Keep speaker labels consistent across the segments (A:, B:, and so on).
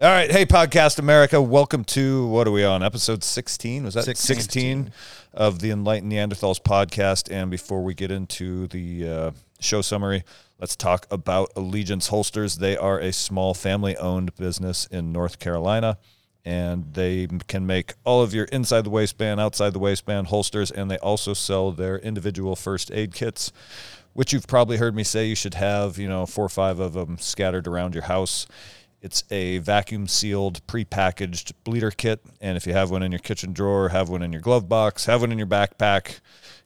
A: All right, hey Podcast America, welcome to what are we on? Episode 16? Was that
B: 16?
A: 16 of the Enlightened Neanderthals podcast and before we get into the uh, show summary, let's talk about Allegiance Holsters. They are a small family-owned business in North Carolina and they can make all of your inside the waistband, outside the waistband holsters and they also sell their individual first aid kits which you've probably heard me say you should have, you know, four or five of them scattered around your house. It's a vacuum sealed, pre-packaged bleeder kit, and if you have one in your kitchen drawer, have one in your glove box, have one in your backpack,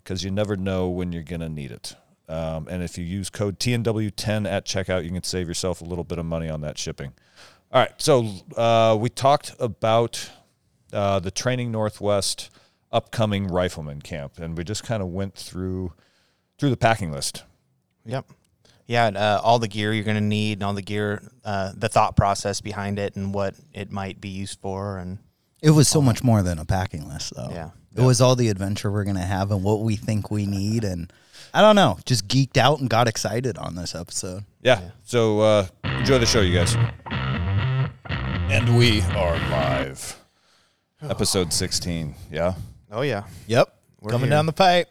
A: because you never know when you're gonna need it. Um, and if you use code TNW10 at checkout, you can save yourself a little bit of money on that shipping. All right, so uh, we talked about uh, the Training Northwest upcoming rifleman camp, and we just kind of went through through the packing list.
B: Yep. Yeah, and, uh, all the gear you're going to need, and all the gear, uh, the thought process behind it, and what it might be used for, and
C: It was so much more than a packing list, though.
B: Yeah.
C: It was all the adventure we're going to have and what we think we need. And I don't know, just geeked out and got excited on this episode.
A: Yeah. So uh, enjoy the show, you guys. And we are live. Episode 16. Yeah.
B: oh yeah,
D: Yep.
B: We're
D: Coming
B: here.
D: down the pipe.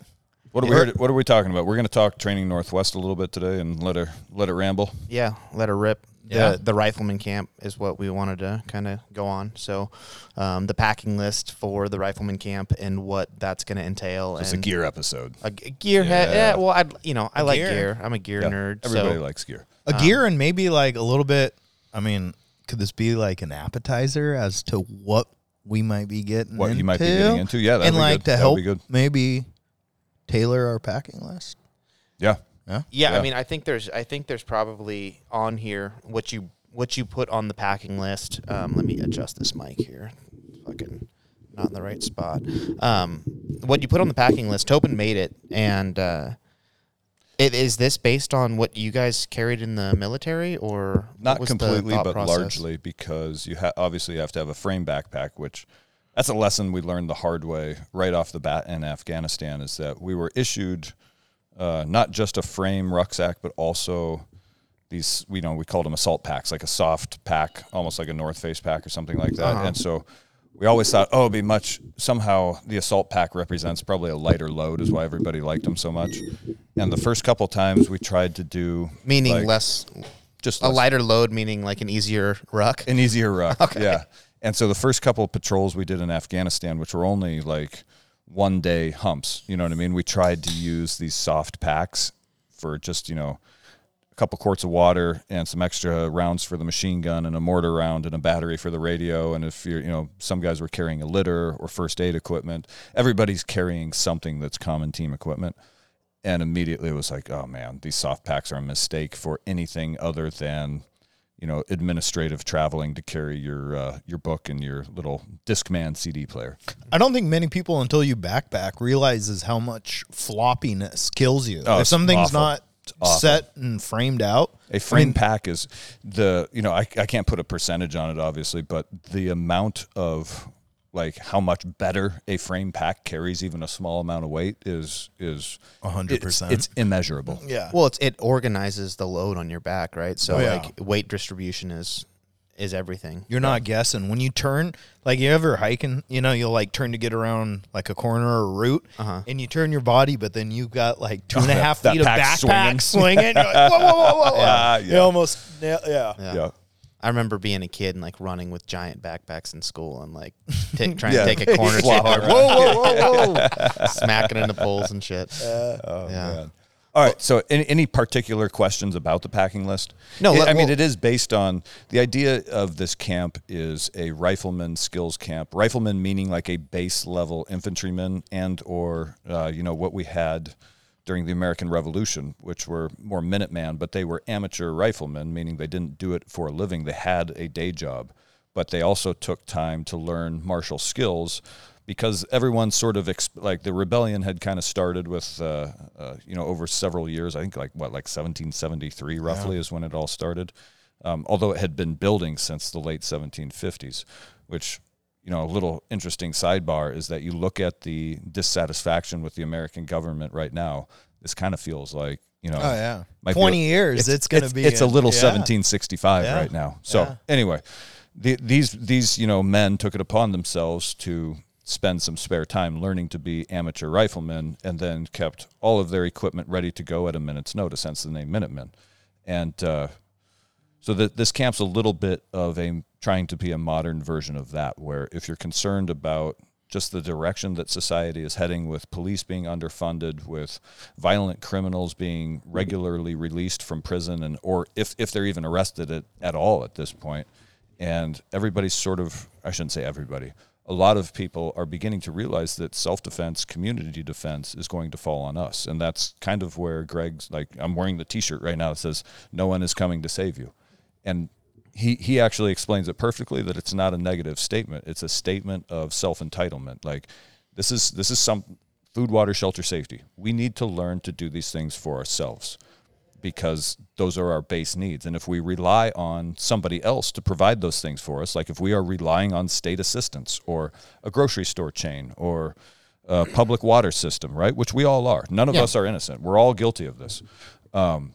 A: What are we what are we talking about? We're going to talk training Northwest a little bit today and let her let it ramble.
B: yeah, let her rip.
D: Yeah.
B: The the rifleman camp is what we wanted to kind of go on. So, um, the packing list for the rifleman camp and what that's going to entail.
A: It's a gear episode.
B: A gearhead.
A: Yeah.
B: Yeah. Well, I you know I like
D: Gear.
B: gear. I'm a gear
A: Yeah.
B: nerd.
A: Everybody
B: so
A: likes gear.
D: A gear and maybe like a little bit. I mean, could this be like an appetizer as to what we might be getting
A: What
D: into?
A: you might be getting into. Yeah, that'd
D: and
A: be
D: like
A: good.
D: to
A: That'd
D: help
A: be
D: maybe tailor our packing list.
A: Yeah.
D: Yeah.
B: Yeah,
A: Yeah.
B: I mean, I think there's, I think there's probably on here what you what you put on the packing list. Um, let me adjust this mic here. Fucking not in the right spot. Um, what you put on the packing list, Tobin made it, and uh, it is this based on what you guys carried in the military, or
A: Not completely, but
B: process?
A: largely because you ha- obviously have to have a frame backpack, which that's a lesson we learned the hard way right off the bat in Afghanistan. Is that we were issued uh, not just a frame rucksack, but also these you know we called them assault packs, like a soft pack, almost like a North Face pack or something like that.
B: Uh-huh.
A: And so we always thought, oh, it'd be much. Somehow the assault pack represents probably a lighter load, is why everybody liked them so much. And the first couple times we tried to do
B: Meaning
A: like,
B: less
A: just
B: a
A: less-
B: lighter load, meaning like an easier ruck.
A: an easier ruck. Yeah. And so the first couple of patrols we did in Afghanistan, which were only like one day humps, you know what I mean? We tried to use these soft packs for just, you know, a couple quarts of water and some extra rounds for the machine gun and a mortar round and a battery for the radio. And if you're, you know, some guys were carrying a litter or first aid equipment, everybody's carrying something that's common team equipment. And immediately it was like, oh man, these soft packs are a mistake for anything other than you know administrative traveling to carry your uh, your book and your little Discman CD player.
D: I don't think many people until you backpack realizes how much floppiness kills you.
A: Oh,
D: if something's
A: awful.
D: not
A: awful.
D: set and framed out,
A: A frame pack is the you know I, I can't put a percentage on it obviously, but the amount of like how much better a frame pack carries even a small amount of weight is is
D: A 100%
A: It's immeasurable.
D: yeah.
B: Well, it's, it organizes the load on your back, right? So
D: Oh, yeah.
B: like weight distribution is is everything.
D: You're not guessing when you turn. Like you ever hiking, you know, you'll like turn to get around like a corner or a route,
B: Uh-huh.
D: and you turn your body, but then you've got like two and a
A: that-
D: half
A: that
D: feet of
A: pack's
D: backpack swinging. You're like, whoa, whoa, whoa, whoa, whoa.
A: Yeah,
D: You
A: yeah.
D: almost, yeah, yeah.
B: Yeah.
A: Yeah.
B: I remember being a kid and like running with giant backpacks in school and like t- trying
A: Yeah.
B: to take a corner hard, whoa, whoa, whoa, whoa, smacking into poles and shit.
A: Oh,
B: Yeah.
A: man. All right. So, any, any particular questions about the packing list?
B: No,
A: I-
B: let-
A: I mean
B: well-
A: it is based on the idea of this camp is a rifleman skills camp. Rifleman meaning like a base level infantryman and or uh, you know what we had during the American Revolution, which were more Minuteman, but they were amateur riflemen, meaning they didn't do it for a living. They had a day job, but they also took time to learn martial skills because everyone sort of exp- like the rebellion had kind of started with uh, uh, you know over several years. I think like what like 1773 roughly is when it all started. Um, although it had been building since the late 1750s, which you know a little interesting sidebar is that you look at the dissatisfaction with the American government right now. This kind of feels like you know
D: Oh yeah,
A: might be
D: twenty years. It's, gonna
A: it's,
D: be.
A: it's a little
D: yeah.
A: 1765
D: Yeah.
A: right now. So
D: Yeah.
A: anyway, the, these these you know men took it upon themselves to spend some spare time learning to be amateur riflemen, and then kept all of their equipment ready to go at a minute's notice. Hence the name Minutemen, and uh, so that this camp's a little bit of a trying to be a modern version of that, where if you're concerned about just the direction that society is heading with police being underfunded, with violent criminals being regularly released from prison, and or if, if they're even arrested at, at all at this point, and everybody's sort of I shouldn't say everybody. A lot of people are beginning to realize that self defense, community defense is going to fall on us. And that's kind of where Greg's like, I'm wearing the t shirt right now that says, No one is coming to save you. And he he actually explains it perfectly that it's not a negative statement. It's a statement of self entitlement. Like this is this is some food, water, shelter, safety. We need to learn to do these things for ourselves because those are our base needs. And if we rely on somebody else to provide those things for us, like if we are relying on state assistance or a grocery store chain or a public water system, right, which we all are, none of
B: Yeah.
A: us are innocent. We're all guilty of this. Um,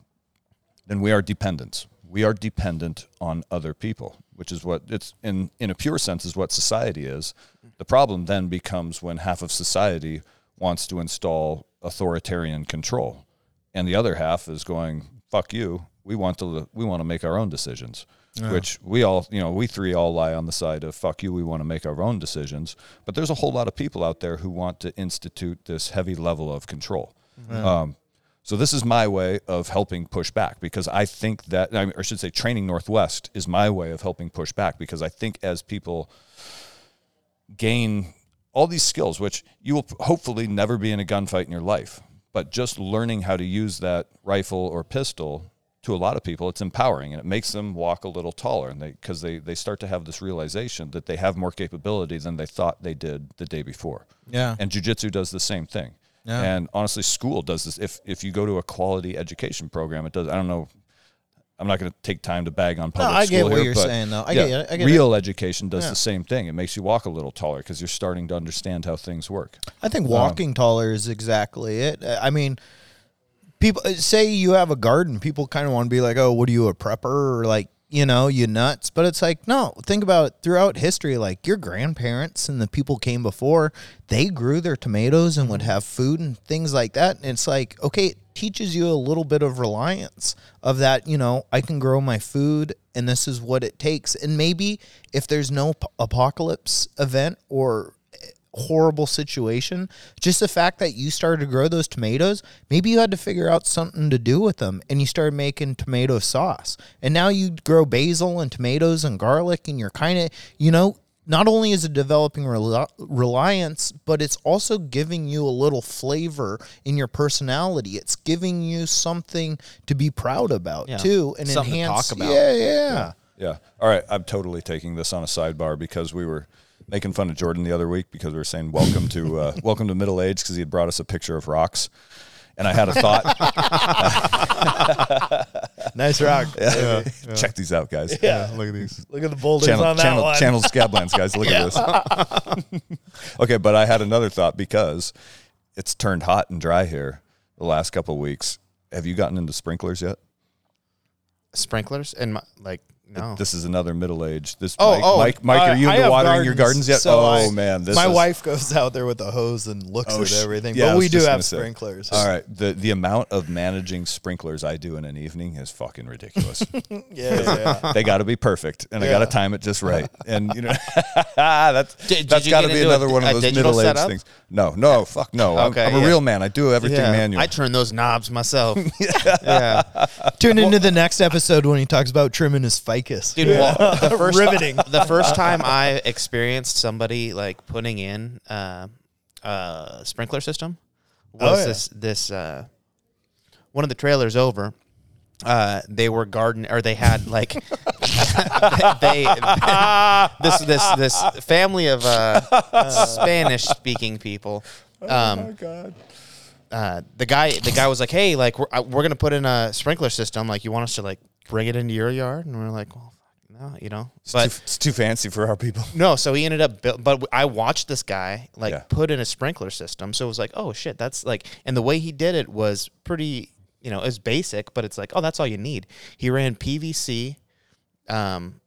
A: then we are dependents. We are dependent on other people, which is what it's in in a pure sense is what society is. The problem then becomes when half of society wants to install authoritarian control, and the other half is going "fuck you." We want to we want to make our own decisions, which we all you know we three all lie on the side of "fuck you." We want to make our own decisions, but there's a whole lot of people out there who want to institute this heavy level of control. Um, so this is my way of helping push back because I think that, or I should say, training Northwest is my way of helping push back because I think as people gain all these skills, which you will hopefully never be in a gunfight in your life, but just learning how to use that rifle or pistol to a lot of people, it's empowering and it makes them walk a little taller, and they because they they start to have this realization that they have more capability than they thought they did the day before.
D: Yeah.
A: And jujitsu does the same thing.
D: Yeah.
A: And honestly, school does this. If if you go to a quality education program, it does. I don't know. I'm not going to take time to bag on public
D: I
A: school
D: get what
A: here,
D: you're
A: but
D: saying, though. I
A: yeah,
D: get. I get
A: real education does
D: Yeah.
A: the same thing. It makes you walk a little taller because you're starting to understand how things work.
D: I think walking taller is exactly it. Uh, I mean, people uh, say you have a garden. People kind of want to be like, "Oh, what are you a prepper?" or like, you know, you nuts. But it's like, no. Think about it. Throughout history, like your grandparents and the people came before, they grew their tomatoes and would mm-hmm. have food and things like that. And it's like, okay, it teaches you a little bit of reliance of that. You know, I can grow my food, and this is what it takes. And maybe if there's no p- apocalypse event or horrible situation. Just the fact that you started to grow those tomatoes, maybe you had to figure out something to do with them and you started making tomato sauce. And now you grow basil and tomatoes and garlic and you're kind of, you know, not only is it developing rel- reliance, but it's also giving you a little flavor in your personality. It's giving you something to be proud about
B: Yeah.
D: too, and
B: Something to
D: enhance.
B: talk about.
D: Yeah, yeah,
A: Yeah. All right. I'm totally taking this on a sidebar because we were making fun of Jordan the other week because we were saying welcome to uh, welcome to middle age because he had brought us a picture of rocks, and I had a thought.
D: Nice rock.
A: Check these out, guys.
D: Yeah, look at these. Look at the boulders
A: channel,
D: on that
A: channel,
D: one.
A: channel Scablands, guys. Look at this. okay, but I had another thought because it's turned hot and dry here the last couple of weeks. Have you gotten into sprinklers yet?
B: Sprinklers and like no.
A: This is another middle age. This
B: Oh,
A: Mike,
B: oh,
A: Mike, Mike,
D: I-
A: are you into
D: have
A: watering your gardens yet?
D: so
A: oh
D: I-
A: man, this
D: my
A: is,
D: wife goes out there with the hose and looks
A: Oh,
D: at everything.
A: yeah,
D: but we do have
A: gonna say.
D: sprinklers.
A: All right, the the amount of managing sprinklers I do in an evening is fucking ridiculous.
D: Yeah, yeah, yeah.
A: they got to be perfect, and I got to time it just right. And you know, that's
B: Did- did
A: that's
B: you
A: got to be
B: into a-
A: another one of those middle aged
B: setup?
A: things. No, no, fuck no. I'm,
B: Okay,
A: I'm a real man. I do everything
B: yeah,
A: manual.
B: I turn those knobs myself. yeah.
D: Tune into the next episode when he talks about trimming his ficus.
B: Dude, well, the first
D: Riveting.
B: the first time I experienced somebody like putting in uh, uh, sprinkler system was
D: Oh, yeah.
B: this this uh, one of the trailers over. Uh, they were garden or they had like they this this this family of uh, Spanish speaking people. Um,
A: God.
B: uh, the guy the guy was like, "Hey, like we're, uh, we're gonna put in a sprinkler system. Like, you want us to like bring it into your yard?" And we're like, "Well, no, you know."
A: It's,
B: But
A: too, it's too fancy for our people.
B: no, so he ended up. buil- But I watched this guy like
A: Yeah.
B: put in a sprinkler system. So it was like, "Oh shit, that's like." And the way he did it was pretty, you know, it was basic, but it's like, "Oh, that's all you need." He ran PVC, um,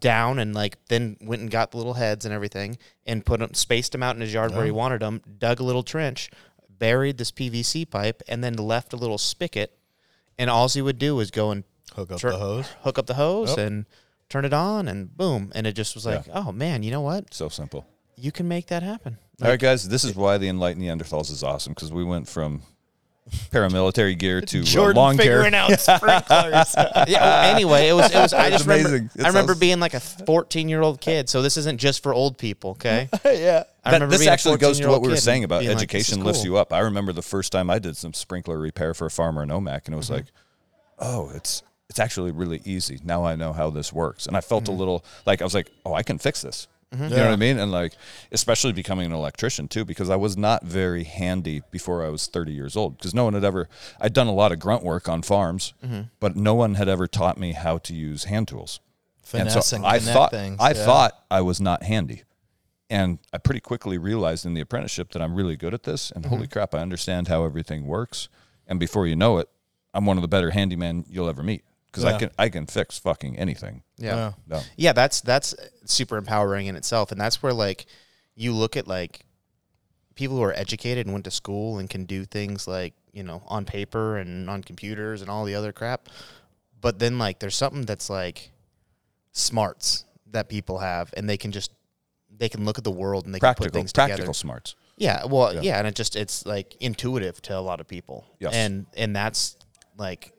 B: down and like then went and got the little heads and everything and put them spaced them out in his yard where he wanted them. Dug a little trench, buried this PVC pipe, and then left a little spigot. And all he would do was go and
D: Hook up
B: tur-
D: the hose.
B: hook up the hose,
D: Yep.
B: and turn it on, and boom, and it just was like, oh man, you know what?
A: So simple.
B: You can make that happen.
A: All right, guys, this is why the Enlightened Neanderthals is awesome because we went from paramilitary gear to uh,
D: Jordan
A: lawn care.
D: figuring out sprinklers.
B: yeah. well, anyway, it was. It was. I just remember.
A: amazing. It
B: I remember
A: sounds-
B: being like a 14 year old kid. So this isn't just for old people. Okay.
D: yeah.
B: I
A: That-
B: remember
A: this
B: being a
A: actually goes to what we were saying about
B: being like, this
A: education lifts
B: cool.
A: you up. I remember the first time I did some sprinkler repair for a farmer in Omak, and it was
B: Mm-hmm.
A: like, oh, it's it's actually really easy. Now I know how this works, and I felt
B: Mm-hmm.
A: a little like I was like, oh, I can fix this. You know what I mean? And like, especially becoming an electrician too, because I was not very handy before I was 30 years old. Because no one had ever, I'd done a lot of grunt work on farms,
B: Mm-hmm.
A: but no one had ever taught me how to use hand tools. And so I thought
D: things,
A: I
D: yeah.
A: thought I was not handy, and I pretty quickly realized in the apprenticeship that I'm really good at this. And
D: Mm-hmm.
A: holy crap, I understand how everything works. And before you know it, I'm one of the better handyman you'll ever meet because I can I can fix fucking anything.
B: Yeah.
D: Yeah.
B: Yeah that's that's super empowering in itself and that's where like you look at like people who are educated and went to school and can do things like you know on paper and on computers and all the other crap but then like there's something that's like smarts that people have and they can just they can look at the world and they can put
A: Practical
B: things
A: practical
B: together
A: smarts.
B: yeah well
A: Yeah.
B: yeah. and it just it's like intuitive to a lot of people
A: Yes.
B: and and that's like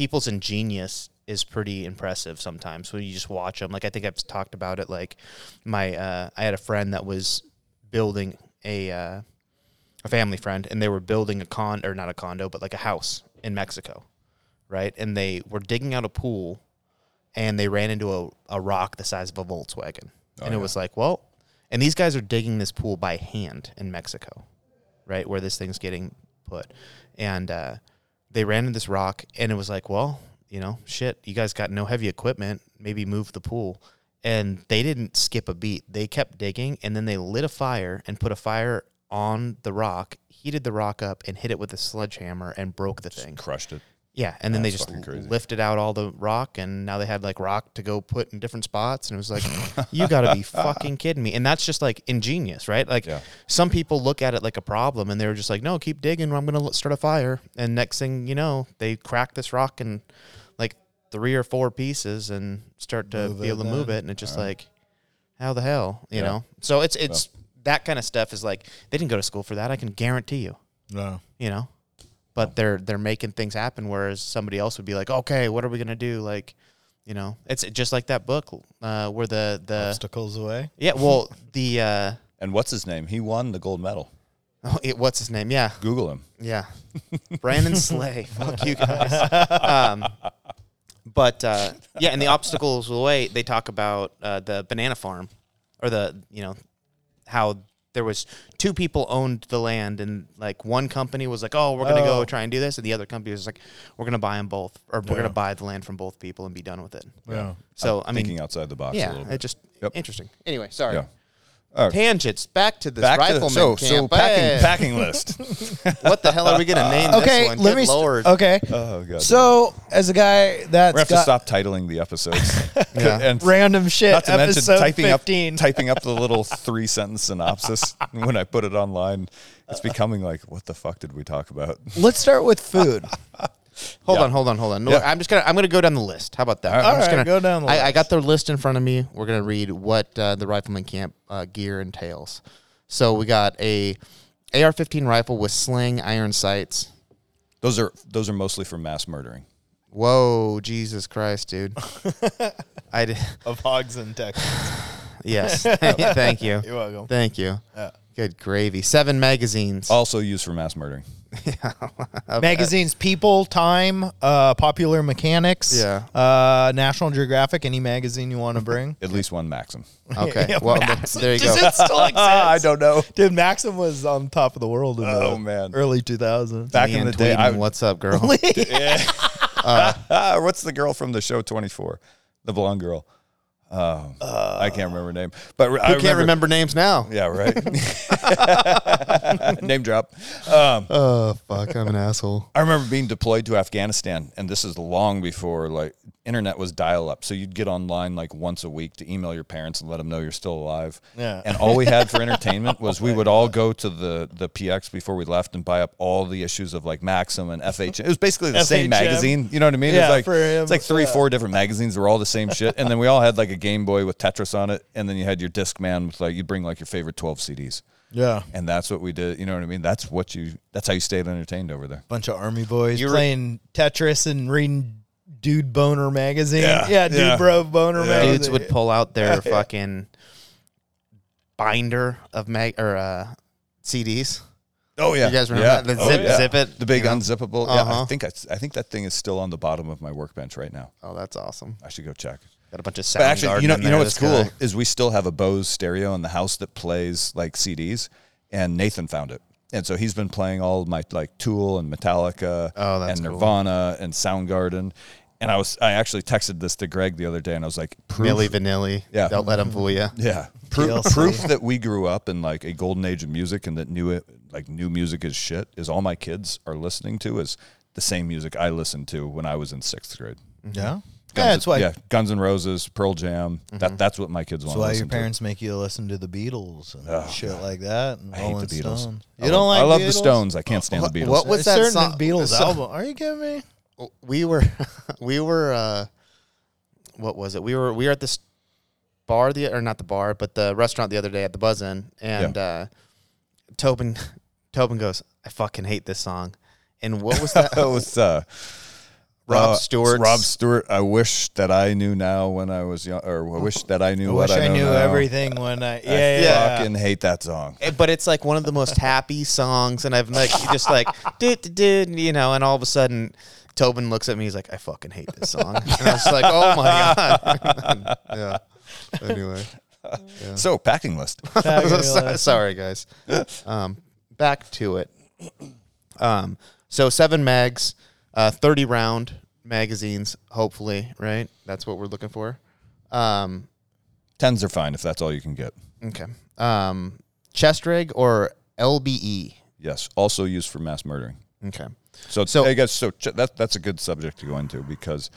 B: people's ingenious is pretty impressive sometimes when you just watch them like i think i've talked about it like my uh i had a friend that was building a uh a family friend and they were building a con or not a condo but like a house in mexico right? And they were digging out a pool and they ran into a, a rock the size of a volkswagen. And it was like well and these guys are digging this pool by hand in mexico right where this thing's getting put. And uh, they ran into this rock and it was like well you know shit you guys got no heavy equipment maybe move the pool. And they didn't skip a beat. They kept digging and then they lit a fire and put a fire on the rock heated the rock up and hit it with a sledgehammer and broke the thing.
A: Crushed it.
B: Yeah, and then they just lifted out all the rock, and now they had like rock to go put in different spots, and it was like, you got to be fucking kidding me! And that's just like ingenious, right? Like
A: Yeah.
B: some people look at it like a problem, and they're just like, no, keep digging. I'm gonna start a fire, and next thing you know, they crack this rock in like three or four pieces and start to
D: Move
B: be able to move it, and it's just like, how the hell, you
A: Yeah.
B: know? So it's it's that kind of stuff is like they didn't go to school for that. I can guarantee you
D: No.
B: you know but they're they're making things happen whereas somebody else would be like okay what are we gonna do like you know it's just like that book uh where the the
D: Obstacles away.
B: yeah well the uh
A: And what's his name? He won the gold medal.
B: oh, it, what's his name yeah
A: Google him.
B: yeah brandon slay fuck you guys um but uh yeah and the obstacles away they talk about uh the banana farm or the you know how there was two people owned the land and like one company was like oh we're gonna go
D: Oh.
B: try and do this and the other company was like we're gonna buy them both or we're
D: Yeah.
B: gonna buy the land from both people and be done with it
D: Yeah.
B: so i mean
A: Thinking outside the box a
B: yeah
A: little
B: it just
A: Yep.
B: interesting anyway sorry
A: Yeah. All right.
B: tangents back to this
A: Back to
B: rifleman
A: so so packing
B: Hey,
A: packing list.
B: what the hell are we gonna name
D: Okay,
B: this one
D: let
B: Good
D: me. st-
B: lord
D: okay.
A: oh god.
D: So, as a guy that's
A: we have to stop titling the episodes.
B: Yeah.
A: and
D: random shit,
A: not to mention typing
D: 15.
A: up typing up the little three sentence synopsis when I put it online. It's becoming like, what the fuck did we talk about?
D: Let's start with food.
B: Hold
A: Yeah.
B: on, hold on, hold on. No,
A: Yeah.
B: I'm just gonna I'm gonna go down the list. How about that?
A: All
B: I'm
D: right,
B: just gonna
D: go down the
B: I, I got the list in front of me. We're gonna read what uh, the rifleman camp uh, gear entails. So we got a AR-15 rifle with sling, iron sights.
A: Those are those are mostly for mass murdering.
B: Whoa, Jesus Christ, dude! I did.
D: of hogs in Texas.
B: Yes, thank you,
D: You're welcome.
B: thank you.
D: Yeah.
B: Good gravy. Seven magazines.
A: Also used for mass murdering. yeah.
D: Magazines, People, Time, uh, Popular Mechanics,
B: Yeah.
D: uh, National Geographic, any magazine you want to bring.
A: At least one Maxim.
B: Okay,
D: Yeah,
B: well
D: Maxim.
B: there you
D: Does
B: go.
D: it still exist?
A: I don't know.
D: Dude, Maxim was on top of the world in
A: Oh,
D: the
A: man.
D: early 2000s.
A: Back in the day, I,
B: what's up, girl?
A: Ah, what's the girl from the show 24? The blonde girl. Oh, I can't remember her name. But I
B: Who can't remember names now?
A: Yeah, right. Name drop. Um,
B: Oh fuck, I'm an asshole.
A: I remember being deployed to Afghanistan, and this is long before like internet was dial up. So you'd get online like once a week to email your parents and let them know you're still alive.
D: Yeah.
A: And all we had for entertainment was we would all go to the the PX before we left and buy up all the issues of like Maxim and FH. It was basically the same magazine. You know what I mean?
D: Yeah,
A: it's like
D: him,
A: it's like three,
D: yeah.
A: four different magazines. They're all the same shit. And then we all had like a Game Boy with Tetris on it. And then you had your disc man with like you'd bring like your favorite twelve CDs.
D: Yeah.
A: And that's what we did. You know what I mean? That's what you. That's how you stayed entertained over there.
D: Bunch of army boys
B: You were-
D: playing Tetris and reading Dude Boner magazine.
A: Yeah,
D: Yeah, Dude
A: yeah.
D: Bro Boner magazine.
B: Dudes would pull out their fucking binder of mag or uh, CDs.
A: Oh yeah,
B: You guys remember
A: yeah.
B: that? The
A: Oh,
B: zip-
A: yeah.
B: zip it,
A: the big
B: you know?
A: unzippable. Yeah, I
B: Uh-huh.
A: think I, I think that thing is still on the bottom of my workbench right now.
B: Oh, that's awesome.
A: I should go check.
B: Got a bunch of
A: But actually, you know, you know what's cool is we still have a Bose stereo in the house that plays like CDs, and Nathan found it, and so he's been playing all of my like Tool and Metallica,
B: Oh, that's
A: and
B: cool.
A: Nirvana and Soundgarden. And I was I actually texted this to Greg the other day, and I was like, proof,
B: Milli Vanilli.
A: Yeah.
B: Don't let them fool you.
A: Yeah, proof, proof that we grew up in like a golden age of music and that new it like new music is shit is all my kids are listening to is the same music I listened to when I was in sixth grade. Mm-hmm.
D: Yeah.
A: Guns,
D: yeah, that's why.
A: yeah, Guns N' Roses, Pearl Jam. That mm-hmm. that's what my kids want.
D: That's
A: to
D: why
A: listen
D: your parents make you listen to the Beatles and
A: Oh,
D: shit like that. And
A: I hate
D: Rolling
A: the Beatles.
D: Stones.
A: I
D: You
A: love-
D: don't like?
A: I love
D: Beatles?
A: the Stones. I can't stand the Beatles.
B: What was that
D: certain
B: song?
D: Beatles album? Are you kidding me?
B: We were we were uh what was it we were we were at this bar the or not the bar but the restaurant the other day at the buzz in and uh tobin tobin goes i fucking hate this song and what was that
A: it was uh,
B: Rob
A: uh,
B: Stewart's-
A: Rod Stewart. I wish that I knew now when I was young, or I wish that I knew what
D: I
A: what
D: wish I,
A: know
D: knew
A: now.
D: everything when I. Yeah,
A: I
D: yeah. yeah.
A: fucking hate that song.
B: Eh, but it's like one of the most happy songs and i've like just like did did you know and all of a sudden tobin looks at me he's like i fucking hate this song and i was like oh my god yeah anyway
A: So packing list.
B: So- Sorry, guys. Um, back to it. Um, so seven mags, uh, thirty round magazines. Hopefully, right? That's what we're looking for. Um,
A: Tens are fine if that's all you can get.
B: okay. Um, chest rig or LBE.
A: Yes, also used for mass murdering.
B: Okay.
A: So,
B: So-
A: I guess so. ch- That that's a good subject to go into because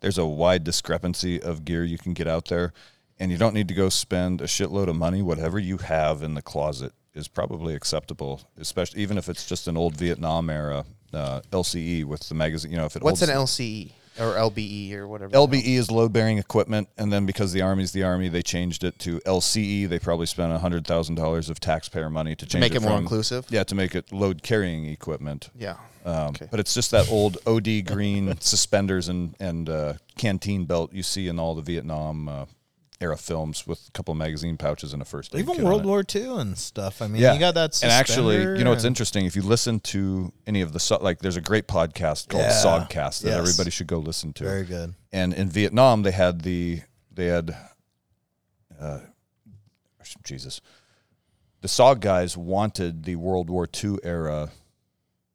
A: there's a wide discrepancy of gear you can get out there, and you don't need to go spend a shitload of money. Whatever you have in the closet is probably acceptable, especially even if it's just an old Vietnam era uh, LCE with the magazine. You know, if it
B: What's an LCE or LBE or whatever?
A: LBE is load bearing equipment, and then because the Army's the Army, they changed it to LCE. They probably spent hundred thousand dollars of taxpayer money to change
B: make it more
A: from-
B: inclusive?
A: Yeah, to make it load carrying equipment.
B: Yeah.
A: Um,
B: Okay.
A: But it's just that old OD green suspenders and and uh, canteen belt you see in all the Vietnam uh, era films with a couple of magazine pouches and a first aid
D: Even World. War II and stuff. I mean,
A: Yeah,
D: you got that.
A: and actually, you know, it's interesting. If you listen to any of the like, there's a great podcast called
D: Yeah.
A: Sogcast that
D: Yes.
A: everybody should go listen to.
D: Very good.
A: And in Vietnam, they had the they had, uh, Jesus, the SOG guys wanted the World War II era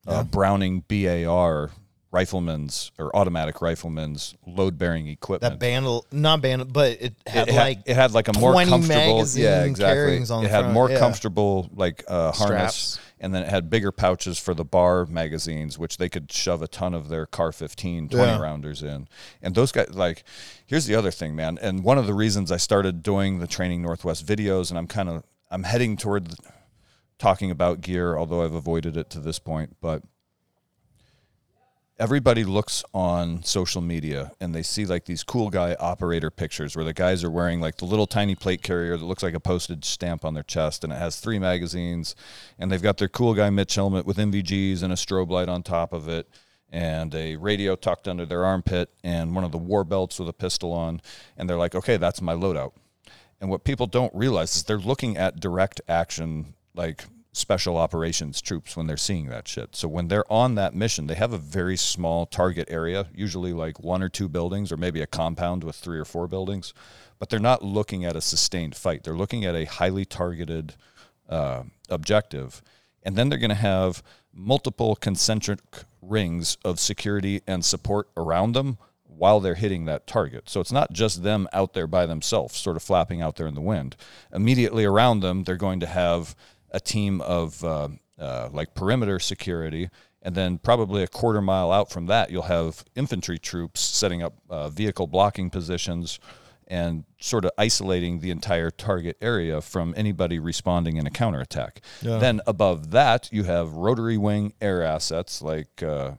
A: uh, Browning BAR riflemen's or automatic riflemen's load bearing equipment.
D: That band, not band, but it had
A: it had,
D: like
A: it had like a more comfortable yeah exactly it had
D: front,
A: more
D: yeah.
A: comfortable like uh, harness
B: Straps.
A: and then it had bigger pouches for the BAR magazines which they could shove a ton of their CAR-15 20
D: Yeah.
A: rounders in and those guys like here's the other thing man and one of the reasons i started doing the training northwest videos and i'm kind of i'm heading toward the, talking about gear although i've avoided it to this point but everybody looks on social media and they see like these cool guy operator pictures where the guys are wearing like the little tiny plate carrier that looks like a postage stamp on their chest and it has three magazines and they've got their cool guy MICH helmet with NVGs and a strobe light on top of it and a radio tucked under their armpit and one of the war belts with a pistol on and they're like okay that's my loadout. And what people don't realize is they're looking at direct action, like special operations troops when they're seeing that shit. So when they're on that mission, they have a very small target area, usually like one or two buildings or maybe a compound with three or four buildings. But they're not looking at a sustained fight. They're looking at a highly targeted uh, objective. And then they're going to have multiple concentric rings of security and support around them while they're hitting that target. So it's not just them out there by themselves, sort of flapping out there in the wind. Immediately around them, they're going to have a team of uh, uh, like perimeter security And then, probably a quarter mile out from that, you'll have infantry troops setting up uh, vehicle blocking positions and sort of isolating the entire target area from anybody responding in a counterattack. Then, above that, you have rotary wing air assets like. Uh,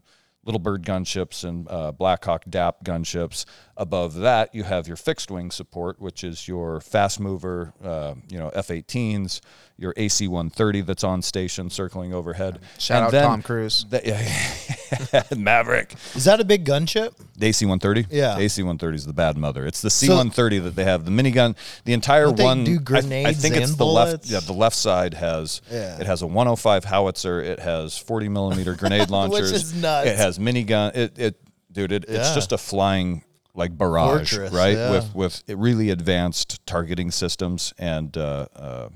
A: Little Bird gunships and uh, Black Hawk DAP gunships. Above that, you have your fixed wing support, which is your fast mover, uh, you know, F-18s, your AC-130 that's on station circling overhead.
B: Shout
A: And
B: out
A: then
B: Tom Cruise.
A: the- yeah, Maverick.
D: Is that a big gunship?
A: The AC-130.
D: Yeah.
A: The AC-130 is the bad mother. It's the C-130 that they have. The minigun. The entire
D: Don't they
A: one.
D: do
A: I- I, think it's
D: and
A: the left. Yeah, the left side has.
D: Yeah.
A: It has a 105 howitzer. It has 40 millimeter grenade launchers.
D: Which is nuts.
A: It has minigun. It it dude. It, It's just a flying like barrage,
D: Fortress,
A: right?
D: yeah.
A: With with really advanced targeting systems and uh, uh,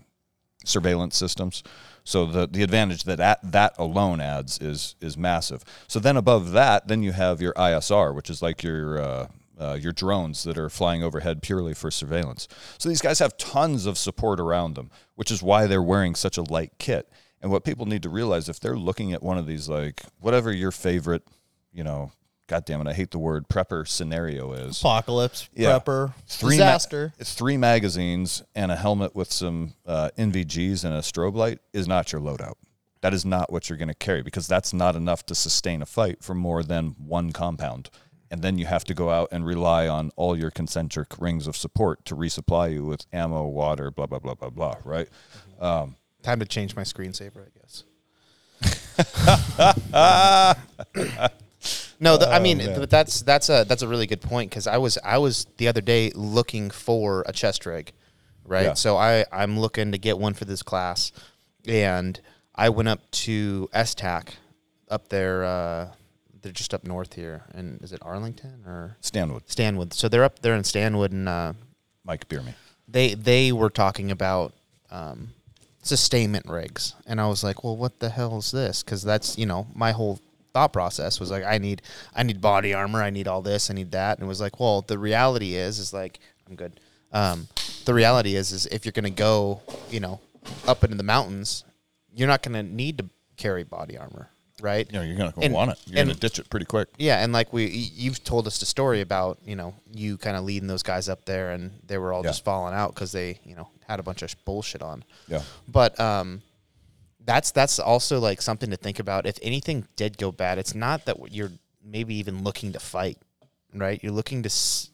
A: surveillance systems. So the the advantage that, that that alone adds is is massive. So then above that, then you have your ISR, which is like your uh, uh, your drones that are flying overhead purely for surveillance. So these guys have tons of support around them, which is why they're wearing such a light kit. And what people need to realize if they're looking at one of these, like whatever your favorite, you know, God damn it, I hate the word prepper scenario is.
D: Apocalypse,
A: Yeah.
D: prepper,
A: Three
D: disaster.
A: it's three magazines and a helmet with some uh, NVGs and a strobe light is not your loadout. That is not what you're going to carry because that's not enough to sustain a fight for more than one compound. And then you have to go out and rely on all your concentric rings of support to resupply you with ammo, water, blah blah blah blah blah. Right?
B: Time to change my screensaver, I guess. no, the, I mean, but that's that's a that's a really good point because I was I was the other day looking for a chest rig, right?
A: Yeah.
B: So I I'm looking to get one for this class, and I went up to STAC up there. Uh, they're just up north here, and is it Arlington or
A: Stanwood,
B: Stanwood? So they're up there in Stanwood, and uh,
A: Mike Beerme.
B: they they were talking about um, sustainment rigs, and I was like, well, what the hell is this? Because that's you know my whole thought process was like, I need I need body armor, I need all this, I need that, and it was like, well, the reality is is like I'm good. Um, the reality is is if you're gonna go, you know, up into the mountains, you're not gonna need to carry body armor, right?
A: You know, you're going to want it. You're going to ditch it pretty quick.
B: Yeah, and like we, you've told us the story about you know you kind of leading those guys up there, and they were all
A: Yeah.
B: just falling out because they you know had a bunch of bullshit on.
A: Yeah.
B: But um, that's that's also like something to think about. If anything did go bad, it's not that you're maybe even looking to fight, right? You're looking to. S-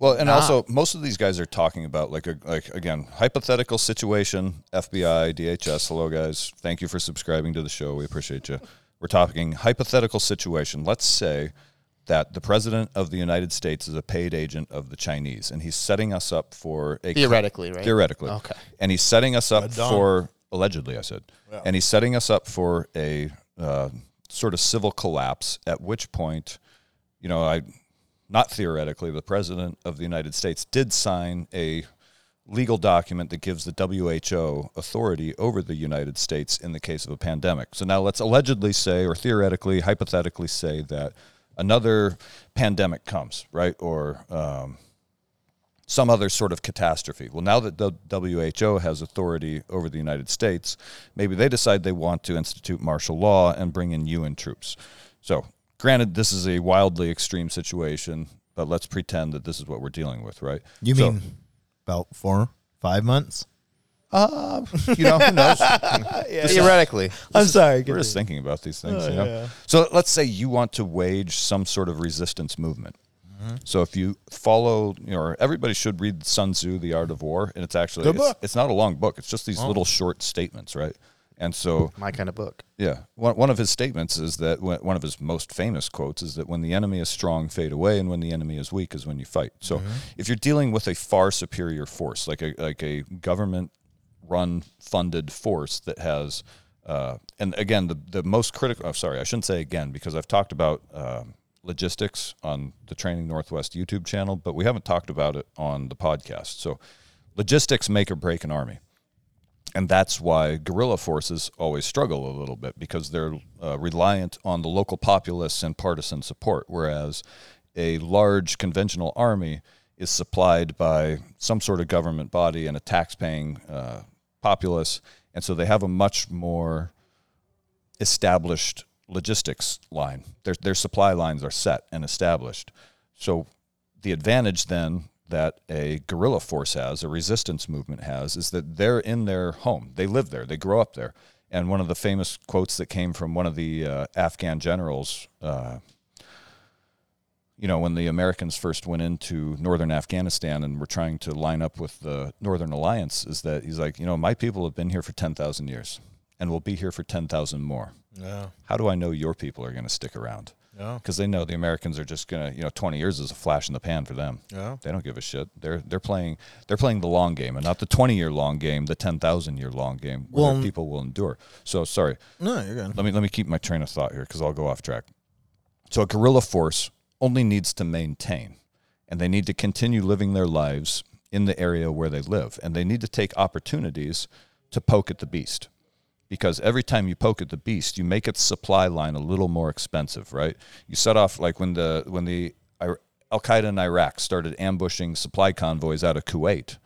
A: Well, and
B: Nah.
A: also most of these guys are talking about like a like again hypothetical situation. FBI, DHS, hello guys, thank you for subscribing to the show. We appreciate you. We're talking hypothetical situation. Let's say that the president of the United States is a paid agent of the Chinese, and he's setting us up for a
B: Theoretically, right?
A: Theoretically,
B: Okay.
A: and he's setting us up
D: done.
A: for allegedly. I said, and he's setting us up for a uh, sort of civil collapse. At which point, you know, I not theoretically, the president of the United States did sign a legal document that gives the WHO authority over the United States in the case of a pandemic. So now let's allegedly say, or theoretically, hypothetically say that another pandemic comes, right? Or um, some other sort of catastrophe. Well, now that the WHO has authority over the United States, maybe they decide they want to institute martial law and bring in UN troops. So, granted, this is a wildly extreme situation, but let's pretend that this is what we're dealing with, right?
D: You
A: So-
D: mean about four, five months?
A: Uh, you know, who knows?
B: Theoretically,
D: I'm sorry.
A: We're just thinking about these things,
D: Oh,
A: you know.
D: yeah.
A: So let's say you want to wage some sort of resistance movement.
D: Mm-hmm.
A: So if you follow, you know, everybody should read Sun Tzu, The Art of War, and it's actually
D: Good
A: it's,
D: book.
A: it's not a long book. It's just these little short statements, right? And so
B: my kind of book.
A: yeah, one, one of his statements is that when, one of his most famous quotes is that when the enemy is strong, fade away, and when the enemy is weak is when you fight. So if you're dealing with a far superior force, like a like a government run funded force that has, uh, and again, the the most critical. Oh, sorry, I shouldn't say again because I've talked about. um logistics on the Training Northwest YouTube channel, but we haven't talked about it on the podcast. So, logistics make or break an army and that's why guerrilla forces always struggle a little bit because they're uh, reliant on the local populace and partisan support whereas a large conventional army is supplied by some sort of government body and a tax-paying uh, populace and so they have a much more established logistics line. Their their supply lines are set and established. So the advantage then that a guerrilla force has, a resistance movement has, is that they're in their home. They live there. They grow up there. And one of the famous quotes that came from one of the uh, Afghan generals, uh, you know, when the Americans first went into northern Afghanistan and were trying to line up with the Northern Alliance, is that he's like, you know, my people have been here for 10,000 years and will be here for 10,000 more.
D: Yeah.
A: How do I know your people are going to stick around?
D: Yeah.
A: Because they know the Americans are just going to, you know, 20 years is a flash in the pan for them.
D: Yeah.
A: They don't give a shit. They're they're playing they're playing the long game and not the 20 year long game, the 10,000 year long game where
D: Well-
A: people will endure. So sorry,
D: No, you're good.
A: let me let me keep my train of thought here because I'll go off track. So a guerrilla force only needs to maintain, and they need to continue living their lives in the area where they live, and they need to take opportunities to poke at the beast, because every time you poke at the beast, you make its supply line a little more expensive, right? You set off like when the when the Al Qaeda in Iraq started ambushing supply convoys out of Kuwait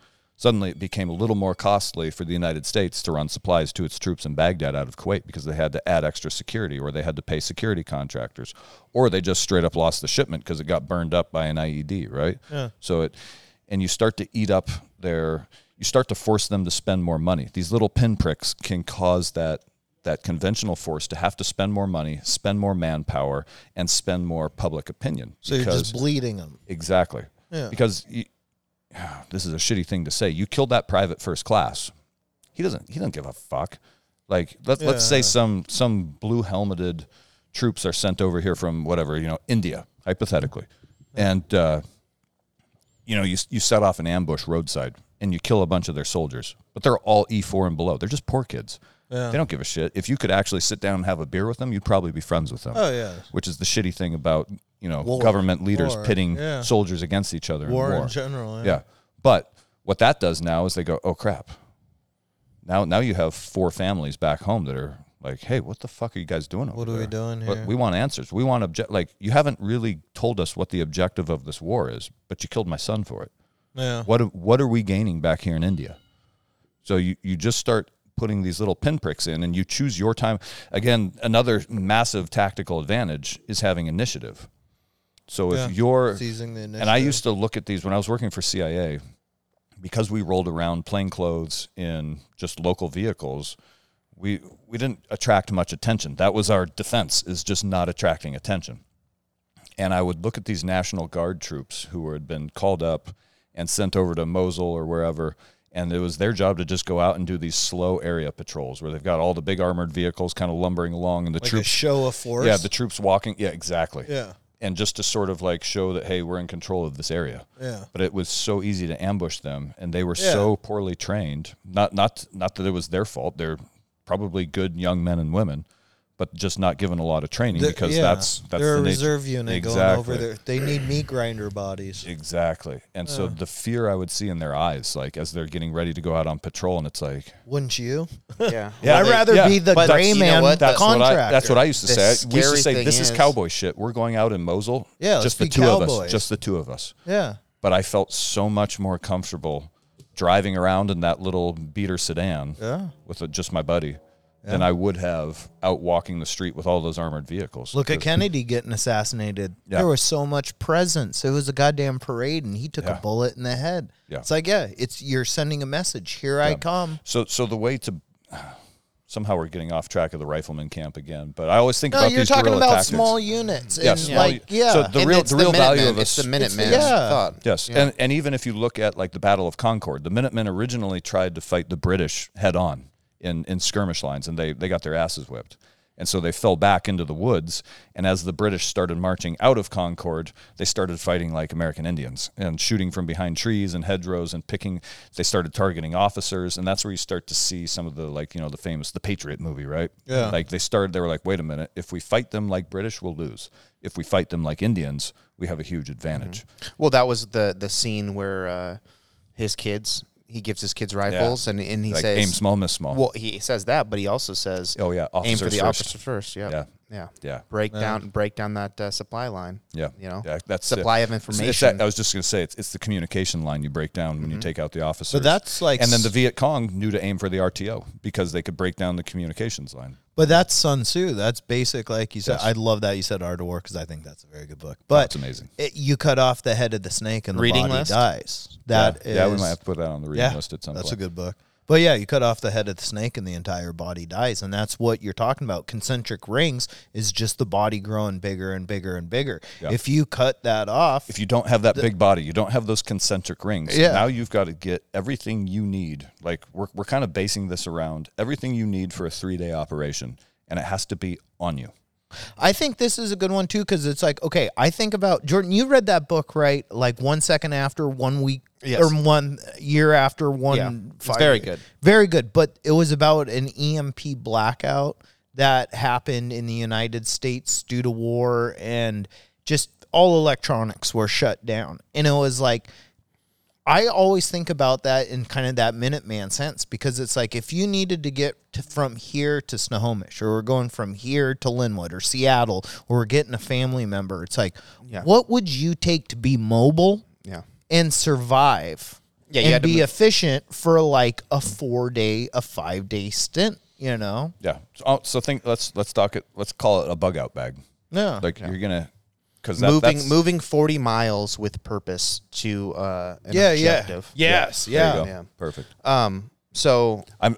A: suddenly it became a little more costly for the United States to run supplies to its troops in Baghdad out of Kuwait because they had to add extra security or they had to pay security contractors or they just straight up lost the shipment because it got burned up by an IED, right?
D: Yeah.
A: So it and you start to eat up their you start to force them to spend more money. These little pinpricks can cause that that conventional force to have to spend more money, spend more manpower, and spend more public opinion.
D: So you're
A: because-
D: just bleeding them.
A: Exactly.
D: Yeah.
A: Because you, this is a shitty thing to say. You killed that private first class. He doesn't. He doesn't give a fuck. Like let, let's say some some blue helmeted troops are sent over here from whatever you know India hypothetically, and uh, you know you you set off an ambush roadside and you kill a bunch of their soldiers, but they're all E four and below. They're just poor kids.
D: Yeah.
A: They don't give a shit. If you could actually sit down and have a beer with them, you'd probably be friends with them
D: Oh yeah.
A: which is the shitty thing about you know
D: War.
A: government leaders
D: War,
A: pitting
D: yeah.
A: soldiers against each other
D: War
A: in war.
D: in general. Yeah.
A: yeah, but what that does now is they go, oh crap. Now, now you have four families back home that are like, hey, what the fuck are you guys doing over
D: What are we doing here?
A: We want answers. We want object. Like you haven't really told us what the objective of this war is, but you killed my son for it.
D: Yeah.
A: What what are we gaining back here in India? So you, you just start putting these little pinpricks in and you choose your time. Again, another massive tactical advantage is having initiative. So if
D: Yeah.
A: you're
D: Seizing the initiative.
A: and I used to look at these when I was working for CIA because we rolled around plain clothes in just local vehicles. We we didn't attract much attention. That was our defense is just not attracting attention. And I would look at these National Guard troops who had been called up and sent over to Mosul or wherever and it was their job to just go out and do these slow area patrols where they've got all the big armored vehicles kind of lumbering along and the
D: like a
A: troops
D: show of force.
A: yeah the troops walking yeah exactly
D: yeah.
A: and just to sort of like show that hey we're in control of this area
D: Yeah.
A: but it was so easy to ambush them and they were
D: Yeah.
A: so poorly trained not not not that it was their fault they're probably good young men and women but just not given a lot of training
D: The-
A: because
D: yeah.
A: that's that's
D: they're
A: the
D: a
A: nature.
D: reserve unit
A: exactly.
D: going over there. They need meat grinder bodies.
A: exactly and so the fear i would see in their eyes like as they're getting ready to go out on patrol and it's like
D: Wouldn't you?
B: Yeah.
A: Yeah,
D: I'd
A: they-
D: rather
A: yeah,
D: be the
A: but
D: gray
B: you know
D: man
B: what?
A: that's what. I that's what I used to
B: The
A: say. We used to say this is
B: is-
A: cowboy shit. We're going out in Mosul.
D: Yeah,
A: just the
D: be
A: two of us. Just the two of us.
D: Yeah.
A: But I felt so much more comfortable driving around in that little beater sedan
D: Yeah.
A: with a, just my buddy than I would have out walking the street with all those armored vehicles.
D: Look at Kennedy getting assassinated.
A: Yeah.
D: There was so much presence. It was a goddamn parade, and he took
A: Yeah.
D: a bullet in the head.
A: Yeah.
D: It's like, yeah, it's you're sending a message. Here I come.
A: So so the way to somehow we're getting off track of the rifleman camp again. But I always think
D: No,
A: about
D: you're
A: these
D: talking about
A: tactics.
D: small units.
A: Yeah,
D: and
A: small
D: like, yeah.
A: so the
B: And
A: real- the real value
B: Minutemen.
A: of
B: it's
A: a-
B: the
A: it's-
B: Minutemen's
D: yeah.
B: thought.
A: Yes,
B: Yeah.
A: and and even if you look at like the Battle of Concord, the Minutemen originally tried to fight the British head on in in skirmish lines, and they they got their asses whipped. And so they fell back into the woods. And as the British started marching out of Concord, they started fighting like American Indians and shooting from behind trees and hedgerows and picking. They started targeting officers, and that's where you start to see some of the like you know the famous the Patriot movie, right?
D: Yeah.
A: Like they started, they were like, wait a minute, if we fight them like British, we'll lose. If we fight them like Indians, we have a huge advantage.
B: Well, that was the the scene where uh, his kids he gives his kids rifles and and he
A: like
B: says
A: aim small, miss small.
B: Well, he says that, but he also says
A: Oh, yeah,
B: aim for the
A: first.
B: officer first. Yeah,
A: Yeah,
B: Yeah.
A: Yeah.
B: Break down break down that uh, supply line.
A: Yeah,
B: You know.
A: yeah, that's
B: supply
A: it.
B: of
A: It's- it's
B: information.
A: that- I was just going to say it's, it's the communication line you break down when you take out the officers.
D: But that's like
A: and then the Viet Cong knew to aim for the RTO because they could break down the communications line.
D: But that's Sun Tzu. That's basic, like you said.
A: Yes.
D: I love that you said Art of War because I think that's a very good book. But
A: it's amazing.
D: It, you cut off the head of the snake and the
B: Reading
D: body
B: list?
D: dies. That
A: yeah, yeah, we might have to put that on the reading
D: yeah,
A: list at some
D: that's
A: point.
D: a good book. But yeah, you cut off the head of the snake and the entire body dies, and that's what you're talking about. Concentric rings is just the body growing bigger and bigger and bigger.
A: Yeah.
D: If you cut that off,
A: if you don't have that big body, you don't have those concentric rings.
D: Yeah.
A: Now you've got to get everything you need. Like we're we're kind of basing this around everything you need for a three day operation, and it has to be on you.
D: I think this is a good one too because it's like, okay, I think about Jordan. You read that book, right? Like one second after, one week,
B: Yes.
D: or one year after, one.
B: Yeah. It's very good.
D: very good. But it was about an EMP blackout that happened in the United States due to war, and just all electronics were shut down. And it was like, I always think about that in kind of that Minuteman sense because it's like if you needed to get to, from here to Snohomish, or we're going from here to Lynnwood or Seattle, or we're getting a family member, it's like,
B: Yeah.
D: what would you take to be mobile. And survive?
B: Yeah, you
D: and
B: had to
D: be
B: move-
D: efficient for like a four day, a five day stint. You know,
A: Yeah. So, oh, so think let's let's talk it. Let's call it a bug out bag.
D: yeah,
A: Like you're gonna because
B: moving moving 40 miles with purpose to uh an
D: yeah, yeah, yes,
A: There
D: yeah.
B: Yeah.
A: Perfect.
B: Um so
A: I'm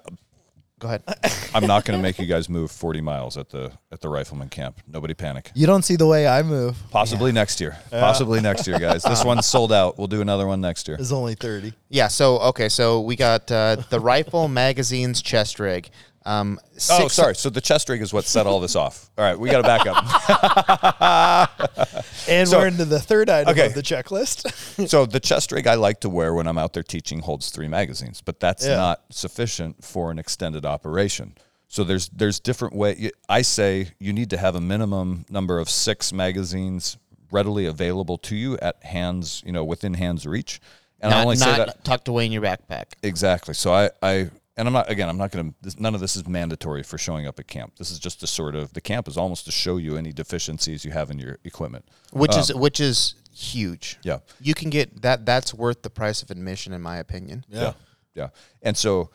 B: go ahead.
A: I'm not going to make you guys move 40 miles at the at the rifleman camp. Nobody panic.
D: You don't see the way I move.
A: Possibly next year. Possibly next year, guys. This one's sold out. We'll do another one next year.
D: It's only thirty.
B: yeah, so okay, so we got uh the rifle magazine's chest rig. Um
A: Oh,
B: six-
A: sorry. So the chest rig is what set all this off. All right, we got to back up.
D: And
A: So-
D: we're into the third item
A: Okay.
D: of the checklist.
A: so the chest rig I like to wear when I'm out there teaching holds three magazines, but that's
D: Yeah.
A: not sufficient for an extended operation. So there's there's different way. I say you need to have a minimum number of six magazines readily available to you at hands, you know, within hands reach. And I
B: not,
A: only say that
B: tucked away in your backpack.
A: Exactly. So I, I and I'm not again. I'm not going to. None of this is mandatory for showing up at camp. This is just to sort of the camp is almost to show you any deficiencies you have in your equipment.
B: Which is which is huge.
A: Yeah.
B: You can get that that's worth the price of admission in my opinion.
A: Yeah. Yeah. And so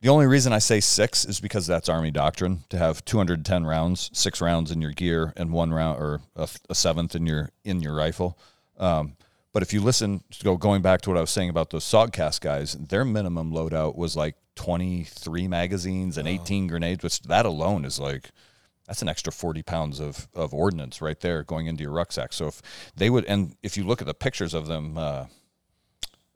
A: the only reason I say six is because that's Army doctrine to have 210 rounds, six rounds in your gear, and one round or a, a seventh in your in your rifle. Um, but if you listen, to go going back to what I was saying about those Sogcast guys, their minimum loadout was like 23 magazines and 18 grenades, which that alone is like that's an extra 40 pounds of, of ordnance right there going into your rucksack. So if they would, and if you look at the pictures of them, uh,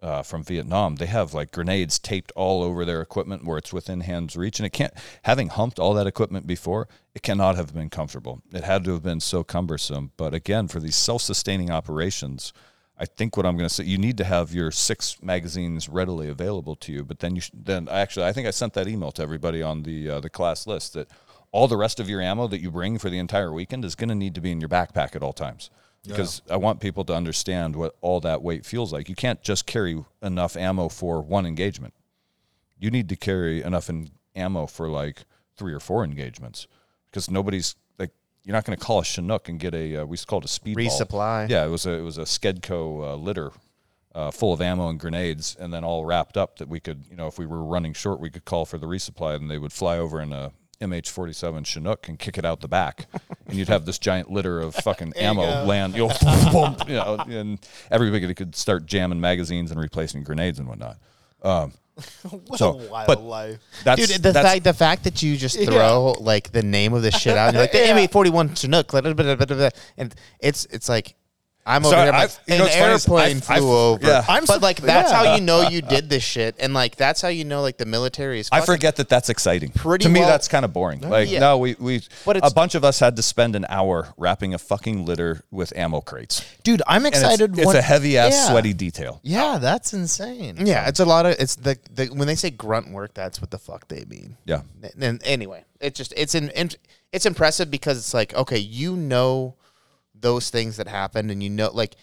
A: uh, from Vietnam, they have like grenades taped all over their equipment where it's within hands reach, and it can't. Having humped all that equipment before, it cannot have been comfortable. It had to have been so cumbersome. But again, for these self-sustaining operations, I think what I'm going to say, you need to have your six magazines readily available to you. But then you sh- then actually, I think I sent that email to everybody on the uh, the class list that all the rest of your ammo that you bring for the entire weekend is going to need to be in your backpack at all times because I want people to understand what all that weight feels like. You can't just carry enough ammo for one engagement. You need to carry enough in ammo for like three or four engagements because nobody's you're not going to call a Chinook and get a uh, we called it a speedball
B: Resupply.
A: Yeah, it was a it was a Skedco uh, litter. Uh, full of ammo and grenades, and then all wrapped up that we could, you know, if we were running short, we could call for the resupply, and they would fly over in a MH47 Chinook and kick it out the back, and you'd have this giant litter of fucking ammo land, you know, boom, you know, and everybody could start jamming magazines and replacing grenades and whatnot. Um, so,
D: wild
A: but
D: life.
A: that's
B: Dude, the
A: that's,
B: fact the fact that you just throw like the name of the shit out, and you're like the
D: Yeah.
B: M841 Chinook, blah, blah, blah, blah, blah, and it's it's like I'm over
A: So
B: here, I'm
A: I've-
B: like,
A: you
B: an
A: know what's funny is
B: airplane
A: I've- I've-
B: flew over.
A: yeah.
D: I'm
B: but like that's
D: yeah.
B: how you know you did this shit, and like that's how you know like the military is.
A: I forget that that's exciting.
B: Pretty
A: to me, that's kind of boring. Like,
B: Yeah.
A: no, we we
B: But
A: a bunch of us had to spend an hour wrapping a fucking litter with ammo crates.
D: Dude, I'm
A: And it's,
D: excited.
A: it's
D: when-
A: a heavy ass
D: yeah.
A: sweaty detail.
D: Yeah, that's insane.
B: Yeah, it's a lot of it's the, the when they say grunt work, that's what the fuck they mean.
A: Yeah.
B: And anyway, it's just it's an it's impressive because it's like okay, you know those things that happened, and you know like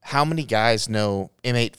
B: how many guys know M8.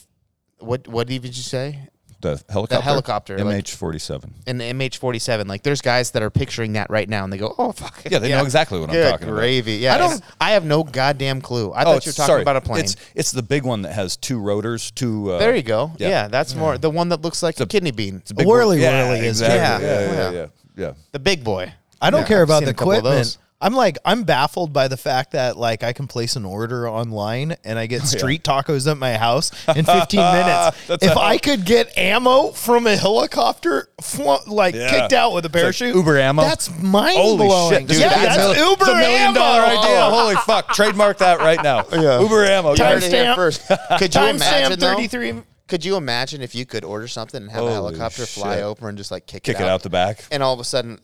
B: What what did you say?
A: the helicopter.
B: The helicopter,
A: MH47.
B: And the MH47, like there's guys that are picturing that right now, and they go, "Oh fuck."
A: Yeah, they know exactly what I'm
B: Good
A: talking about.
B: gravy. Yeah,
A: I don't-
B: I have no goddamn clue. I thought you were talking
A: sorry.
B: about a plane.
A: It's it's the big one that has two rotors. Two. Uh,
B: there you go.
A: yeah.
B: Yeah, that's more the one that looks like a, kidney bean.
A: It's a big
C: Whirly
A: one.
C: whirly is
A: exactly. Yeah, yeah,
B: Yeah.
A: yeah, yeah. yeah.
B: The big boy.
D: I don't
B: Yeah,
D: care
B: I've
D: about the
B: a couple
D: equipment.
B: Those.
D: I'm like I'm baffled by the fact that like I can place an order online and I get oh, street tacos at my house in 15 minutes. If
A: how-
D: I could get ammo from a helicopter, flo- like
A: Yeah.
D: kicked out with a
A: It's like
D: parachute,
A: Uber ammo?
D: That's mind
A: Holy
D: blowing.
A: shit, dude!
D: yeah,
A: that's,
D: that's
A: a
D: Uber
A: it's a million
D: ammo.
A: dollar idea. Holy fuck! Trademark that right now. Yeah. Uber ammo.
B: You heard
A: guys.
B: it here
D: Timestamp.
B: first. Could you
D: Timestamp
B: imagine though?
D: 33.
B: Could you imagine if you could order something and have
A: Holy
B: a helicopter fly over and just like kick,
A: Kick
B: it
A: it
B: out,
A: out the back.
B: and all of a sudden,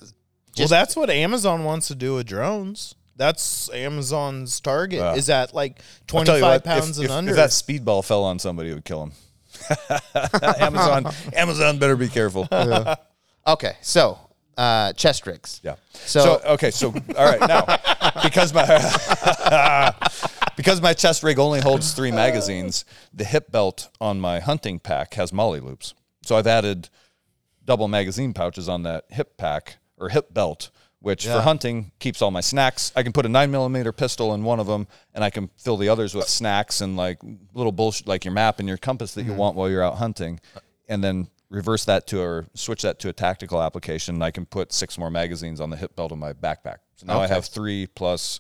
D: Well, that's what Amazon wants to do with drones. That's Amazon's target.
A: Uh,
D: is that like 25
A: what,
D: pounds
A: if,
D: and
A: if,
D: under.
A: If that speedball fell on somebody, it would kill him. Amazon, Amazon better be careful. Yeah.
B: okay. So uh, chest rigs.
A: So,
B: So-
A: okay, so all right now because my because my chest rig only holds three magazines, the hip belt on my hunting pack has MOLLE loops. So I've added double magazine pouches on that hip pack or hip belt, which for hunting keeps all my snacks. I can put a nine millimeter pistol in one of them, and I can fill the others with snacks and like little bullshit, like your map and your compass that you mm-hmm. want while you're out hunting, and then reverse that to or switch that to a tactical application. And I can put six more magazines on the hip belt of my backpack. So now I have three plus.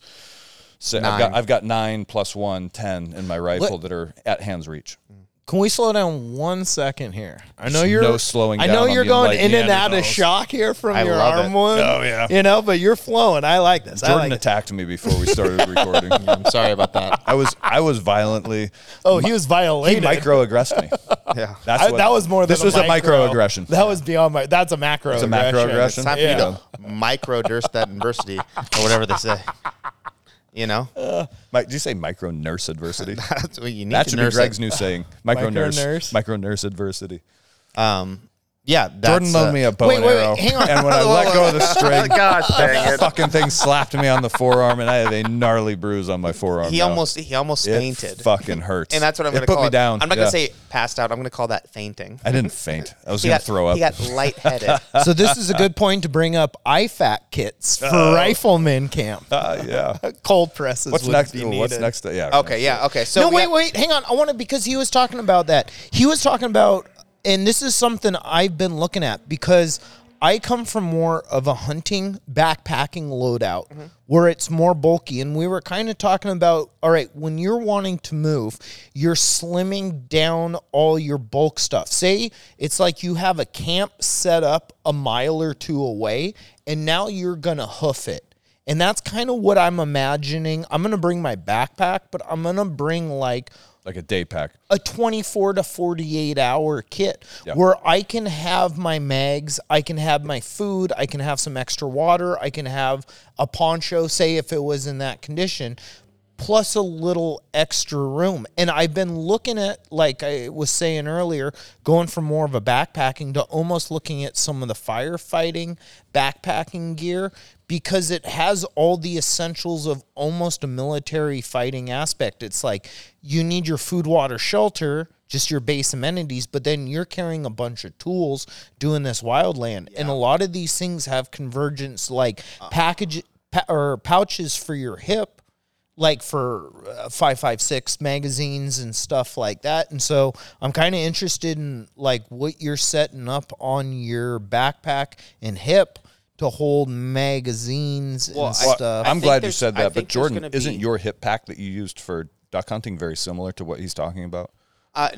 A: So I've got. I've got nine plus one, ten in my rifle that are at hand's reach. Mm.
D: Can we slow down one second here? I know
A: There's
D: you're
A: no slowing
D: I know
A: on
D: you're
A: the
D: going in and out of
A: Neanderthals.
D: shock here from
B: I
D: your
B: love
D: arm
B: it.
D: wound.
A: Oh, yeah.
D: you know, but you're flowing. I like this. I
A: Jordan
D: like it.
A: attacked me before we started recording.
B: I'm sorry about that.
A: I was I was violently
D: Oh, he was
A: he
D: violated.
A: microaggressed me.
B: Yeah.
A: That's
D: I-
A: what,
D: that was more.
A: This
D: than
A: was a
D: micro.
A: microaggression.
D: That was beyond my. That's a macro.
A: It's a macroaggression?
B: It's time for
D: Yeah.
B: you to micro durst that adversity or whatever they say. You know,
A: Mi- did you say micro nurse adversity?
B: that's what you need
A: that
B: to
A: should be
B: nurse
A: Greg's
B: it.
A: new saying. Micro nurse.
D: Micro-nurse.
A: Micro nurse adversity.
B: Um, yeah, that's,
A: Jordan loaned
B: uh,
A: me a bow
D: wait,
A: and
D: wait, wait,
A: arrow,
D: hang on.
A: and when I let go of the string,
B: Gosh dang
A: the
B: it.
A: fucking thing slapped me on the forearm, and I have a gnarly bruise on my forearm.
B: He
A: now.
B: almost he almost
A: it
B: fainted.
A: fucking hurts,
B: and that's what I'm going to
A: put
B: call
A: me
B: it.
A: down.
B: I'm not
A: Yeah.
B: going to say passed out. I'm going to call that fainting.
A: I didn't faint. I was gonna throw up.
B: He got lightheaded.
D: so this is a good point to bring up IFAK kits for
A: Oh.
D: rifleman camp.
A: Uh, yeah.
D: Cold presses.
A: What's
D: would
A: next?
D: Be
A: what's
D: needed.
A: next? Yeah.
B: okay, yeah, okay. So
D: no, wait,
B: have-
D: wait, hang on. I want to because he was talking about that. He was talking about, and this is something I've been looking at because I come from more of a hunting backpacking loadout
B: Mm-hmm.
D: where it's more bulky, and we were kind of talking about. All right, when you're wanting to move, you're slimming down all your bulk stuff. Say it's like you have a camp set up a mile or two away, and now you're gonna hoof it. And that's kind of what I'm imagining. I'm going to bring my backpack, but I'm going to bring like
A: Like a day pack.
D: a 24 to 48 hour kit where I can have my mags, I can have my food, I can have some extra water, I can have a poncho, say if it was in that condition, plus a little extra room. And I've been looking at, like I was saying earlier, going from more of a backpacking to almost looking at some of the firefighting backpacking gear because it has all the essentials of almost a military fighting aspect. It's like you need your food, water, shelter, just your base amenities, but then you're carrying a bunch of tools doing this wildland. And a lot of these things have convergence like package pa- or pouches for your hip like for uh, 556 magazines and stuff like that and so i'm kind of interested in like what you're setting up on your backpack and hip to hold magazines
B: Well, I-
D: and stuff
A: I'm glad you said that, but Jordan,
B: gonna be-
A: isn't your hip pack that you used for duck hunting very similar to what he's talking about?
B: Uh,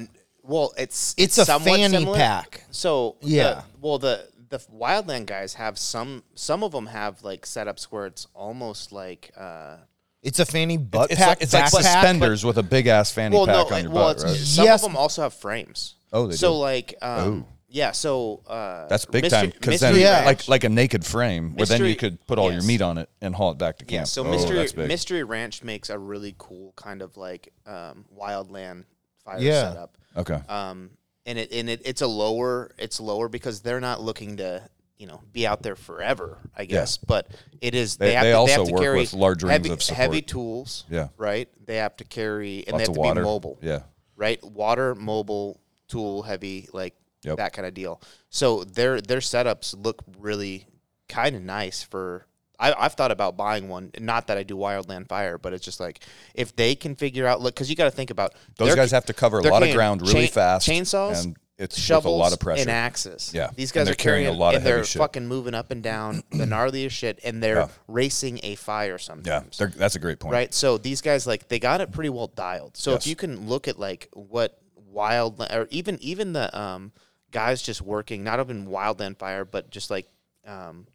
B: well, it's
D: It's a
B: somewhat
D: fanny
B: similar.
D: pack.
B: So the-
D: Yeah.
B: well, the the wildland guys have some. Some of them have like setups where it's almost like. Uh,
D: it's a fanny butt
A: It's
D: pack
A: like, it's like
D: backpack.
A: suspenders with a big ass fanny
B: well,
A: pack
B: no,
A: on your
B: well,
A: butt,
B: it's,
A: right?
B: some
D: Yes.
B: of them also have frames.
A: Oh, they
B: so
A: do?
B: like, um, yeah. So uh,
A: That's big
B: Mystery-
A: time because then
D: Yeah.
B: Ranch-
A: like like a naked frame where then you could put all your meat on it and haul it back to camp.
B: Yeah, so
A: oh,
B: Mystery. Mystery Ranch makes a really cool kind of like um, wildland fire
D: Yeah.
B: setup.
A: okay.
B: Um, and it and it, it's a lower it's lower because they're not looking to you know be out there forever. I guess, but it is
A: They-
B: they, have
A: they
B: to,
A: also
B: they have to
A: work
B: carry
A: with large rings
B: heavy,
A: of support.
B: heavy tools.
A: Yeah.
B: right. They have to carry and
A: Lots
B: they have to
A: water.
B: be mobile.
A: Yeah.
B: right. Water, mobile, tool, heavy, like
A: Yep.
B: that kind of deal. So their their setups look really kind of nice for. I, I've thought about buying one. Not that I do wildland fire, but it's just like if they can figure out. Look, because you got to think about
A: Those guys have to cover a lot of ground really
B: chain-
A: fast.
B: chainsaws,
A: and it's
B: shovels,
A: with a lot of pressure.
B: and axes.
A: Yeah.
B: these guys
A: they're
B: carrying,
A: carrying a lot of
B: and they're
A: shit.
B: fucking moving up and down the gnarliest shit, and they're
A: Yeah.
B: racing a fire
A: yeah,
B: sometimes.
A: they're- that's a great point.
B: right. So these guys like they got it pretty well dialed. So
A: Yes.
B: if you can look at like what wild or even even the um guys just working not even wildland fire, but just like um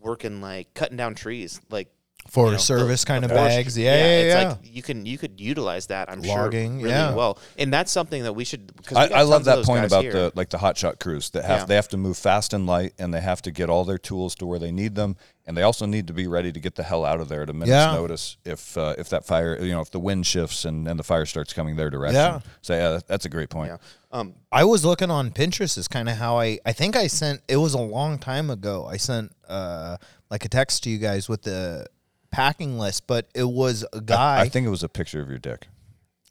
B: working like cutting down trees like
D: For
B: you know,
D: service
B: the-
D: kind
B: the
D: of
B: forest-
D: bags. Yeah, yeah,
B: it's
D: yeah.
B: like you can you could utilize that. I'm
D: Logging,
B: sure really
D: yeah.
B: well, and that's something that we should. Because
A: I,
B: we got
A: I love that point about
B: here.
A: the like the hotshot crews that have
B: Yeah.
A: they have to move fast and light and they have to get all their tools to where they need them and they also need to be ready to get the hell out of there at a minute's
D: Yeah.
A: notice if uh, if that fire you know if the wind shifts and, and the fire starts coming their direction.
D: Yeah.
A: So yeah, that's a great point.
B: Yeah. Um,
D: I was looking on Pinterest is kind of how I I think I sent it was a long time ago. I sent uh like a text to you guys with the packing list, but it was a guy.
A: I think it was a picture of your dick.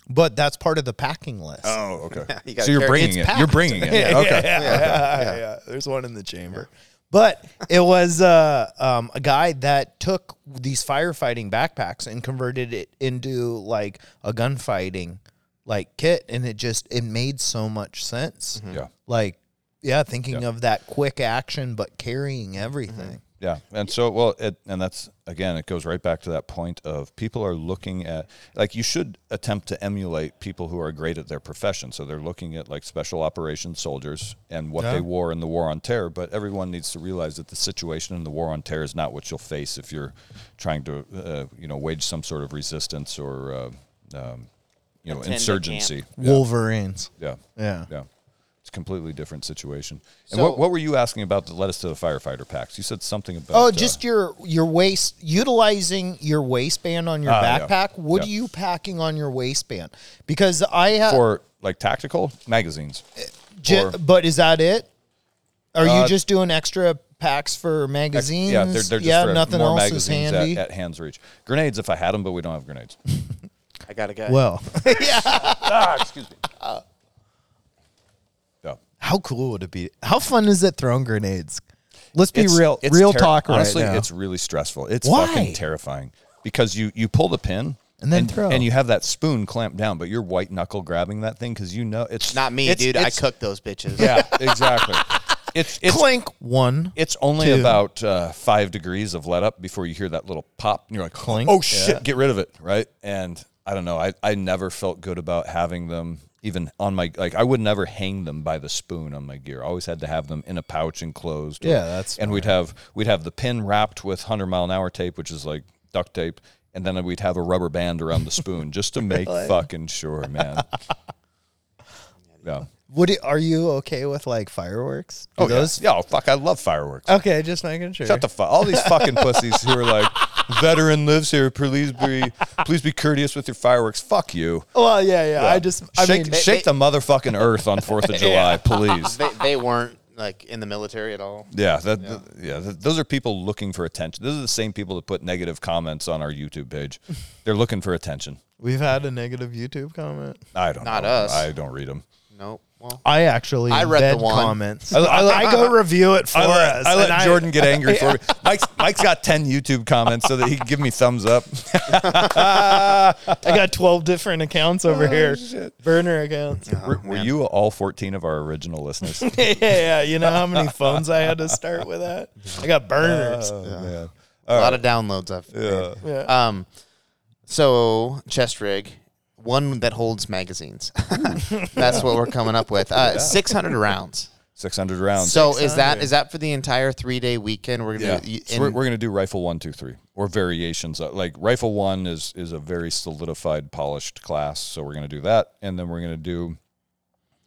D: but that's part of the packing list.
A: Oh, okay.
B: You gotta
A: so you're bringing it. You're bringing it. Okay.
D: yeah, yeah, There's one in the chamber. But it was uh, um, a guy that took these firefighting backpacks and converted it into like a gunfighting like kit, and it just it made so much sense.
A: Yeah.
D: Like, yeah, thinking
A: Yeah.
D: of that quick action, but carrying everything.
A: Yeah, and so well, it, and that's again, it goes right back to that point of people are looking at like you should attempt to emulate people who are great at their profession. So they're looking at like special operations soldiers and what
D: Yeah.
A: they wore in the war on terror. But everyone needs to realize that the situation in the war on terror is not what you'll face if you're trying to uh, you know wage some sort of resistance or uh, um, you know
B: Attend
A: insurgency. Yeah.
D: Wolverines.
A: yeah.
D: Yeah.
A: Yeah. It's a completely different situation. And
B: So-
A: what, what were you asking about that led us to the firefighter packs? You said something about.
D: Oh,
A: uh,
D: just your your waist utilizing your waistband on your
A: yeah.
D: backpack. What
A: Yeah.
D: are you packing on your waistband? Because I have
A: for like tactical magazines.
D: Ju-
A: Or-
D: but is that it? Are
A: Uh,
D: you just doing extra packs for magazines?
A: Yeah, they're, they're just
D: yeah,
A: for
D: nothing
A: more
D: else is
A: magazines
D: handy.
A: At, at hands reach. Grenades if I had them, but we don't have grenades.
B: I got a guy.
D: well,
A: ah, excuse me. Yeah.
D: how cool would it be? How fun is it throwing grenades? Let's be real,
A: it's
D: real
A: ter-
D: talk right
A: Honestly,
D: now.
A: it's really stressful. It's
D: Why?
A: fucking terrifying because you you pull the pin
D: And then throw.
A: and you have that spoon clamped down, but you're white knuckle grabbing that thing because you know it's
B: not me,
A: it's-
B: dude. I
A: it's-
B: cooked those bitches.
A: Yeah, exactly. It's it's
D: clink one.
A: It's only
D: Two.
A: about uh, five degrees of let up before you hear that little pop, and you're like,
D: Clink.
A: "Oh shit,
D: Yeah.
A: get rid of it!" Right? And I don't know. I, I never felt good about having them even on my like. I would never hang them by the spoon on my gear. I always had to have them in a pouch enclosed.
D: Yeah, that's
A: And we'd have we'd have the pin wrapped with hundred mile an hour tape, which is like duct tape, and then we'd have a rubber band around the spoon just to make fucking sure, man. Yeah.
D: Would it, are you okay with like fireworks? Do
A: Oh
D: those?
A: yeah. yeah. Oh, fuck. I love fireworks.
D: Okay, just making sure.
A: Shut the fuck. All these fucking pussies who are like, veteran lives here. Please be, please be courteous with your fireworks. Fuck you.
D: Well, yeah, yeah. I just, I
A: shake,
D: mean,
A: shake the motherfucking earth on Fourth of July, please.
B: they, they weren't like in the military at all.
A: Yeah, that, yeah. th- those are people looking for attention. Those are the same people that put negative comments on our YouTube page. They're looking for attention.
D: we've had a negative YouTube comment.
A: I don't
B: Not
A: know.
B: us.
A: I don't read them.
B: Nope. Well,
D: I actually
B: I read the one.
D: comments.
A: I- I-
D: I, go review it for
A: I let,
D: us.
A: I let
D: and
A: Jordan get angry for me. Mike's, Mike's got 10 YouTube comments so that he can give me thumbs up.
D: I got 12 different accounts over here.
A: Oh, shit.
D: Burner accounts.
A: were, were you all 14 of our original listeners?
D: yeah, yeah. You know how many phones I had to start with that? I got burners.
A: Oh, man.
B: a lot of downloads I've.
A: Yeah.
D: yeah.
B: Um, so chest rig, one that holds magazines. That's what we're coming up with. Uh, Six hundred rounds.
A: 600 rounds.
B: So is that is that for the entire three day weekend? We're gonna. y-
A: so we're, we're gonna do rifle one, two, three, or variations. Uh, Like rifle one is is a very solidified, polished class, so we're gonna do that, and then we're gonna do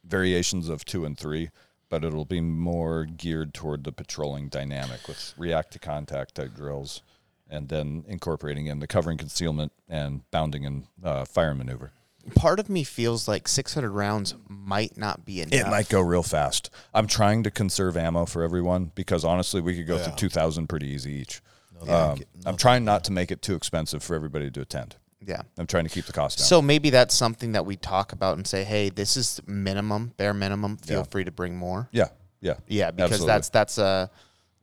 A: variations of two and three, but it'll be more geared toward the patrolling dynamic with react to contact type drills, and then incorporating in the covering concealment and bounding and uh, fire maneuver.
B: part of me feels like six hundred rounds might not be enough.
A: It might go real fast. I'm trying to conserve ammo for everyone because honestly, we could go through 2,000 pretty easy each. Um, I'm trying not to make it too expensive for everybody to attend.
B: Yeah.
A: I'm trying to keep the cost down.
B: So maybe that's something that we talk about and say, hey, this is minimum, bare minimum. Feel
A: Yeah.
B: free to bring more.
A: yeah, yeah,
B: Yeah, because
A: Absolutely.
B: that's that's uh,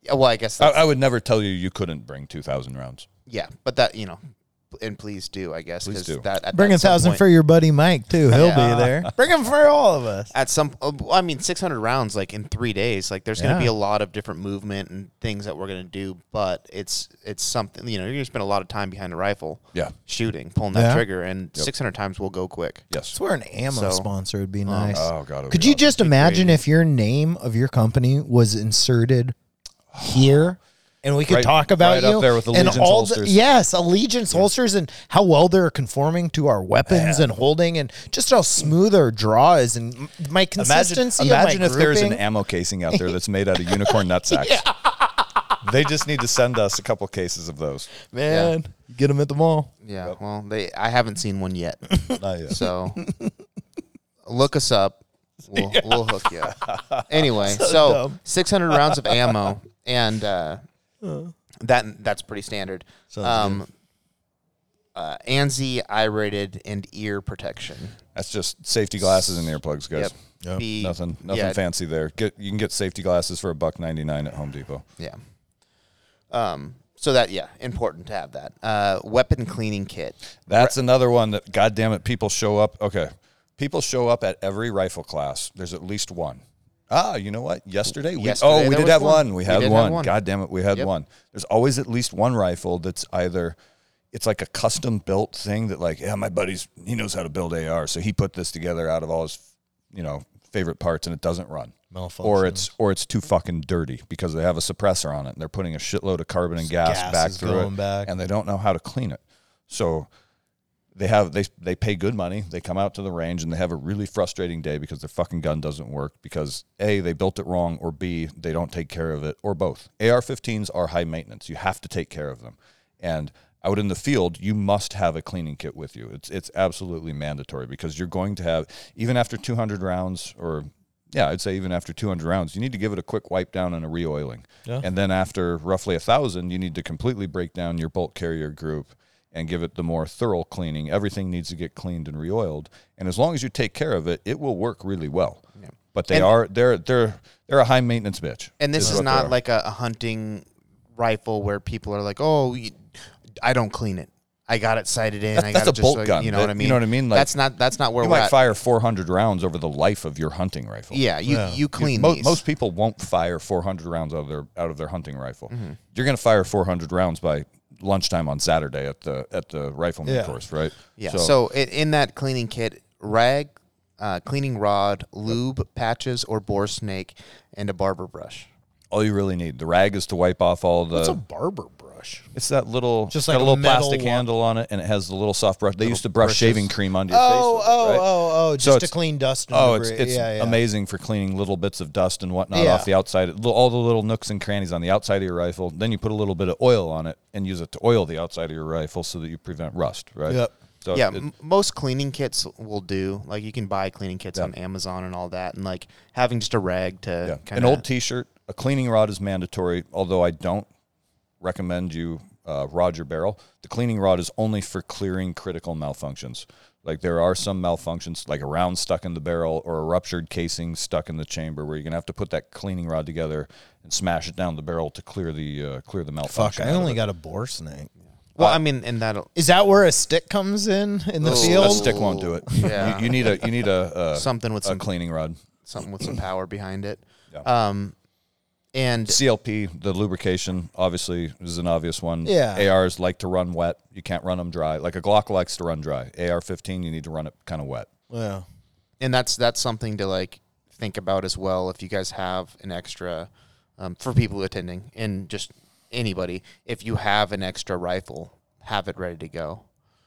B: yeah, well, I guess
A: I,
B: that's,
A: I would never tell you you couldn't bring 2,000 rounds.
B: yeah, but that you know, and please do, I guess,
A: Please
B: 'cause
A: do.
B: that at
D: Bring
B: that
D: a
B: some
D: thousand
B: point-
D: for your buddy Mike too. He'll
B: Yeah.
D: be there. Bring him for all of us.
B: at some uh, i mean 600 rounds like in three days like there's going to be
D: Yeah.
B: a lot of different movement and things that we're going to do but it's it's something you know you're going to spend a lot of time behind a rifle
A: Yeah.
B: shooting pulling that
D: Yeah.
B: trigger and
A: Yep.
B: 600 times will go quick
A: Yes.
D: I swear an ammo
B: So-
D: sponsor would be nice.
A: Oh god. it would
D: Could
A: be
D: you
A: awesome.
D: just imagine if your name of your company was inserted here? And we could
A: Right-
D: talk about
A: right
D: you
A: up there with
D: and
A: Allegiance
D: all the,
A: holsters.
D: yes, allegiance holsters and how well they're conforming to our weapons and holding and just how smooth our draw is and my
A: Imagine,
D: consistency.
A: imagine
D: of
A: if
D: my
A: there's an ammo casing out there that's made out of unicorn nutsacks. They just need to send us a couple cases of those.
D: man. You get them at the mall.
B: yeah well they i haven't seen one yet
A: Not yet.
B: so look us up we'll, we'll hook you up anyway so,
D: dumb.
B: 600 rounds of ammo and uh, that that's pretty standard um uh, ANSI, I-rated, and ear protection.
A: That's just safety glasses and earplugs, guys.
D: Yep.
B: Be-
A: Nothing, nothing
B: yeah,
A: fancy there. Get you can get safety glasses for a buck ninety nine at Home Depot.
B: Yeah. Um. So that yeah, important to have that. Uh, weapon cleaning kit.
A: That's another one that, God damn it, people show up. Okay, people show up at every rifle class. There's at least one. Ah, you know what? Yesterday, we
B: Yesterday
A: oh we did have
B: one.
A: one. We
B: We
A: had
B: have
A: one.
B: one.
A: God damn it, we had
B: Yep.
A: one. There's always at least one rifle that's either it's like a custom built thing that like yeah my buddy's he knows how to build AR so he put this together out of all his you know favorite parts and it doesn't run or it's or it's too fucking dirty because they have a suppressor on it and they're putting a shitload of carbon and gas,
D: gas
A: back through it
D: back.
A: and they don't know how to clean it so they have they they pay good money they come out to the range and they have a really frustrating day because their fucking gun doesn't work because a they built it wrong or b they don't take care of it or both ar-15s are high maintenance you have to take care of them and out in the field you must have a cleaning kit with you it's it's absolutely mandatory because you're going to have even after 200 rounds or yeah, I'd say even after 200 rounds, you need to give it a quick wipe down and a re-oiling.
D: Yeah.
A: And then after roughly a thousand, you need to completely break down your bolt carrier group and give it the more thorough cleaning. Everything needs to get cleaned and re-oiled. And as long as you take care of it, it will work really well. But they
B: And-
A: are they're they're they're a high maintenance bitch.
B: And this is,
A: what they
B: not like a, a hunting rifle where people are like, "Oh, you, I don't clean it. I got it sighted in.
A: That's-
B: I
A: that's
B: got
A: a
B: it just
A: bolt
B: like-"
A: gun.
B: You know
A: That-
B: what I mean?
A: you know what I mean? Like,
B: that's not that's not where
A: you
B: we're
A: might
B: at.
A: fire 400 rounds over the life of your hunting rifle.
B: Yeah, you
D: Yeah.
B: you clean
A: Mo-
B: these.
A: most people won't fire 400 rounds out of their out of their hunting rifle.
B: Mm-hmm.
A: You're going to fire 400 rounds by lunchtime on Saturday at the at the rifleman
D: Yeah.
A: course, right?
B: Yeah. So, i in that cleaning kit, rag, uh, cleaning rod, lube, patches, or bore snake, and a barber brush.
A: all you really need the rag is to wipe off all the.
D: What's a barber brush?
A: It's that little,
D: Just like
A: a
D: a
A: little
D: metal
A: plastic
D: one.
A: handle on it, and it has the little soft brush. They used to brush
B: brushes.
A: shaving cream onto your
D: Oh,
A: face. with it,
D: oh,
A: right?
D: oh, oh,
A: So
D: just to
A: it's-
D: clean dust. And
A: Oh, it's
D: debris.
A: it's
D: yeah, yeah.
A: amazing for cleaning little bits of dust and whatnot
D: Yeah.
A: off the outside, li- all the little nooks and crannies on the outside of your rifle. Then you put a little bit of oil on it and use it to oil the outside of your rifle so that you prevent rust. Right.
D: Yep.
A: So
B: yeah,
A: it-
B: m- most cleaning kits will do. Like you can buy cleaning kits
A: Yeah.
B: on Amazon and all that, and like having just a rag to
A: Yeah.
B: kind
A: An old T-shirt, a cleaning rod is mandatory. Although I don't recommend you uh, rod your barrel. The cleaning rod is only for clearing critical malfunctions. Like there are some malfunctions, like a round stuck in the barrel or a ruptured casing stuck in the chamber, where you're gonna have to put that cleaning rod together and smash it down the barrel to clear the uh, clear the malfunction. Fuck.
D: I
A: out of
D: only
A: it.
D: got a bore snake.
B: well, I mean, and that
D: Is that where a stick comes in in the
B: Oh.
A: a stick won't do it.
B: Yeah.
A: you, you need a you need a, uh
B: something with
A: a
B: some
A: cleaning rod.
B: something with some power behind it.
A: Yeah.
B: Um, and
A: CLP, the lubrication, obviously is an obvious one.
D: Yeah.
A: ARs like to run wet. You can't run them dry. Like a Glock likes to run dry. AR-15, you need to run it kind of wet.
D: yeah.
B: and that's that's something to like think about as well. If you guys have an extra um, for people attending and just anybody, if you have an extra rifle, have it ready to go.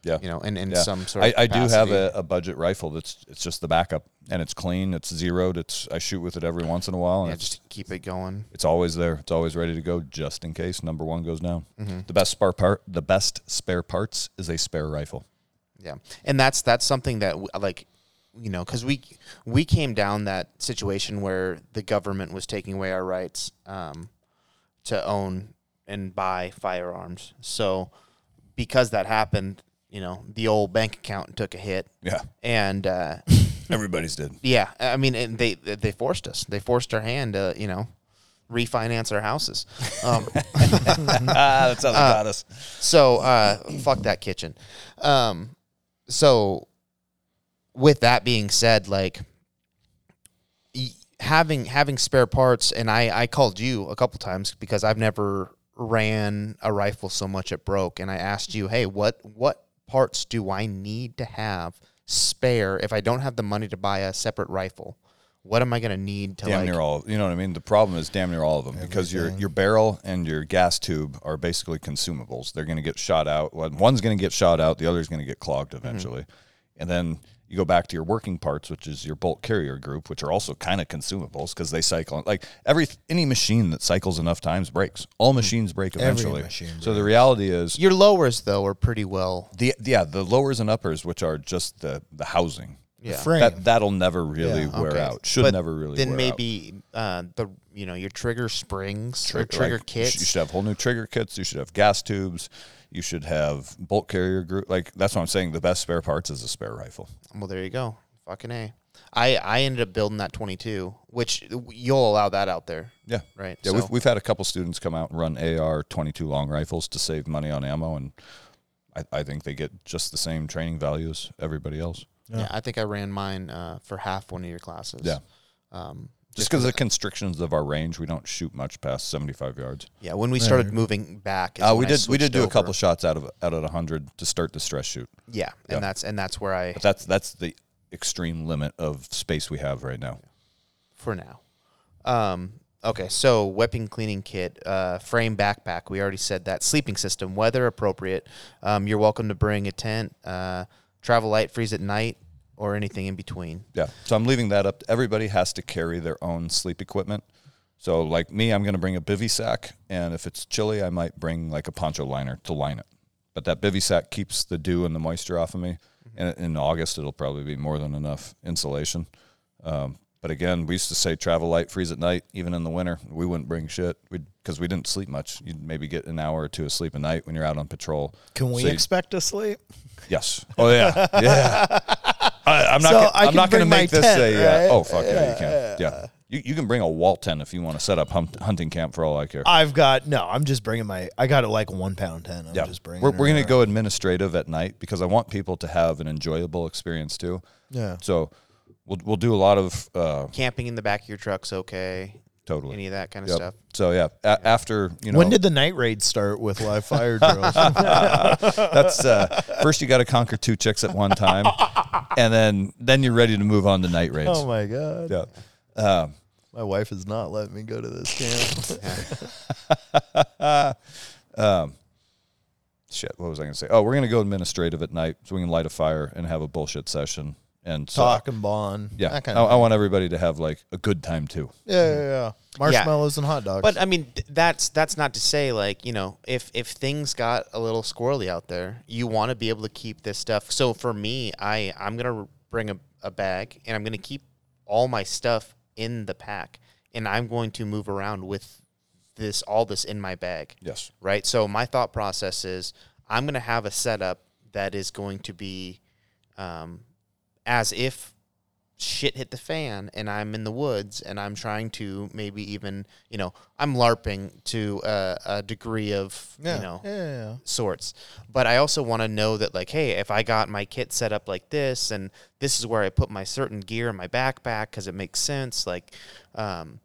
A: Yeah.
B: You know, in, in
A: Yeah.
B: some sort
A: I,
B: of
A: I do have a, a budget rifle that's it's just the backup and it's clean. It's zeroed. It's I shoot with it every once in a while and
B: yeah, just keep it going.
A: it's always there. It's always ready to go just in case number one goes down.
B: Mm-hmm.
A: The best spare part the best spare parts is a spare rifle.
B: Yeah, and that's that's something that like you know because we we came down that situation where the government was taking away our rights um, to own and buy firearms. So because that happened, you know the old bank account took a hit,
A: Yeah,
B: and uh,
A: everybody's did.
B: yeah, I mean, and they they forced us. They forced our hand to you know refinance our houses. Um,
A: that's how they got us.
B: So uh, fuck that kitchen. Um, so with that being said, like having having spare parts, and I I called you a couple times because I've never ran a rifle so much it broke, and I asked you, hey, what what parts do I need to have spare if I don't have the money to buy a separate rifle? What am I gonna need to
A: damn
B: like?
A: near all. You know what I mean? The problem is damn near all of them because your your barrel and your gas tube are basically consumables. They're going to get shot out. One's going to get shot out. The other's going to get clogged
B: Mm-hmm.
A: eventually, and then you go back to your working parts, which is your bolt carrier group, which are also kind of consumables because they cycle. Like every any machine that cycles enough times breaks. All machines break eventually.
D: machine
A: so the reality is
B: Your lowers though are pretty well.
A: the yeah the lowers and uppers, which are just the the housing.
B: Yeah.
D: frame.
A: That that'll never really
D: Yeah.
A: wear
B: Okay.
A: out. Should
B: But
A: never really.
B: Then
A: wear out.
B: maybe uh, the you know your trigger springs or trigger
A: you sh-
B: kits.
A: You should have whole new trigger kits. You should have gas tubes. You should have bolt carrier group. Like that's what I'm saying. The best spare parts is a spare rifle.
B: Well, there you go. Fucking a. I I ended up building that 22, which you'll allow that out there,
A: Yeah,
B: right?
A: yeah.
B: So-
A: We've we've had a couple students come out and run AR 22 long rifles to save money on ammo, and I, I think they get just the same training value as everybody else.
B: yeah. I think I ran mine uh, for half one of your classes.
A: Yeah.
B: Um,
A: Just because of the constrictions of our range, we don't shoot much past 75 yards.
B: yeah. When we started moving back, is
A: Uh, we did we did
B: switched
A: do a couple shots out of out of 100 to start the stress shoot,
B: Yeah, and
A: Yeah.
B: that's and that's where I
A: but that's that's the extreme limit of space we have right now.
B: for now. Um, okay, so weapon cleaning kit, uh, frame backpack. We already said that. Sleeping system, weather appropriate. Um, you're welcome to bring a tent. Uh, travel light, freeze at night, or anything in between.
A: Yeah. So I'm leaving that up. Everybody has to carry their own sleep equipment. So like me, I'm going to bring a bivy sack, and if it's chilly, I might bring like a poncho liner to line it. But that bivy sack keeps the dew and the moisture off of me. And in August, it'll probably be more than enough insulation. Um, but again, we used to say travel light, freeze at night. Even in the winter, we wouldn't bring shit because we didn't sleep much. You'd maybe get an hour or two of sleep a night when you're out on patrol.
D: Can we
A: So
D: expect to sleep?
A: Yes. Oh yeah. Yeah. I, I'm not.
D: So
A: gonna,
D: I
A: I'm not going to make this
D: tent,
A: a. Uh, oh fuck yeah, you can. Yeah. You, you can bring a wall tent if you want to set up hunt, hunting camp for all I care.
D: I've got no. I'm just bringing my. I got it like one pound tent. I'm
A: yeah.
D: just bringing.
A: we're we're going to go administrative at night because I want people to have an enjoyable experience too.
D: Yeah.
A: So we'll we'll do a lot of uh,
B: Camping in the back of your truck's okay.
A: totally.
B: Any of that kind of
A: Yep.
B: stuff.
A: So yeah, a- after you know,
D: when did the night raid start with live fire drills?
A: that's uh, first you got to conquer two chicks at one time, and then then you're ready to move on to night raids.
D: oh my god.
A: yeah. Um,
D: My wife is not letting me go to this camp.
A: shit, what was I going to say? Oh, we're going to go administrative at night so we can light a fire and have a bullshit session and so-
D: Talk and bond.
A: Yeah,
D: That
A: I,
D: of
A: I want everybody to have like a good time too.
D: yeah, yeah, yeah. Marshmallows and hot dogs.
B: But I mean, th- that's that's not to say like you know if if things got a little squirrely out there, you want to be able to keep this stuff. So for me, I I'm gonna bring a, a bag and I'm gonna keep all my stuff in the pack, and I'm going to move around with this all this in my bag.
A: Yes.
B: Right. So my thought process is I'm gonna have a setup that is going to be um, as if shit hit the fan and I'm in the woods and I'm trying to maybe even, you know, I'm LARPing to a, a degree of,
D: yeah,
B: you know,
D: yeah, yeah,
B: sorts. But I also want to know that, like, hey, if I got my kit set up like this and this is where I put my certain gear in my backpack because it makes sense, like, um,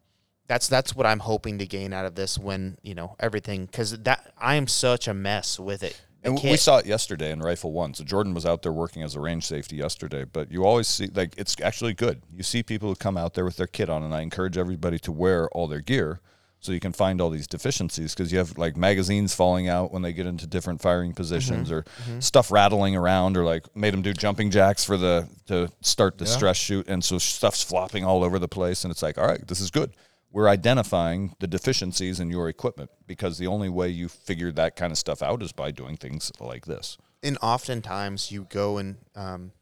B: that's that's what I'm hoping to gain out of this when you know everything because that I am such a mess with it.
A: And we saw it yesterday in Rifle One. So Jordan was out there working as a range safety yesterday. But you always see like it's actually good. You see people who come out there with their kit on, and I encourage everybody to wear all their gear so you can find all these deficiencies because you have like magazines falling out when they get into different firing positions
B: Mm-hmm.
A: or stuff rattling around or like made them do jumping jacks for the to start the stress shoot and so stuff's flopping all over the place and it's like all right this is good we're identifying the deficiencies in your equipment because the only way you figure that kind of stuff out is by doing things like this
B: and oftentimes you go and um,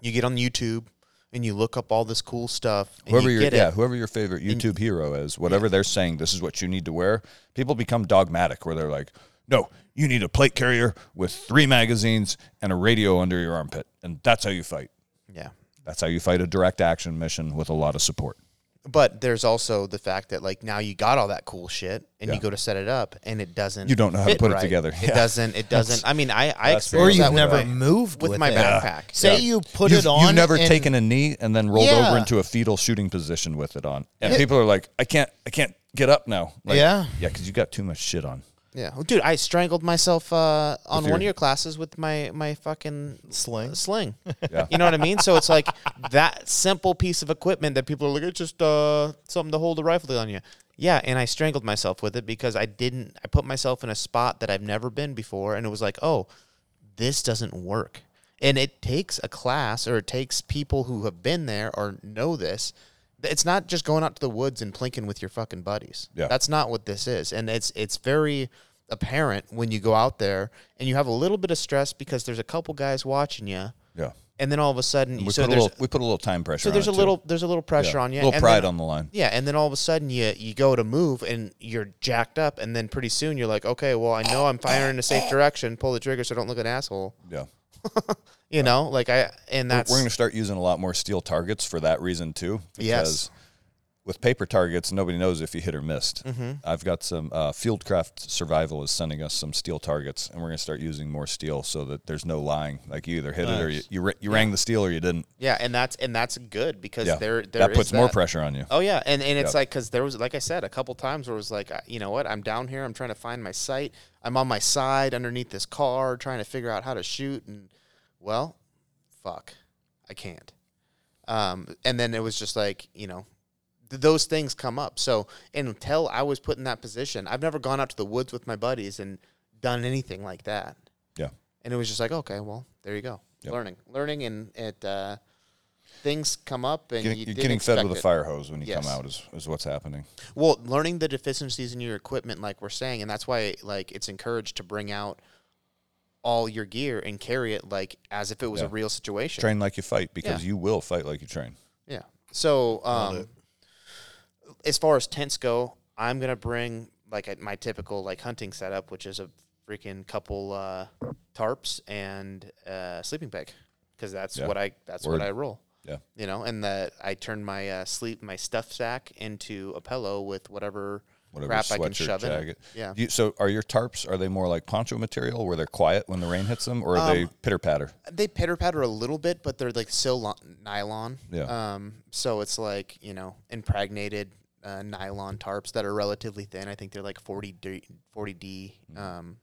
B: you get on YouTube and you look up all this cool stuff. And
A: whoever
B: you
A: your yeah
B: it.
A: whoever your favorite YouTube hero is, whatever they're saying, this is what you need to wear. People become dogmatic where they're like, no, You need a plate carrier with three magazines and a radio under your armpit, and that's how you fight.
B: Yeah.
A: That's how you fight a direct action mission with a lot of support.
B: But there's also the fact that like now you got all that cool shit and
A: Yeah.
B: you go to set it up and it doesn't.
A: You don't know how to
B: fit
A: put it
B: right.
A: together.
B: It
A: Yeah.
B: doesn't. It doesn't. I mean, I I
A: That's the-
D: or you've
B: that
D: never
B: my-
D: moved
B: with
D: with
B: my
D: it.
B: backpack.
D: Say
A: Yeah.
D: you put
A: you've,
D: it on.
A: You've never
D: and-
A: taken a knee and then rolled over into a fetal shooting position with it on, and people are like, "I can't, I can't get up now." Like,
D: Yeah.
A: yeah, because you got too much shit on.
B: Yeah, well, dude, I strangled myself uh, on
A: With
B: one of your classes with my my fucking
D: Sling?
B: Sling.
A: Yeah.
B: You know what I mean? So it's like that simple piece of equipment that people are like, it's just uh, something to hold a rifle on you. Yeah, and I strangled myself with it because I didn't. I put myself in a spot that I've never been before, and it was like, oh, this doesn't work. And it takes a class, or it takes people who have been there or know this. It's not just going out to the woods and plinking with your fucking buddies.
A: Yeah.
B: That's not what this is, and it's it's very apparent when you go out there and you have a little bit of stress because there's a couple guys watching you,
A: Yeah,
B: and then all of a sudden,
A: we
B: so
A: put a little, we put a little time pressure.
B: so there's a
A: on too.
B: little there's a little pressure
A: Yeah.
B: on you,
A: a little
B: and
A: pride
B: then-
A: on the line.
B: yeah, and then all of a sudden you you go to move and you're jacked up, and then pretty soon you're like, okay, well I know I'm firing in a safe direction, pull the trigger so I don't look an asshole,
A: Yeah,
B: you know, like I and that's
A: we're going to start using a lot more steel targets for that reason too. Because
B: Yes.
A: with paper targets, nobody knows if you hit or missed.
B: Mm-hmm.
A: I've got some uh, Fieldcraft Survival is sending us some steel targets, and we're going to start using more steel so that there's no lying. Like you either hit it or you you, you rang the steel or you didn't.
B: yeah, and that's and that's good because
A: Yeah,
B: there there
A: that
B: is
A: puts more pressure on you.
B: Oh yeah, and and it's
A: Yep.
B: like because there was like I said a couple times where it was like you know what I'm down here I'm trying to find my sight I'm on my side underneath this car trying to figure out how to shoot and well, fuck, I can't. Um, and then it was just like you know th- those things come up. So until I was put in that position, I've never gone out to the woods with my buddies and done anything like that.
A: Yeah.
B: And it was just like okay, well there you go,
A: Yep.
B: learning, learning, and it. Uh, Things come up and
A: Getting,
B: you
A: you're getting fed with a fire hose when you
B: Yes.
A: come out is, is what's happening.
B: Well, learning the deficiencies in your equipment, like we're saying, and that's why like it's encouraged to bring out all your gear and carry it like as if it was a real situation.
A: Train like you fight because
B: Yeah.
A: you will fight like you train.
B: Yeah. So, um, as far as tents go, I'm gonna bring like a, my typical like hunting setup, which is a freaking couple uh, tarps and uh, sleeping bag, because that's
A: Yeah.
B: what I that's
A: Word.
B: what I roll.
A: Yeah.
B: You know, and that I turn my uh, sleep my stuff sack into a pillow with whatever,
A: Whatever
B: crap I can
A: sweatshirt,
B: shove in
A: jacket.
B: Yeah.
A: You, so are your tarps, are they more like poncho material where they're quiet when the rain hits them or are they
B: Um,
A: pitter patter?
B: They pitter patter a little bit, but they're like still lo- nylon.
A: Yeah.
B: Um. So it's like you know impregnated uh, nylon tarps that are relatively thin. I think they're like 40 D. 40 D. Um.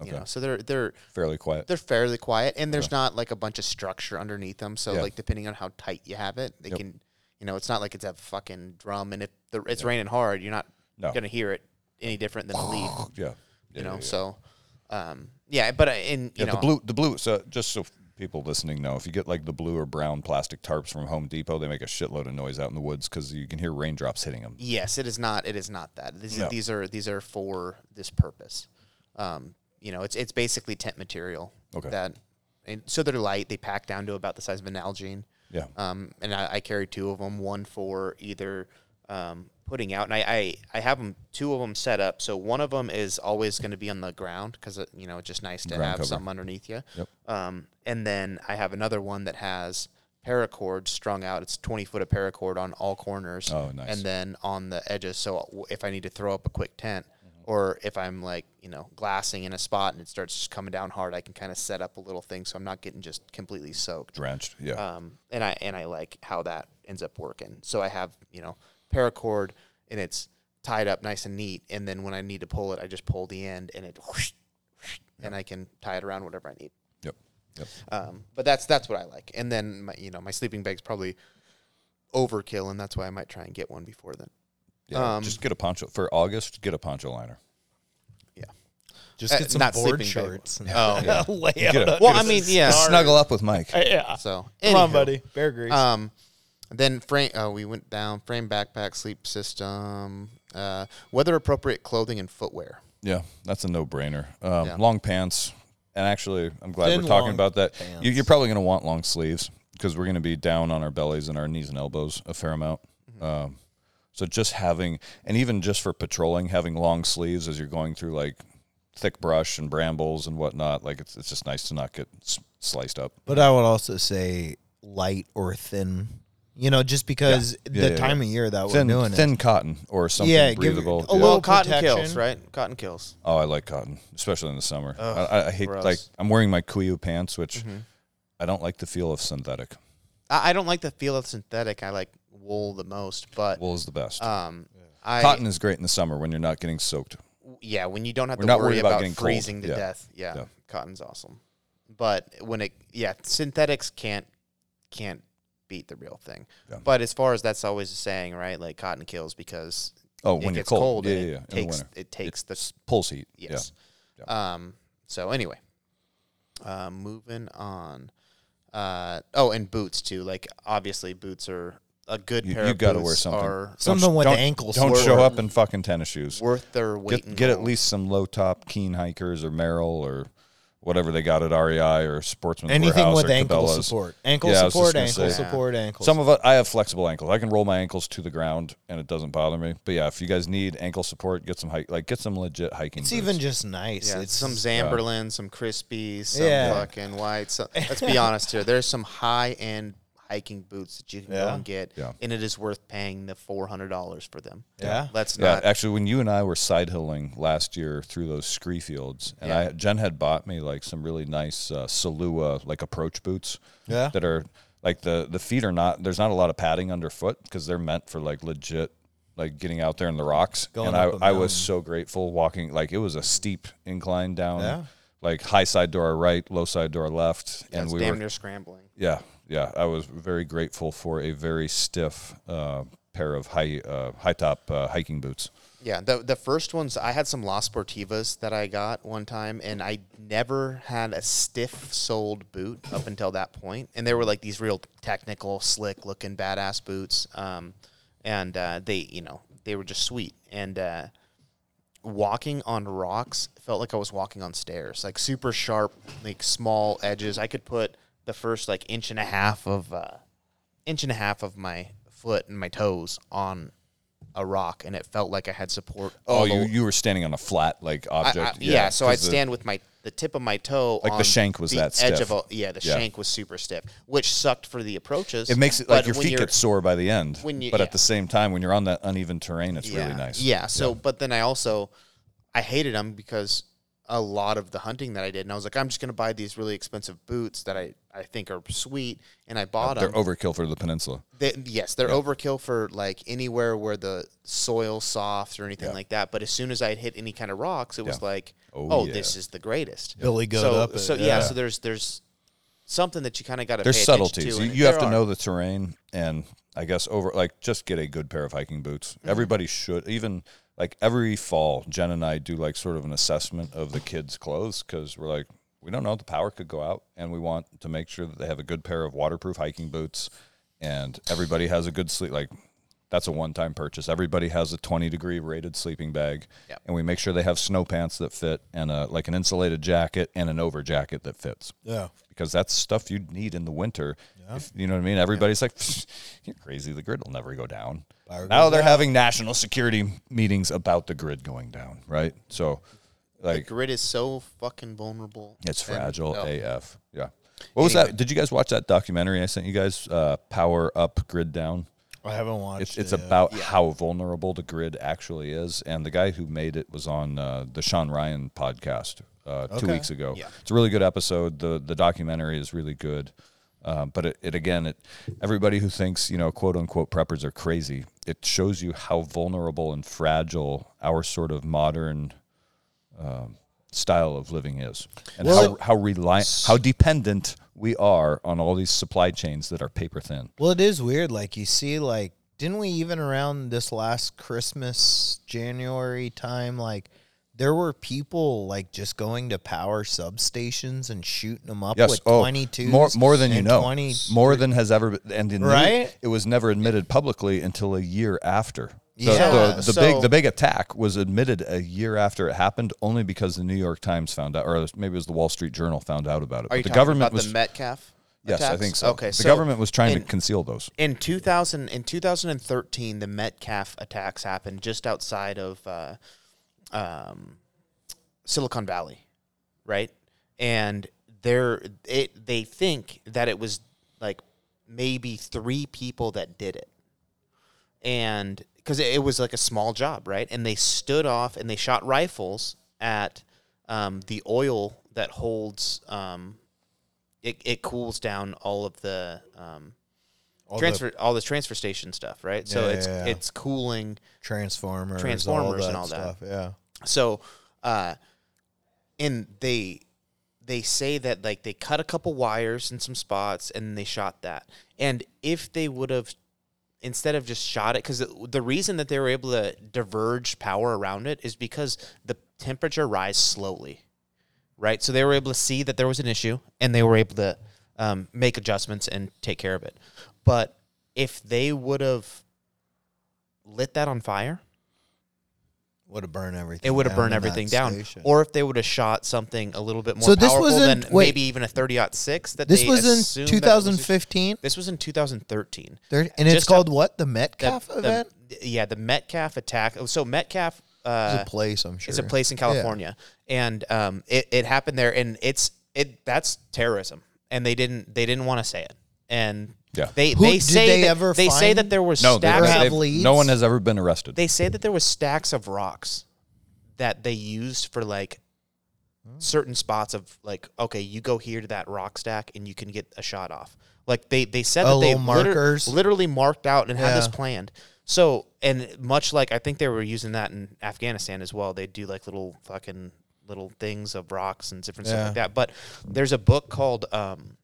B: You
A: Okay.
B: know, so they're they're
A: Fairly quiet.
B: they're fairly quiet, and there's not like a bunch of structure underneath them. So
A: Yeah.
B: like depending on how tight you have it, they
A: Yep.
B: can. You know, it's not like it's a fucking drum, and if the, it's raining hard, you're not
A: No.
B: gonna hear it any different than a leaf.
A: Yeah.
B: You know,
A: yeah, yeah.
B: so. Um, yeah, but uh, in you
A: Yeah,
B: know
A: the blue, the blue. So just so people listening know, if you get like the blue or brown plastic tarps from Home Depot, they make a shitload of noise out in the woods because you can hear raindrops hitting them.
B: Yes, it is not. It is not that. These,
A: No.
B: these are these are for this purpose. Um, you know, it's it's basically tent material.
A: Okay.
B: That, and so they're light. They pack down to about the size of an Nalgene.
A: Yeah.
B: Um, and I, I carry two of them. One for either um, putting out, and I, I I have them two of them set up. So one of them is always going to be on the ground because you know it's just nice to
A: Ground
B: have
A: cover.
B: something underneath you.
A: Yep.
B: Um, and then I have another one that has paracord strung out. It's 20 foot of paracord on all corners.
A: Oh, nice.
B: And then on the edges. So if I need to throw up a quick tent,
A: Mm-hmm.
B: or if I'm like, you know, glassing in a spot and it starts just coming down hard, I can kind of set up a little thing so I'm not getting just completely soaked.
A: Drenched. Yeah.
B: Um, and I and I like how that ends up working. So I have you know paracord and it's tied up nice and neat. And then when I need to pull it, I just pull the end and it, whoosh, whoosh, and I can tie it around whatever I need.
A: yep. Yep.
B: Um, but that's that's what I like. And then my, you know my sleeping bag's probably overkill, and that's why I might try and get one before then.
A: Yeah.
B: Um,
A: just get a poncho for August. Get a poncho liner. Yeah.
D: Just
B: Uh,
D: get some
B: not
D: board shorts. and
B: Oh,
D: lay
A: Get
D: out
A: a-
D: on
B: well,
D: it.
B: I mean, yeah.
A: Snuggle up with Mike.
D: yeah.
B: So
D: Come on, buddy. Bear Grease.
B: Um, then frame. Uh, we went down frame backpack sleep system. Uh, weather appropriate clothing and footwear.
A: Yeah, that's a no-brainer. Um,
B: Yeah.
A: Long pants, and actually, I'm glad
D: Thin,
A: we're talking about that.
D: pants.
A: You, you're probably going to want long sleeves because we're going to be down on our bellies and our knees and elbows a fair amount.
B: Mm-hmm.
A: Um, so just having, and even just for patrolling, having long sleeves as you're going through like thick brush and brambles and whatnot. Like it's it's just nice to not get s- sliced up.
D: But I would also say light or thin. You know, just because
A: Yeah,
D: the
A: yeah,
D: time
A: yeah.
D: of year that
A: Thin
D: we're doing
A: thin
D: it.
A: cotton or something
D: Yeah, give it
A: breathable.
D: a
A: Yeah.
B: Well,
D: little
B: cotton
D: protection.
B: kills, right? Cotton kills.
A: Oh, I like cotton, especially in the summer.
B: Ugh,
A: I, I- I hate
B: gross.
A: like I'm wearing my Kuiu pants, which
B: Mm-hmm.
A: I don't like the feel of synthetic.
B: I, I don't like the feel of synthetic. I like wool the most, but
A: Wool is the best.
B: um, I
A: Cotton is great in the summer when you're not getting soaked.
B: yeah, when you don't have
A: We're
B: to
A: not
B: worry
A: worried about
B: about,
A: getting cold.
B: freezing to
A: Yeah.
B: death. Yeah,
A: Yeah.
B: cotton's awesome. But when it yeah, synthetics can't can't beat the real thing.
A: Yeah.
B: But as far as that's always a saying, right? Like cotton kills because
A: Oh,
B: it
A: when you're
B: gets
A: cold,
B: cold,
A: yeah,
B: and
A: yeah,
B: it
A: yeah, in
B: takes it takes the
A: Pulse heat.
B: yes.
A: Yeah.
B: Um. So anyway, uh, moving on. Uh oh, and boots too. Like obviously, boots are a good
A: You,
B: pair
A: you
B: of
A: got to wear something.
B: are
A: Don't
D: Something with
A: don't,
D: ankles
A: Don't show up in fucking tennis shoes.
B: worth their weight.
A: Get, get at least some low top keen hikers or Merrell or whatever they got at REI or Sportsman's
D: Anything
A: Warehouse
D: with
A: or
D: ankle
A: Cabela's.
D: support. Ankle
A: Yeah, I was just
D: support,
A: gonna
D: ankle
A: say.
D: support, ankle
A: Some of it, I have flexible ankles. I can roll my ankles to the ground and it doesn't bother me. But yeah, if you guys need ankle support, get some hike, like get some legit hiking.
D: It's
A: boots.
D: even just nice.
B: Yeah,
D: it's
B: some Zamberlan, some Crispies, some
D: Yeah.
B: fucking whites. So, let's be honest here. There's some high end hiking boots that you can go
D: Yeah.
B: and get,
A: Yeah.
B: and it is worth paying the four hundred dollars for them.
D: Yeah.
B: let's
A: Yeah,
B: not.
A: actually, when you and I were side hilling last year through those scree fields, and
B: Yeah.
A: I Jen had bought me like some really nice uh, Salewa like approach boots.
D: Yeah.
A: that are like the the feet are not. There's not a lot of padding underfoot because they're meant for like legit like getting out there in the rocks.
D: Going
A: and
D: up a
A: I I was so grateful walking like it was a steep incline down.
D: Yeah.
A: Like high side to our right, low side to our left,
B: yeah,
A: and
B: it's
A: we
B: damn
A: were
B: near scrambling.
A: yeah, yeah. I was very grateful for a very stiff uh, pair of high uh, high top uh, hiking boots.
B: Yeah, the the first ones I had some La Sportivas that I got one time, and I never had a stiff soled boot up until that point. and they were like these real technical, slick looking, badass boots. Um, and uh, they, you know, they were just sweet. And uh, walking on rocks felt like I was walking on stairs, like super sharp, like small edges. I could put the first like inch and a half of uh, inch and a half of my foot and my toes on a rock, and it felt like I had support.
A: Oh,
B: all
A: you, you were standing on a flat like
B: I- I-
A: object.
B: yeah, so I'd
A: the-
B: stand with my the tip of my toe.
A: Like the shank was
B: the
A: that
B: edge
A: stiff.
B: of a yeah. The
A: Yeah.
B: shank was super stiff, which sucked for the approaches.
A: It makes it like your feet get sore by the end.
B: when you-
A: but
B: yeah.
A: at the same time, when you're on that uneven terrain, it's
B: yeah,
A: really nice.
B: Yeah. So, but then I also I hated them because a lot of the hunting that I did, and I was like, I'm just gonna buy these really expensive boots that I I think are sweet, and I bought
A: They're
B: them.
A: overkill for the peninsula.
B: They, yes, they're overkill for like anywhere where the soil's soft or anything
A: Yeah.
B: like that. But as soon as I hit any kind of rocks, it was
A: Yeah.
B: like,
A: Oh,
B: oh,
A: yeah.
B: this is the greatest.
D: Billy Goat
B: so,
D: up it,
B: So yeah.
D: yeah.
B: so there's there's something that you kind of got to.
A: There's
B: pay
A: subtleties.
B: To,
A: You, you have to
B: are.
A: know the terrain, and I guess over like just get a good pair of hiking boots.
B: Mm-hmm.
A: Everybody should even like every fall. Jen and I do like sort of an assessment of the kids' clothes because we're like we don't know the power could go out, and we want to make sure that they have a good pair of waterproof hiking boots, and everybody has a good sleep like. That's a one-time purchase. Everybody has a 20 degree rated sleeping bag,
B: Yep.
A: and we make sure they have snow pants that fit, and a, like an insulated jacket and an over jacket that fits
D: Yeah.
A: because that's stuff you'd need in the winter. If, you know what I mean? Everybody's like, "You're crazy. The grid will never go down."
D: Power
A: now they're
D: down.
A: having national security meetings about the grid going down, right? So,
B: The
A: like,
B: grid is so fucking vulnerable.
A: it's
B: And-
A: fragile
B: oh,
A: AF. Yeah. What was
B: Anyway.
A: that? Did you guys watch that documentary I sent you guys? Uh, Power Up, Grid Down.
D: I haven't watched
A: It's
D: it.
A: it's
D: yet.
A: about how vulnerable the grid actually is, and the guy who made it was on uh, the Sean Ryan podcast uh, two
D: Okay.
A: weeks ago.
B: Yeah.
A: It's a really good episode. the The documentary is really good, um, but it, it again, it everybody who thinks you know quote unquote preppers are crazy. It shows you how vulnerable and fragile our sort of modern um, style of living is, and
D: Well,
A: how how reliant, how dependent we are on all these supply chains that are paper thin.
D: Well, it is weird. Like you see, like didn't we even around this last Christmas January time, like there were people like just going to power substations and shooting them up
A: Yes.
D: with
A: oh,
D: twenty two
A: more more than you know.
D: 20,
A: more than has ever been. And in the-
D: Right?
A: it was never admitted publicly until a year after. The,
D: Yeah.
A: the, the
B: So-
A: big the big attack was admitted a year after it happened, only because the New York Times found out, or maybe it was the Wall Street Journal found out about it.
B: Are you
A: the government
B: about
A: was
B: the Metcalf?
A: yes, I think so.
B: Okay,
A: the
B: so
A: government was trying
B: in-
A: to conceal those.
B: in 2000 in 2013 the metcalf attacks happened just outside of uh, um, Silicon Valley, right? And they're it they think that it was like maybe three people that did it, and because it, it was like a small job, right? And they stood off and they shot rifles at um, the oil that holds um, it. It cools down all of the um,
D: All the
B: transfer all this transfer station stuff, right? so it's
D: yeah, yeah.
B: it's cooling
D: Transformers,
B: Transformers
D: all
B: and
D: that
B: all that.
D: stuff. Yeah.
B: so, uh, and they they say that like they cut a couple wires in some spots and they shot that. And if they would have instead of just shot it, because the, reason that they were able to diverge power around it is because the temperature rise slowly, right? So they were able to see that there was an issue and they were able to um, make adjustments and take care of it. But if they would have lit that on fire,
D: Would have burned everything.
B: it would have burned everything down.
D: station.
B: Or if they would have shot something a little bit more
D: So this
B: powerful
D: wasn't-
B: than
D: wait.
B: maybe even a 30 six that
D: this was in
B: that it was-
D: 2015,
B: This was in 2013.
D: There- and it's
B: Just
D: called what? The
B: The-
D: Metcalf
B: the-
D: event.
B: yeah, the Metcalf attack. So Metcalf uh,
D: it's a place, I'm sure.
B: it's a place in
D: Yeah.
B: California, and um, it, it happened there, and it's it that's terrorism, and they didn't they didn't want to say it, and
A: Yeah.
B: they
D: Who-
B: they
D: did
B: say
D: they
B: that,
D: ever
B: they say
D: find-
B: that there was
A: No, they,
B: stacks
A: they-
B: of,
D: leads?
A: no one has ever been arrested.
B: they say that there was stacks of rocks that they used for like certain spots of like okay you go here to that rock stack and you can get a shot off like they they said
D: Oh,
B: that they
D: little
B: liter-
D: markers?
B: literally marked out and had this
D: Yeah.
B: planned so and much like i think they were using that in afghanistan as well they do like little fucking little things of rocks and different stuff
D: Yeah.
B: like that but there's a book called um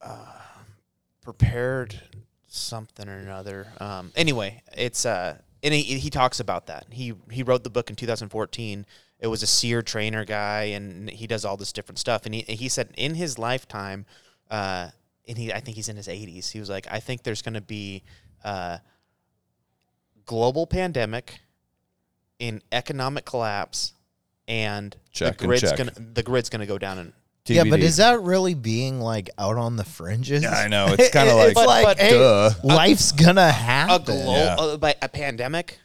B: uh, prepared something or another. Um, anyway, it's uh, and he, he talks about that. He he wrote the book in 2014. It was a SERE trainer guy, and he does all this different stuff. And he he said in his lifetime, uh, and he I think he's in his 80s. He was like, I think there's going to be a global pandemic, in economic collapse, and
A: Check
B: the grid's gonna the grid's gonna go down and
D: Yeah, but is that really being like out on the fringes?
A: Yeah, I know. It's kinda like-
B: But-
D: like,
B: but-
D: hey,
A: Duh.
D: life's gonna
B: a
D: happen.
B: glo-
A: Yeah.
B: uh, by a pandemic.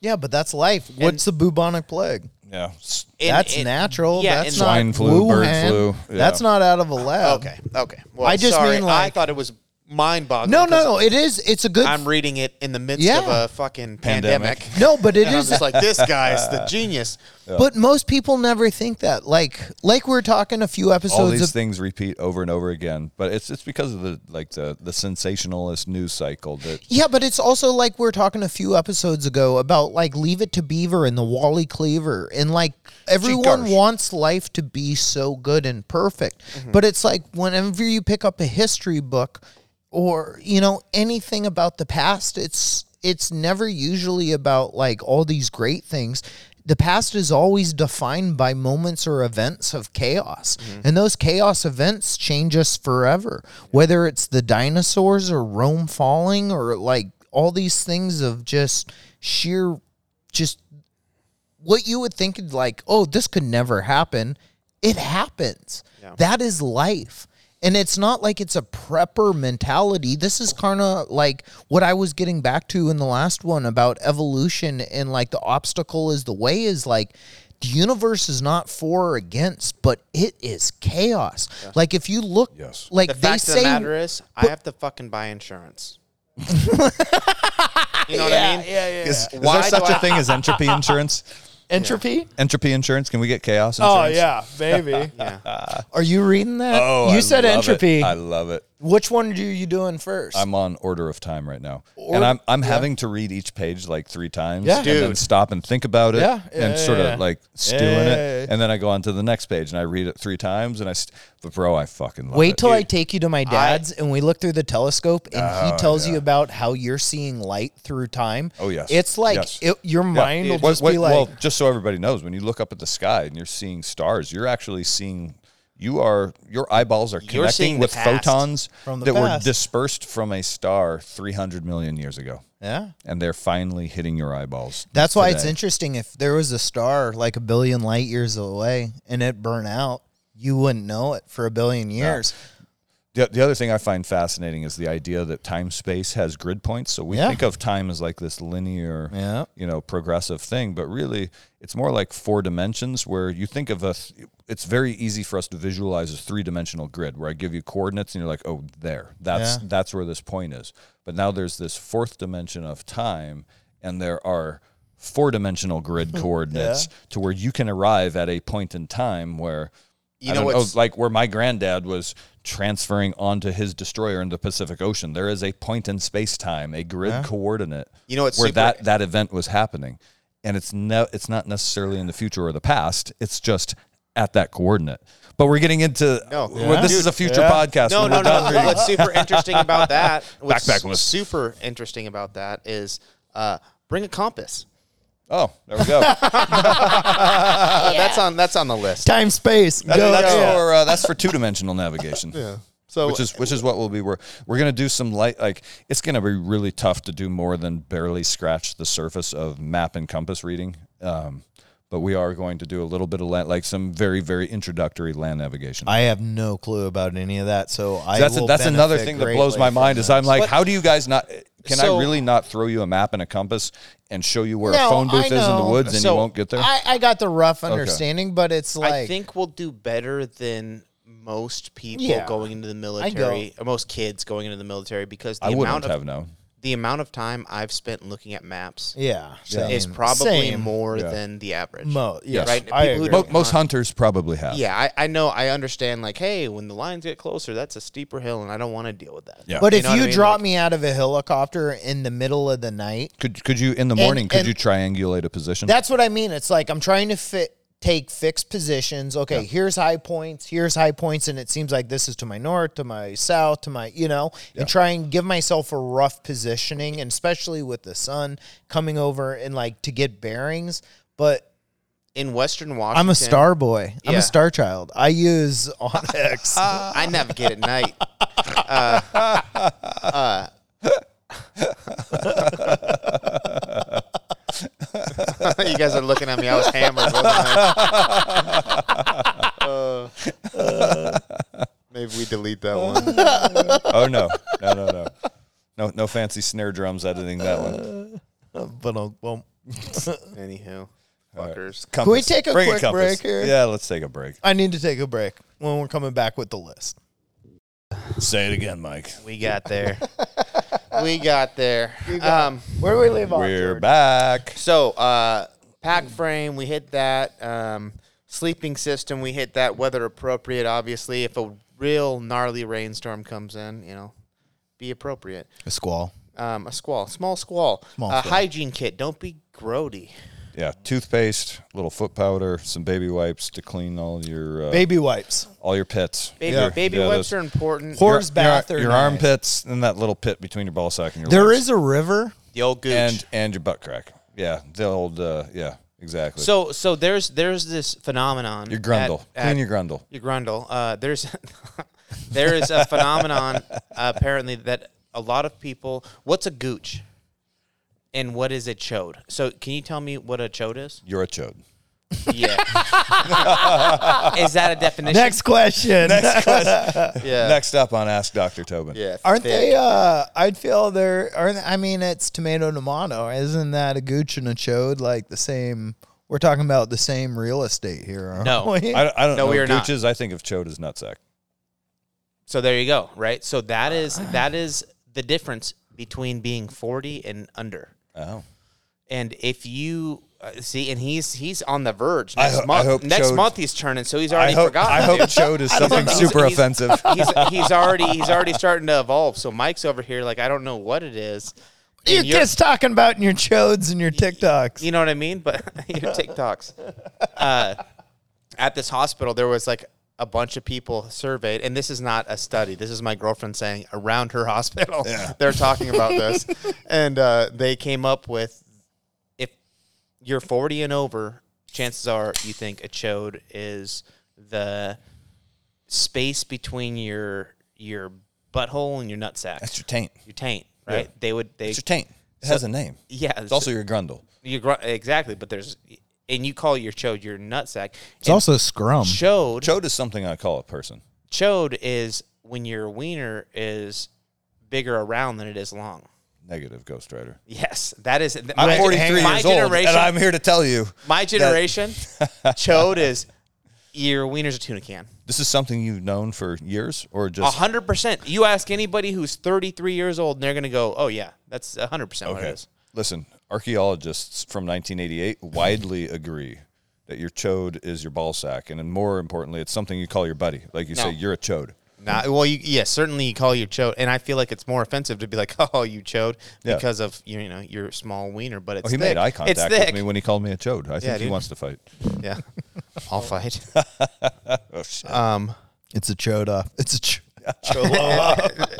D: Yeah, but that's life. What's the bubonic plague?
A: yeah. S-
B: in-
D: that's
B: in-
D: natural.
B: Yeah,
D: that's not
A: Swine flu, bird flu, yeah.
D: That's not out of a lab.
B: Okay, okay. Well,
D: I just
B: sorry.
D: mean,
B: I thought it was mind-boggling.
D: No, no,
B: 'cause
D: no. It is. It's a good.
B: I'm reading it in the midst
D: Yeah.
B: of a fucking
A: Pandemic.
B: pandemic.
D: no, but it
B: and I'm
D: is.
B: just like, this guy's the genius.
D: But most people never think that. Like, like we are talking a few episodes.
A: all
D: episodes
A: these
D: of.
A: things repeat over and over again, but it's it's because of the like the the sensationalist news cycle that
D: Yeah, but it's also like we are talking a few episodes ago about like Leave It to Beaver and the Wally Cleaver. And like everyone
A: Gosh.
D: wants life to be so good and perfect. Mm-hmm. But it's like whenever you pick up a history book or, you know, anything about the past, it's it's never usually about like all these great things. The past is always defined by moments or events of chaos. Mm-hmm. And those chaos events change us forever. Whether it's the dinosaurs or Rome falling or like all these things of just sheer just what you would think like, oh, this could never happen. It happens. That is life. And it's not like it's a prepper mentality. This is kind of like what I was getting back to in the last one about evolution and like the obstacle is the way is like the universe is not for or against, but it is chaos. Like if you look,
A: Yes.
D: like
B: The
D: they
B: fact of
D: say,
B: the matter is, I have to fucking buy insurance. you know what I mean?
D: yeah, yeah.
A: is, is
B: Why
A: there such a
B: I-
A: thing as entropy insurance?
D: entropy.
A: Entropy insurance? Can we get chaos
C: Oh yeah, baby.
B: Yeah.
D: Uh, Are you reading that?
A: Oh,
C: You
A: I
C: said
A: love it.
C: entropy.
A: I love it.
D: Which one are you doing first?
A: I'm on order of time right now, and I'm I'm having to read each page like three times,
C: Yeah.
A: and then stop and think about it,
C: Yeah, yeah,
A: and
C: yeah,
A: sort
C: yeah.
A: of like stew
C: Yeah,
A: in it,
C: yeah, yeah.
A: and then I go on to the next page and I read it three times, and I, st- but bro, I fucking love it.
D: Wait
A: it.
D: till I take you to my dad's and we look through the telescope and he
A: Oh,
D: tells
A: yeah.
D: you about how you're seeing light through time.
A: Oh, yes.
D: It's like
A: Yes.
D: it, your
A: Yeah.
D: mind will
A: What-
D: just
A: what-
D: be like,
A: well, just so everybody knows, when you look up at the sky and you're seeing stars, you're actually seeing. You are your eyeballs are
B: You're seeing
A: connecting
B: the
A: with
B: past.
A: photons
D: From the
A: that were
D: past.
A: dispersed from a star 300 million years ago,
D: yeah.
A: and they're finally hitting your eyeballs.
D: That's why it's
A: today.
D: interesting. If there was a star like a billion light years away and it burned out, you wouldn't know it for a billion years.
A: The, the other thing I find fascinating is the idea that time space has grid points. So we
D: Yeah.
A: think of time as like this linear,
D: Yeah.
A: you know, progressive thing, but really it's more like four dimensions where you think of a, th- it's very easy for us to visualize a three dimensional grid where I give you coordinates and you're like, oh, there, that's,
D: Yeah.
A: that's where this point is. But now there's this fourth dimension of time and there are four dimensional grid coordinates to where you can arrive at a point in time where,
B: You
A: I
B: know
A: don't like where my granddad was transferring onto his destroyer in the Pacific Ocean. There is a point in space time, a grid coordinate.
B: You know
A: where
B: super-
A: that that event was happening, and it's no, it's not necessarily in the future or the past. It's just at that coordinate. But we're getting into
B: No.
A: well, this is a future
D: Yeah.
A: podcast.
B: No, no,
A: we're
B: no. What's super interesting about that? What's
A: Backpack list.
B: super interesting about that is uh, bring a compass.
A: Oh, there we go.
B: That's on that's on the list.
D: Time space.
A: That-
D: Go.
A: that's
D: Yeah.
A: for uh, that's for two dimensional navigation.
B: Yeah. So
A: which is which is what we'll be we're, we're gonna do some light like it's gonna be really tough to do more than barely scratch the surface of map and compass reading um, but we are going to do a little bit of land, like some very very introductory land navigation.
D: I have no clue about any of that, so I.
A: that's
D: will
A: that's another thing that blows my mind is i'm like
B: But-
A: how do you guys not can
B: So-
A: i really not throw you a map and a compass and show you where
D: No,
A: a phone booth is in the woods and
B: So,
A: you won't get there?
D: I, I got the rough understanding, but it's like
B: I think we'll do better than most people
D: Yeah.
B: going into the military, or most kids going into the military, because the
A: i
B: amount
A: wouldn't
B: of
A: have known
B: the amount of time I've spent looking at maps
D: yeah, same,
B: is probably
D: same.
B: more
A: Yeah.
B: than the average.
D: Mo- yes,
B: right?
D: I
B: People who
D: agree.
A: Mo-
B: don't
A: most
B: hunt-
A: hunters probably have
B: Yeah, I, I know. I understand. Like, hey, when the lines get closer, that's a steeper hill, and I don't want to deal with that.
A: Yeah.
D: But
B: You
D: if
B: know what
D: you
B: I mean?
D: drop
B: Like-
D: me out of a helicopter in the middle of the night,
A: could could you in the morning could
D: and-
A: you triangulate a position
D: that's what I mean. It's like I'm trying to fit take fixed positions. Okay, here's high points, here's high points, and it seems like this is to my north, to my south, to my you know, and try and give myself a rough positioning, and especially with the sun coming over and like to get bearings. But
B: In Western Washington,
D: I'm a star boy. I'm a star child. I use Onyx.
B: I navigate at night. Uh, uh, you guys are looking at me. I was hammered. Wasn't I? Uh, maybe we delete that one.
A: oh no no no no no no fancy snare drums editing that one
D: but I'll, well,
B: Anywho, fuckers.
A: Compass.
D: we take a
A: Bring
D: quick
A: compass.
D: break here?
A: Yeah, let's take a break.
D: I need to take a break when we're coming back with the list.
A: Say it again, Mike.
B: We got there. We got there. Um,
D: Where do we leave off?
A: We're
D: Jordan?
A: back.
B: So, uh, pack frame, we hit that. Um, sleeping system, we hit that. Weather appropriate, obviously. If a real gnarly rainstorm comes in, you know, be appropriate.
D: A squall.
B: Um, a squall, small squall.
D: Small squall.
B: hygiene kit. Don't be grody.
A: Yeah, toothpaste, little foot powder, some baby wipes to clean all your uh,
D: Baby wipes.
A: all your pits.
B: Baby,
A: Your-
B: baby
A: yeah,
B: wipes
A: those-
B: are important.
D: Hor-
A: your,
D: bath
A: your, your
D: nice.
A: armpits, and that little pit between your ball sack and your
D: There
A: legs.
D: is a river.
B: the old gooch.
A: and and your butt crack. Yeah, the old uh, yeah, exactly.
B: so, so there's there's this phenomenon.
A: your grundle,
B: at-
A: clean
B: at-
A: your grundle.
B: Your grundle. Uh, there's there is a phenomenon uh, apparently that a lot of people. What's a gooch? And what is a chode? So, can you tell me what a chode is?
A: You're a chode.
B: Yeah. is that a definition?
D: Next question.
A: Next question.
B: Yeah.
A: Next up on Ask Dr. Tobin.
B: Yeah.
D: Aren't
B: thick.
D: they? Uh, I'd feel they're. Aren't I mean, it's tomato tomato. Isn't that a gooch and a chode like the same? We're talking about the same real estate here. Aren't
B: No.
D: we?
A: I, I don't
B: No,
A: know
B: we are not.
A: I think of chode as nutsack.
B: So there you go. Right. So that is that is the difference between being forty and under.
A: Oh,
B: And if you uh, see, and he's he's on the verge.
A: I
B: Next
A: ho- I
B: month,
A: hope
B: next
A: Chode-
B: month he's turning, so he's
A: I
B: already
A: hope
B: forgotten.
A: I hope
B: dude.
A: chode is something
B: He's-
A: super
B: he's-
A: offensive.
B: he's he's already he's already starting to evolve. So Mike's over here like I don't know what it is.
D: you
B: And you're-
D: just talking about in your chodes and your TikToks.
B: You know what I mean? But your TikToks. Uh, at this hospital, there was like a bunch of people surveyed, and this is not a study. This is my girlfriend saying around her hospital. They're talking about this, and uh, they came up with if you're 40 and over, chances are you think a chode is the space between your your butthole and your nutsack,
A: That's your taint.
B: your taint, right?
A: Yeah.
B: They would they
A: It's your taint. It has a name.
B: yeah.
A: It's also your grundle.
B: You gr- exactly, but there's and you call your chode your nutsack.
D: It's also scrum.
B: chode.
A: Chode is something I call a person.
B: Chode is when your wiener is bigger around than it is long.
A: Negative Ghost Rider.
B: Yes, that is.
A: I'm
B: my-
A: 43
B: my
A: years old,
B: generation,
A: and I'm here to tell you
B: my generation, chode is your wiener's a tuna can.
A: this is something you've known for years, or just
B: hundred percent. You ask anybody who's 33 years old, and they're gonna go, "Oh yeah, that's hundred percent what it
A: okay.
B: is."
A: Listen, archaeologists from 1988 widely agree that your chode is your ball sack, and then more importantly, it's something you call your buddy. Like you
B: No.
A: say, you're a chode.
B: Not well. You, yes, certainly you call you chode, and I feel like it's more offensive to be like, "Oh, you chode,"
A: Yeah.
B: because of you know your small wiener. But it's
A: Oh, he
B: thick.
A: made eye
B: It's
A: contact
B: thick.
A: with me when he called me a chode. I think he wants to fight.
B: Yeah, I'll fight.
A: Oh shit!
B: Um,
D: It's a choda. It's a ch-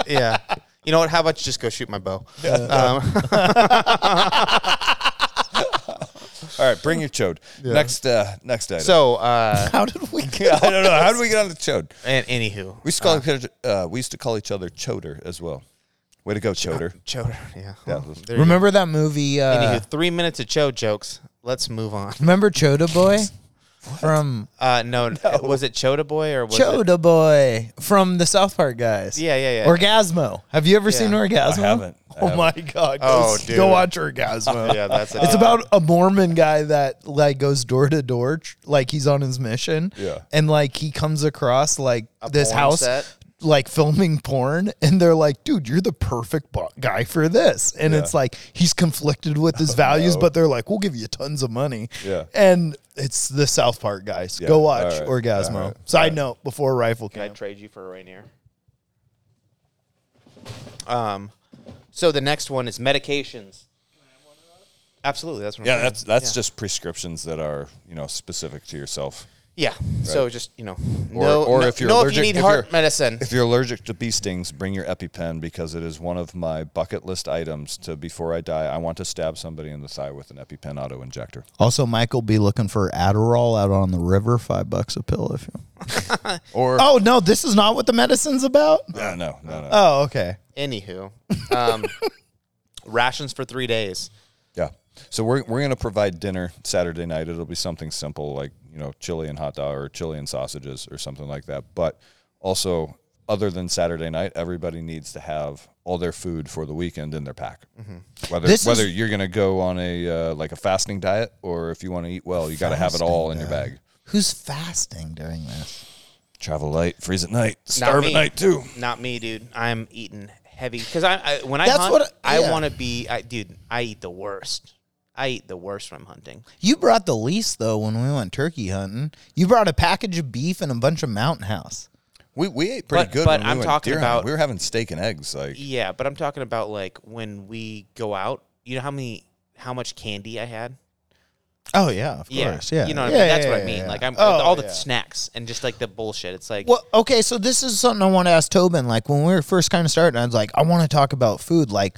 B: yeah. You know what? How about you just go shoot my bow? Um,
A: All right, bring your chode. Next, uh, next item.
B: so, uh,
D: How did we get?
A: I don't know. How did we get on the chode?
B: and anywho,
A: We used to call each other, uh, we used to call each other choder as well. Way to go, choder.
B: chode. Yeah.
A: Yeah.
B: Well, there you
D: Remember that movie? Uh,
B: Anywho, three minutes of chode jokes. Let's move on.
D: remember Choda Boy from
B: Uh, no, was it Choda Boy or was it?
D: Boy from the South Park guys?
B: Yeah, yeah, yeah.
D: Orgazmo. Have you ever seen Orgazmo?
A: I haven't. I
D: oh
A: haven't.
D: my god! Go,
B: Oh,
D: s-
B: dude.
D: go watch Orgazmo.
B: yeah, that's a,
D: It's about a Mormon guy that like goes door to door, like he's on his mission.
A: Yeah.
D: And like he comes across like
B: A
D: this house,
B: set?
D: Like filming porn, and they're like, "Dude, you're the perfect bu- guy for this." And
A: Yeah.
D: it's like he's conflicted with his values,
A: no.
D: but they're like, "We'll give you tons of money."
A: Yeah.
D: And it's the South Park guys.
A: Yeah,
D: Go watch
A: all right,
D: Orgazmo.
A: all right,
D: Side
A: all right.
D: note: Before rifle
B: Can I trade you for a Rainier? Um, so the next one is medications. Absolutely, that's what I'm
A: Yeah,
B: saying.
A: that's that's
B: Yeah.
A: just prescriptions that are you know specific to yourself.
B: Yeah. So just you know,
A: Or-
B: no,
A: or
B: no-
A: if you're
B: no,
A: allergic-
B: if you need
A: if
B: heart
A: you're-
B: medicine.
A: If you're allergic to bee stings, bring your EpiPen because it is one of my bucket list items. To before I die, I want to stab somebody in the thigh with an EpiPen auto injector.
D: Also, Michael be looking for Adderall out on the river, five bucks a pill. If you.
A: Or
D: Oh no, this is not what the medicine's about.
A: no, no, no, no.
D: Oh, okay.
B: Anywho, um, rations for three days.
A: Yeah. So we're we're gonna provide dinner Saturday night. It'll be something simple like you know chili and hot dog or chili and sausages or something like that. But also, other than Saturday night, everybody needs to have all their food for the weekend in their pack. Whether
D: This
A: whether
D: is-
A: you're gonna go on a uh, like a fasting diet or if you want to eat well, you got to have it all in your bag.
D: Who's fasting during this?
A: Travel light, freeze at night, starve at night too.
B: Not me, dude. I'm eating heavy because I, I when I
D: That's
B: hunt,
D: what-
B: I
D: yeah.
B: want to be. I, dude, I eat the worst. I eat the worst when I'm hunting.
D: You brought the least though when we went turkey hunting. You brought a package of beef and a bunch of Mountain House.
A: We we ate pretty
B: But-
A: good.
B: but
A: when we
B: I'm
A: went
B: talking
A: deer hunting.
B: about-
A: we were having steak and eggs. Like
B: Yeah, but I'm talking about like when we go out. You know how many, how much candy I had.
D: Oh yeah, of
B: Yeah,
D: course. Yeah,
B: You know, what
D: Yeah,
B: I mean? that's
D: yeah,
B: what I
D: yeah,
B: mean.
D: yeah.
B: Like I'm
D: Oh,
B: all the
D: yeah.
B: snacks and just like the bullshit. It's like
D: Well, okay, so this is something I want to ask Tobin. Like when we were first kind of starting, I was like, I want to talk about food. Like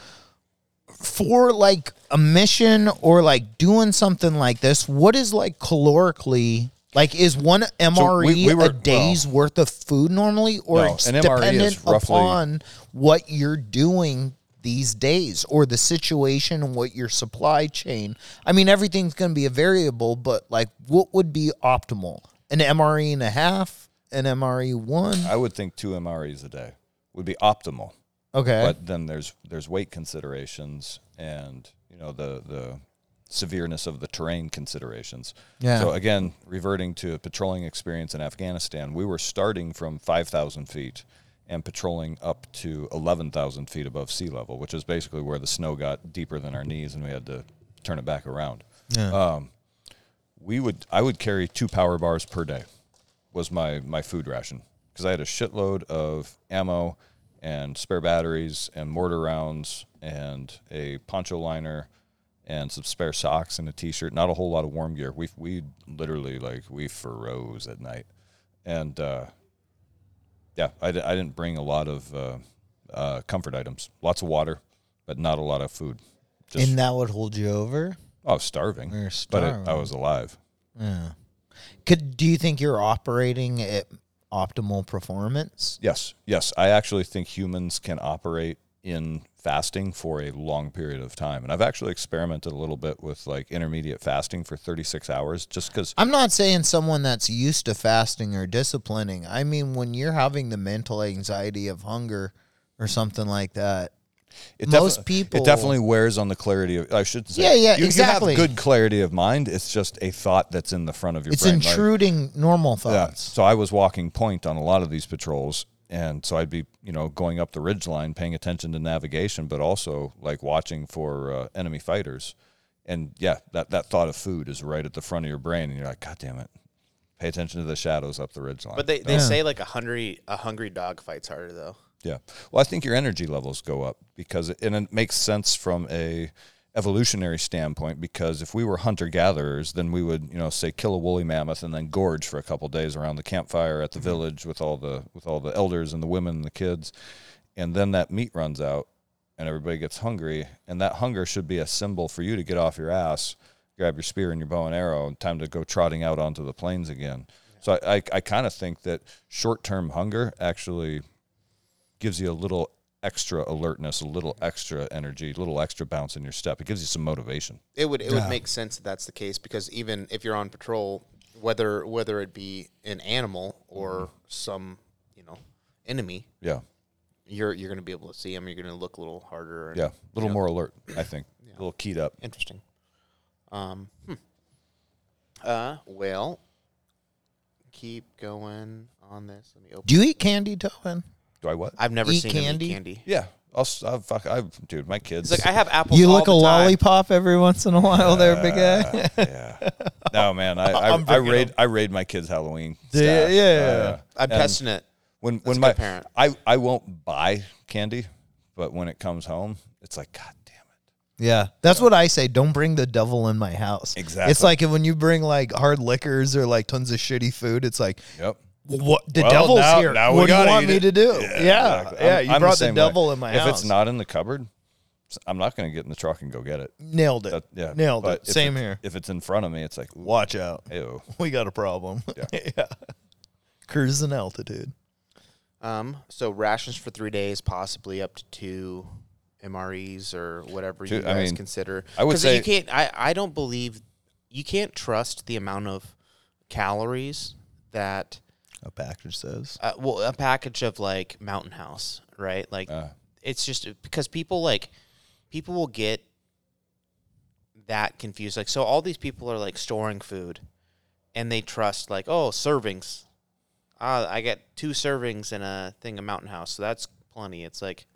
D: for like a mission or like doing something like this, what is like calorically like is one MRE
A: we were-
D: a day's worth of food normally, or
A: No,
D: it's
A: an MRE is
D: dependent
A: roughly-
D: upon what you're doing these days or the situation and what your supply chain? I mean, everything's going to be a variable, but like, what would be optimal? An MRE and a half, an MRE one.
A: I would think two MREs a day would be optimal.
D: Okay.
A: But then there's there's weight considerations and you know the the severeness of the terrain considerations.
D: Yeah.
A: So again, reverting to a patrolling experience in Afghanistan, we were starting from five thousand feet and patrolling up to eleven thousand feet above sea level, which is basically where the snow got deeper than our knees, and we had to turn it back around. Um, we would I would carry two power bars per day was my my food ration because I had a shitload of ammo and spare batteries and mortar rounds and a poncho liner and some spare socks and a t-shirt. Not a whole lot of warm gear. We we literally like we froze at night, and uh, yeah, I, I didn't bring a lot of uh, uh, comfort items. Lots of water, but not a lot of food. Just
D: and that would hold you over.
A: I was starving,
D: You're
A: but it, I was alive.
D: Yeah. Could do you think you're operating at optimal performance?
A: Yes, yes. I actually think humans can operate in fasting for a long period of time. And I've actually experimented a little bit with like intermediate fasting for 36 hours just because
D: I'm not saying someone that's used to fasting or disciplining. I mean, when you're having the mental anxiety of hunger or something like that,
A: it
D: Most
A: defi-
D: people-
A: it definitely wears on the clarity of I should say
D: Yeah, yeah,
A: you,
D: exactly.
A: you have good clarity of mind. It's just a thought that's in the front of your
D: it's
A: brain. Like-
D: intruding normal
A: Yeah.
D: thoughts.
A: So I was walking point on a lot of these patrols, and so I'd be, you know, going up the ridge line, paying attention to navigation, but also like watching for uh, enemy fighters. And yeah, that that thought of food is right at the front of your brain, and you're like, God damn it, pay attention to the shadows up the ridge line.
B: But they, they
D: Yeah.
B: say like a hungry a hungry dog fights harder though.
A: Yeah. Well, I think your energy levels go up because it, and it makes sense from a evolutionary standpoint because if we were hunter gatherers, then we would, you know, say kill a woolly mammoth and then gorge for a couple days around the campfire at the mm-hmm. village with all the with all the elders and the women and the kids. And then that meat runs out and everybody gets hungry and that hunger should be a symbol for you to get off your ass, grab your spear and your bow and arrow and time to go trotting out onto the plains again. So I, I, I kind of think that short term hunger actually gives you a little extra alertness, a little extra energy, a little extra bounce in your step. It gives you some motivation.
B: It would it would make sense that that's the case because even if you're on patrol, whether whether it be an animal or some you know enemy,
A: Yeah.
B: you're you're going to be able to see them. You're going to look a little harder. And
A: Yeah. A little
B: Yeah.
A: more alert, I think. A little keyed up.
B: Interesting. Um. hmm. Uh. Well. Keep going on this. Let me open.
D: Do you eat candy, Tobin?
A: Do I what?
B: I've never
D: eat
B: seen him
D: candy?
B: eat candy.
A: Yeah. I'll, s- I'll fuck, I, dude, my kids.
B: It's like I have apples.
D: You
B: all
D: lick a
B: the time.
D: lollipop every once in a while, there, big guy.
A: yeah. No, man. I, I,
D: I'm
A: I
D: bringing
A: raid, I raid my kids' Halloween.
D: Yeah,
A: stash.
D: yeah,
A: Uh.
B: I'm
A: and
B: testing it.
A: When, when
B: a
A: my
B: good parent.
A: I, I won't buy candy, but when it comes home, it's like, God damn it.
D: Yeah, that's what I say. Don't bring the devil in my house.
A: Exactly.
D: It's like when you bring like hard liquors or like tons of shitty food. It's like
A: Yep.
D: What the
A: Well,
D: devil's
A: now-
D: here.
A: now
D: what do you want me
A: it.
D: to do? Yeah, yeah.
A: exactly. I'm-
D: you
A: I'm
D: brought the,
A: same way.
D: devil in my
A: if
D: house.
A: If it's not in the cupboard, I'm not going to get in the truck and go get it.
D: nailed it.
A: That, yeah,
D: nailed
A: But
D: it. Same
A: it's-
D: here.
A: If it's in front of me, it's like, ooh,
D: Watch out.
A: ew.
D: We got a problem.
A: Yeah.
D: yeah. Cruising altitude.
B: Um. So rations for three days, possibly up to two MREs or whatever
A: Two-
B: you
A: I
B: guys
A: mean,
B: consider.
A: I would
B: 'Cause
A: say-
B: you can't. I I don't believe you can't trust the amount of calories that
D: A package says.
B: uh, well a package of like Mountain House, right? Like
A: Uh,
B: it's just because people like people will get that confused. Like so, all these people are like storing food, and they trust like oh servings. Ah, I get two servings in a thing of Mountain House, so that's plenty. It's like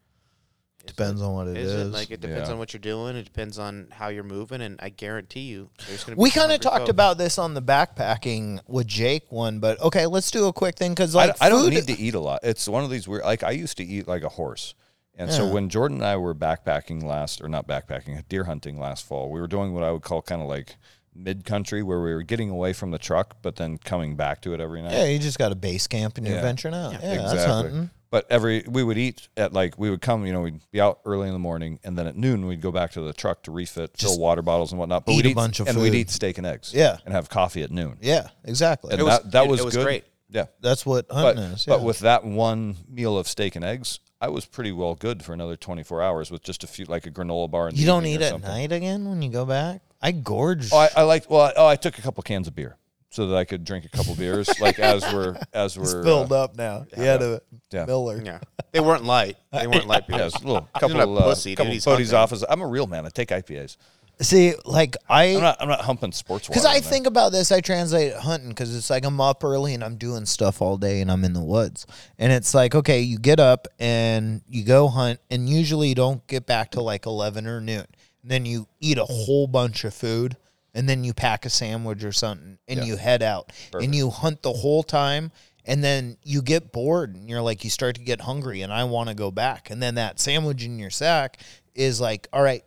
D: Depends
B: it-
D: on what it
B: is
D: is.
B: it like it depends
A: Yeah.
B: on what you're doing. It depends on how you're moving, and I guarantee you, there's gonna be
D: we kind of talked
B: folks.
D: about this on the backpacking with Jake one, but okay, let's do a quick thing because
A: I,
D: like
A: I don't need to eat a lot. It's one of these weird. Like I used to eat like a horse, and so when Jordan and I were backpacking last, or not backpacking, deer hunting last fall, we were doing what I would call kind of like mid country, where we were getting away from the truck, but then coming back to it every night.
D: Yeah, you just got a base camp and you're
A: Yeah.
D: venturing out. Yeah, that's
A: exactly.
D: hunting.
A: But every we would eat at like we would come, you know, we'd be out early in the morning, and then at noon we'd go back to the truck to refit, fill water bottles and whatnot. But
D: eat
A: we'd
D: a
A: eat
D: bunch of
A: and we'd eat steak and eggs,
D: Yeah.
A: and have coffee at noon.
D: Yeah, exactly.
A: And
B: It was-
A: that that
B: it-
A: was
B: it was
A: good.
B: great.
A: Yeah,
D: that's what
A: but
D: hunting is.
A: but
D: yeah.
A: with that one meal of steak and eggs, I was pretty well good for another twenty four hours with just a few like a granola bar. In the
D: you don't
A: evening
D: eat
A: or
D: at
A: something.
D: night again when you go back. I gorge.
A: Oh, I, I liked. Well, I, oh, I took a couple cans of beer so that I could drink a couple beers, like as we're as we're
D: filled
A: uh,
D: up now. You had a
A: Yeah.
D: Miller.
B: Yeah, they weren't light. They weren't light.
A: Yeah,
B: beers.
A: it's a little couple
B: a
A: uh,
B: pussy, dude.
A: couple
B: He's
A: buddies
B: hunting.
A: office. I'm a real man. I take IPAs.
D: See, like I
A: I'm not. I'm not humping sports
D: Because I think about this, I translate hunting because it's like I'm up early and I'm doing stuff all day and I'm in the woods. And it's like, okay, you get up and you go hunt, and usually you don't get back to like 11 or noon. And then you eat a whole bunch of food, and then you pack a sandwich or something, and you head out. And you hunt the whole time. And then you get bored and you're like, you start to get hungry, and I want to go back. And then that sandwich in your sack is like, all right,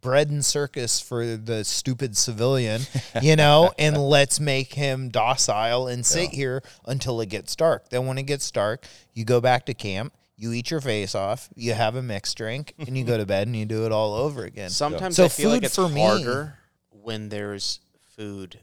D: bread and circus for the stupid civilian, you know, and let's make him docile and sit here until it gets dark. Then when it gets dark, you go back to camp, you eat your face off, you have a mixed drink, and you go to bed and you do it all over again.
B: Sometimes
D: So
B: I feel like it's
D: for me-
B: harder when there's food.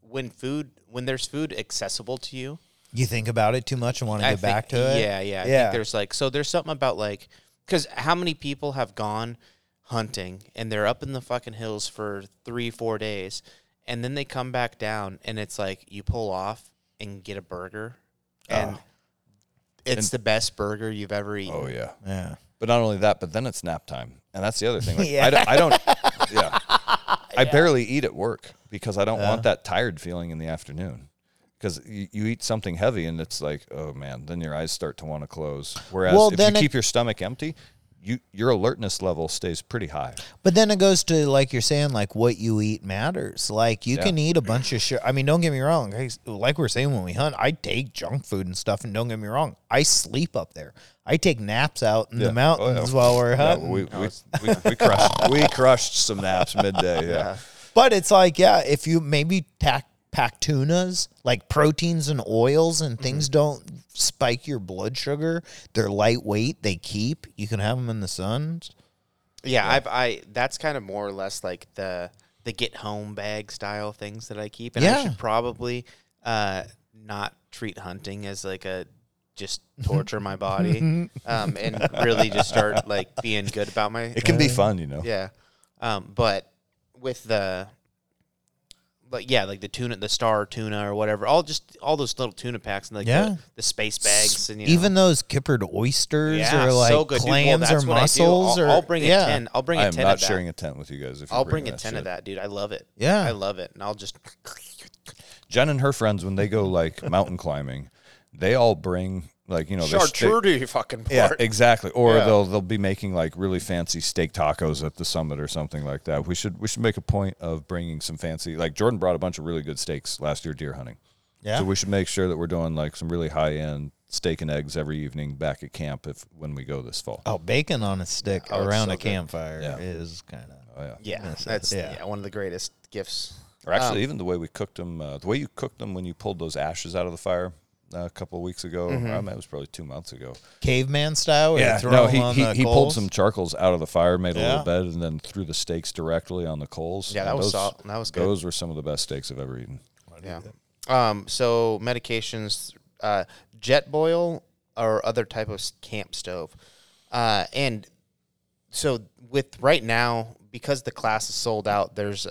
B: When food, when there's food accessible to you,
D: You think about it too much and want to
B: I
D: get
B: think-
D: back to it.
B: Yeah, yeah, I
D: Yeah.
B: think there's like so there's something about like Because how many people have gone hunting and they're up in the fucking hills for three, four days, and then they come back down and it's like you pull off and get a burger, oh. and it's the best burger you've ever oh, eaten.
A: Oh yeah.
D: Yeah.
A: But not only that, but then it's nap time, and that's the other thing. Like,
D: Yeah.
A: I, don't, I don't. Yeah. I barely eat at work because I don't want that tired feeling in the afternoon. Because you, you eat something heavy and it's like, oh man, then your eyes start to want to close. Whereas
D: Well,
A: if you
D: it-
A: keep your stomach empty, you your alertness level stays pretty high.
D: But then it goes to like you're saying, like what you eat matters. Like you
A: Yeah.
D: can eat a bunch of shit. I mean, don't get me wrong. Like- Like we are saying when we hunt, I take junk food and stuff, and don't get me wrong, I sleep up there. I take naps out in
A: Yeah.
D: the mountains
A: Oh, yeah.
D: while we're
A: Yeah,
D: hunting.
A: we, we, we, we crushed we crushed some naps midday. Yeah.
D: But it's like, yeah, if you maybe tack, pack tunas, like proteins and oils and things don't spike your blood sugar, they're lightweight, they keep. You can have them in the sun.
B: Yeah, I've I that's kind of more or less like the the get home bag style things that I keep, and I should probably uh, not treat hunting as like a just torture my body, um, and really just start like being good about my
A: It can be fun, you know.
B: yeah. Um, but with the like yeah, like the tuna, the star tuna or whatever, all just all those little tuna packs and like
D: Yeah.
B: the, the space bags and you know,
D: Even those kippered oysters
B: yeah,
D: or like
B: so good. Dude, well,
D: clams or
B: what I do.
D: mussels
B: I'll,
D: or
B: I'll bring
D: yeah.
B: a ten. I'll bring
A: I
B: a
A: am
B: ten
A: not
B: of that.
A: sharing a tent with you guys. If
B: I'll bring a
A: that
B: ten
A: shit.
B: of that, dude. I love it.
D: Yeah.
B: I love it, and I'll just
A: Jen and her friends, when they go like mountain climbing, they all bring like you know they- they-
B: fucking
A: Yeah, exactly. Or
B: Yeah.
A: they'll they'll be making like really fancy steak tacos at the summit or something like that. We should we should make a point of bringing some fancy. Like Jordan brought a bunch of really good steaks last year deer hunting.
D: Yeah.
A: So we should make sure that we're doing like some really high end steak and eggs every evening back at camp if when we go this fall.
D: Oh, bacon on a stick
B: Oh, it's
D: around
B: so
D: a
B: good.
D: campfire
A: Yeah.
D: is kind of.
A: Oh yeah.
B: Yeah,
D: Yes,
B: that's
D: yeah.
B: yeah. one of the greatest gifts.
A: Or actually,
B: Um,
A: even the way we cooked them, uh, the way you cooked them when you pulled those ashes out of the fire a couple of weeks ago.
B: Mm-hmm.
A: I mean, it was probably two months ago.
D: Caveman style? Where you throw
A: no, he
D: on
A: he, he pulled some charcoals out of the fire, made a little bed, and then threw the steaks directly on the coals.
B: Yeah, that
A: And
B: was
A: those,
B: that was good.
A: Those were some of the best steaks I've ever eaten.
B: Yeah. Um. So medications, uh, jet boil or other type of camp stove, uh, and so with right now because the class is sold out, there's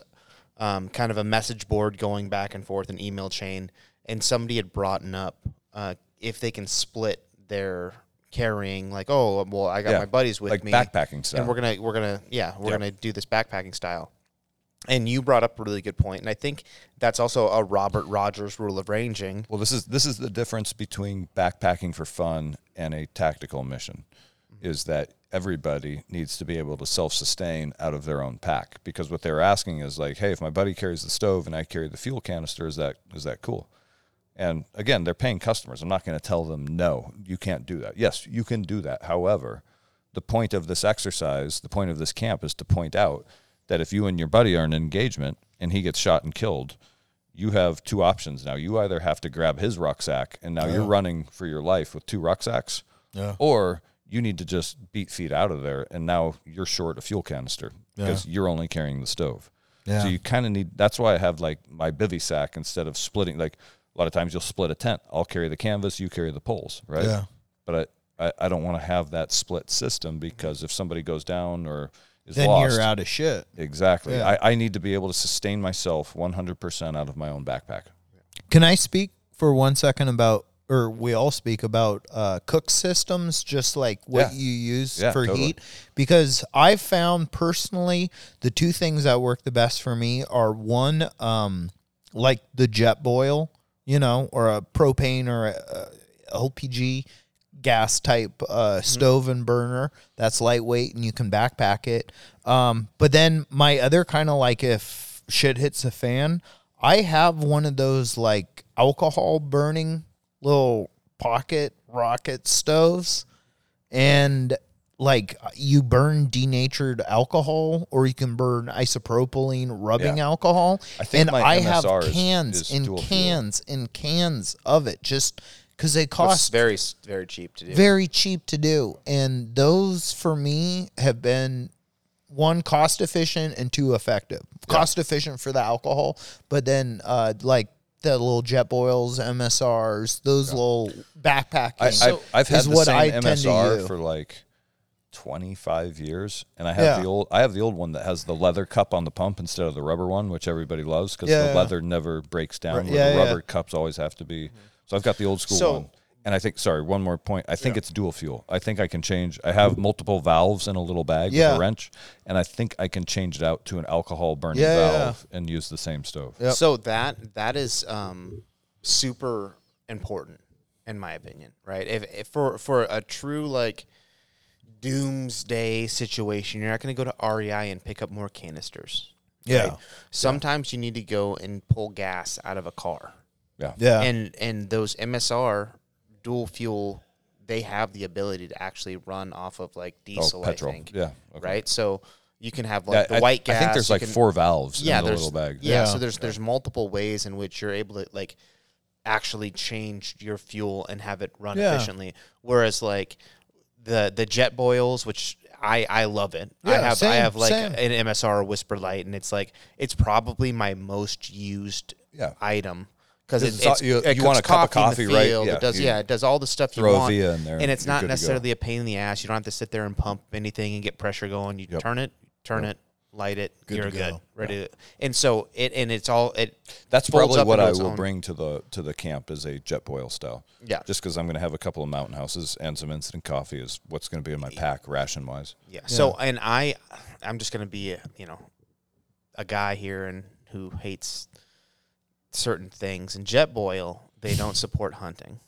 B: um, kind of a message board going back and forth, an email chain, and somebody had brought up uh, if they can split their carrying, like, oh, well, I got
A: Yeah,
B: my buddies with
A: like
B: me,
A: backpacking style.
B: and we're gonna we're gonna yeah we're
A: Yeah.
B: gonna do this backpacking style. And you brought up a really good point, and I think that's also a Robert Rogers rule of ranging.
A: Well, this is this is the difference between backpacking for fun and a tactical mission, is that everybody needs to be able to self-sustain out of their own pack. Because what they're asking is like, hey, if my buddy carries the stove and I carry the fuel canister, is that is that cool? And again, they're paying customers. I'm not going to tell them no, you can't do that. Yes, you can do that. However, the point of this exercise, the point of this camp, is to point out that if you and your buddy are in an engagement and he gets shot and killed, you have two options now. You either have to grab his rucksack and now you're running for your life with two rucksacks,
D: Yeah.
A: or you need to just beat feet out of there and now you're short a fuel canister because you're only carrying the stove.
D: Yeah.
A: So you kind of need. That's why I have like my bivy sack instead of splitting. Like a lot of times you'll split a tent. I'll carry the canvas, you carry the poles, right?
D: Yeah.
A: But I, I, I don't want to have that split system because if somebody goes down or is
D: Then
A: lost,
D: you're out of shit.
A: Exactly.
D: Yeah.
A: I, I need to be able to sustain myself 100% out of my own backpack.
D: Can I speak for one second about, or we all speak about uh, cook systems, just like what
A: Yeah.
D: you use
A: Yeah,
D: for
A: totally.
D: heat? Because I found personally the two things that work the best for me are one, um, like the jet boil, you know, or a propane or a, a LPG gas type uh, stove and burner that's lightweight and you can backpack it. Um, but then my other kind of like if shit hits the fan, I have one of those like alcohol burning little pocket rocket stoves and like you burn denatured alcohol or you can burn isopropylene rubbing
A: Yeah.
D: alcohol
A: I think
D: and i have
A: MSR is-
D: cans
A: is
D: and
A: dual fuel.
D: cans and cans of it just because they cost
B: very very cheap to do.
D: very cheap to do and those for me have been one cost efficient and two effective cost efficient for the alcohol but then uh like the little jet boils msrs those little backpacking
A: I, I've, I've had
D: is
A: the
D: what
A: same
D: I
A: MSR for like 25 years and I have
D: Yeah.
A: the old I have the old one that has the leather cup on the pump instead of the rubber one which everybody loves cuz
D: Yeah,
A: the
D: yeah.
A: leather never breaks down
D: Right, yeah,
A: the
D: yeah.
A: rubber cups always have to be. So I've got the old school
B: So-
A: one. And I think sorry, one more point. I think it's dual fuel. I think I can change I have multiple valves in a little bag
D: Yeah.
A: with a wrench and I think I can change it out to an alcohol burning
D: Yeah, yeah,
A: valve and use the same stove.
D: Yep.
B: So that that is um, super important in my opinion, right? If, if for for a true like doomsday situation, you're not going to go to REI and pick up more canisters.
D: Yeah.
B: right? Sometimes you need to go and pull gas out of a car.
A: Yeah.
D: Yeah.
B: And and those MSR dual fuel they have the ability to actually run off of like oh, diesel,
A: oh, petrol.
B: I think.
A: Yeah. Okay.
B: Right? So you can have
A: Yeah,
B: like the
A: I,
B: white gas.
A: I think there's like
B: can-
A: four valves
B: yeah,
A: in the
B: there's
A: little bag.
B: Yeah,
D: Yeah.
B: so there's there's multiple ways in which you're able to like actually change your fuel and have it run
D: Yeah.
B: efficiently. Whereas like the the jet boils, which I I love it. I
D: Yeah,
B: have I have like
D: same.
B: an MSR WhisperLite, and it's like it's probably my most used
A: Yeah.
B: item. Because it,
A: it's you-
B: it
A: you want a cup of
B: coffee,
A: coffee, right? Yeah,
B: it does, yeah, it does all the stuff you want,
A: Via in there
B: and it's not
A: good to go.
B: necessarily a pain in the ass. You don't have to sit there and pump anything and get pressure going. You
A: Yep.
B: turn it, turn it, light it,
D: Good
B: you're
D: to
B: good,
D: go.
B: ready. To, and so it and it's all it.
A: That's probably what I will
B: own-
A: bring to the to the camp is a Jetboil style.
B: Yeah.
A: Just because I'm going to have a couple of mountain houses and some instant coffee is what's going to be in my pack ration wise.
B: Yeah. So and I, I'm just gonna be a, you know, a guy here and who hates certain things. And Jetboil, they don't support hunting.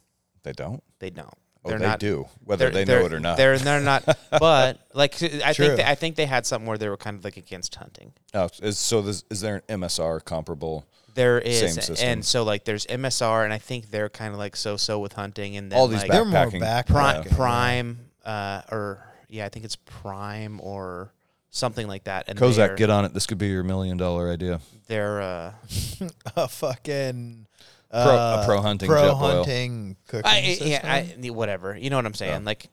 A: They don't.
B: They don't.
A: Oh,
B: They're
A: they
B: not,
A: do, whether
B: they're-
A: know it or not.
B: They're they're not. But like I
D: True.
B: think they, I think they had something where they were kind of like against hunting.
A: Oh, is, so this, is there an MSR comparable?
B: There is,
A: Same system.
B: and so like there's MSR, and I think they're kind of like so-so with hunting, and then
A: All these
B: like,
D: They're more
A: backpacking.
D: back
B: Prime,
A: Yeah.
B: Prime, uh, or yeah, I think it's Prime or something like that. And
A: Kozak, get on it. This could be your million dollar idea.
B: they're uh,
D: a fucking
A: Pro-
D: uh,
A: a pro hunting
D: pro
A: jet boil.
D: hunting cooking
B: I,
D: system.
B: yeah, I, whatever. You know what I'm saying? Like,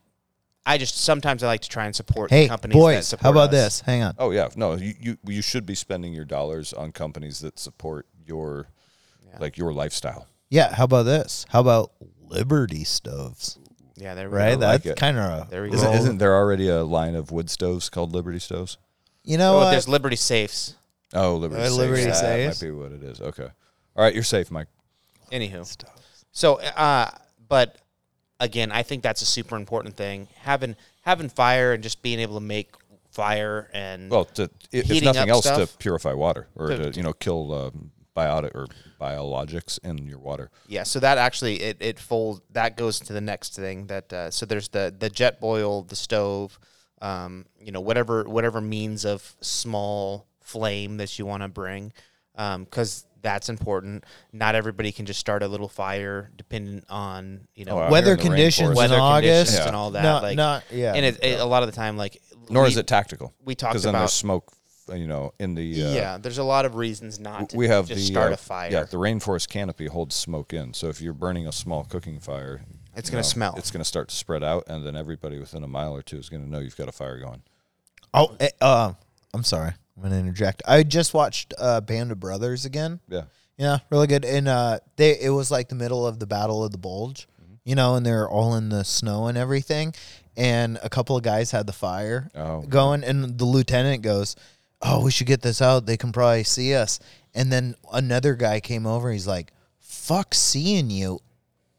B: I just sometimes I like to try and support
D: hey
B: companies that
D: boys,
B: support
D: how about
B: us.
D: this? Hang on.
A: Oh yeah, no, you, you you should be spending your dollars on companies that support your
B: Yeah.
A: like your lifestyle.
D: Yeah, how about this? How about Liberty stoves?
B: Yeah, there we
D: Right,
B: go.
A: like
D: that's
A: it.
D: kind of
B: There we
A: Isn't,
B: go.
A: isn't there already a line of wood stoves called Liberty stoves?
D: you know
B: oh,
D: what?
B: there's Liberty Safes.
A: Oh, Liberty
D: Uh,
A: Safes.
D: Liberty
A: That
D: Safes.
A: might be what it is. Okay. All right, you're safe, Mike.
B: Anywho, so uh, but again, I think that's a super important thing. Having having fire and just being able to make fire and
A: Well, to, if nothing else, to purify water or
B: To-
A: to you know kill um, biotic or biologics in your water.
B: Yeah, so that actually it it folds that goes to the next thing that uh, so there's the the Jetboil, the stove, um, you know whatever whatever means of small flame that you want to bring, because that's important. Not everybody can just start a little fire, depending on you know
A: Oh, out
D: Weather
A: here in the
D: conditions
A: rainforest.
D: in
B: weather
D: August.
B: conditions and all that.
D: Not-
B: like,
D: not- yeah.
B: and it, it- a lot of the time, like
A: Nor
B: we-
A: is it tactical.
B: we talked
A: because then
B: about-
A: there's smoke. uh, You know, in the uh,
B: yeah. There's a lot of reasons not to
A: we have
B: just
A: the
B: start
A: uh,
B: a fire.
A: Yeah, the rainforest canopy holds smoke in. So if you're burning a small cooking fire,
B: It's
A: you
B: gonna smell.
A: It's going to start to spread out, and then everybody within a mile or two is going to know you've got a fire going.
D: Oh, eh, uh, I'm sorry. I'm gonna interject. I just watched uh, Band of Brothers again.
A: Yeah.
D: Yeah, really good. And uh, they it was like the middle of the Battle of the Bulge,
A: Mm-hmm.
D: you know, and they're all in the snow and everything. And a couple of guys had the fire
A: Oh.
D: going, and the lieutenant goes, "Oh, we should get this out. They can probably see us." And then another guy came over. He's like, "Fuck seeing you."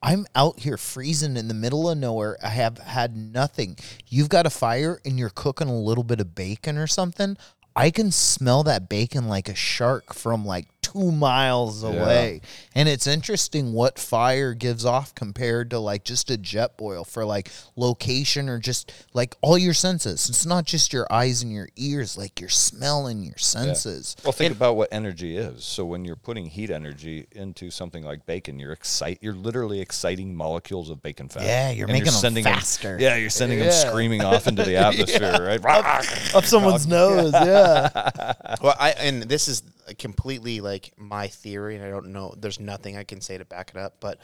D: I'm out here freezing in the middle of nowhere. I have had nothing. You've got a fire and you're cooking a little bit of bacon or something. I can smell that bacon like a shark from like two miles away. And it's interesting what fire gives off compared to like just a Jetboil for like location or just like all your senses. It's not just your eyes and your ears, like your smell and your senses.
A: Well, think about what energy is. So when you're putting heat energy into something like bacon, you're excite. You're literally exciting molecules of bacon fat.
D: Yeah, you're
A: And
D: making 'em
A: sending
D: faster.
A: yeah, you're sending them screaming off into the atmosphere, right?
D: Up someone's nose, yeah.
B: Well, I and this is completely like my theory, and I don't know. There's nothing I can say to back it up, but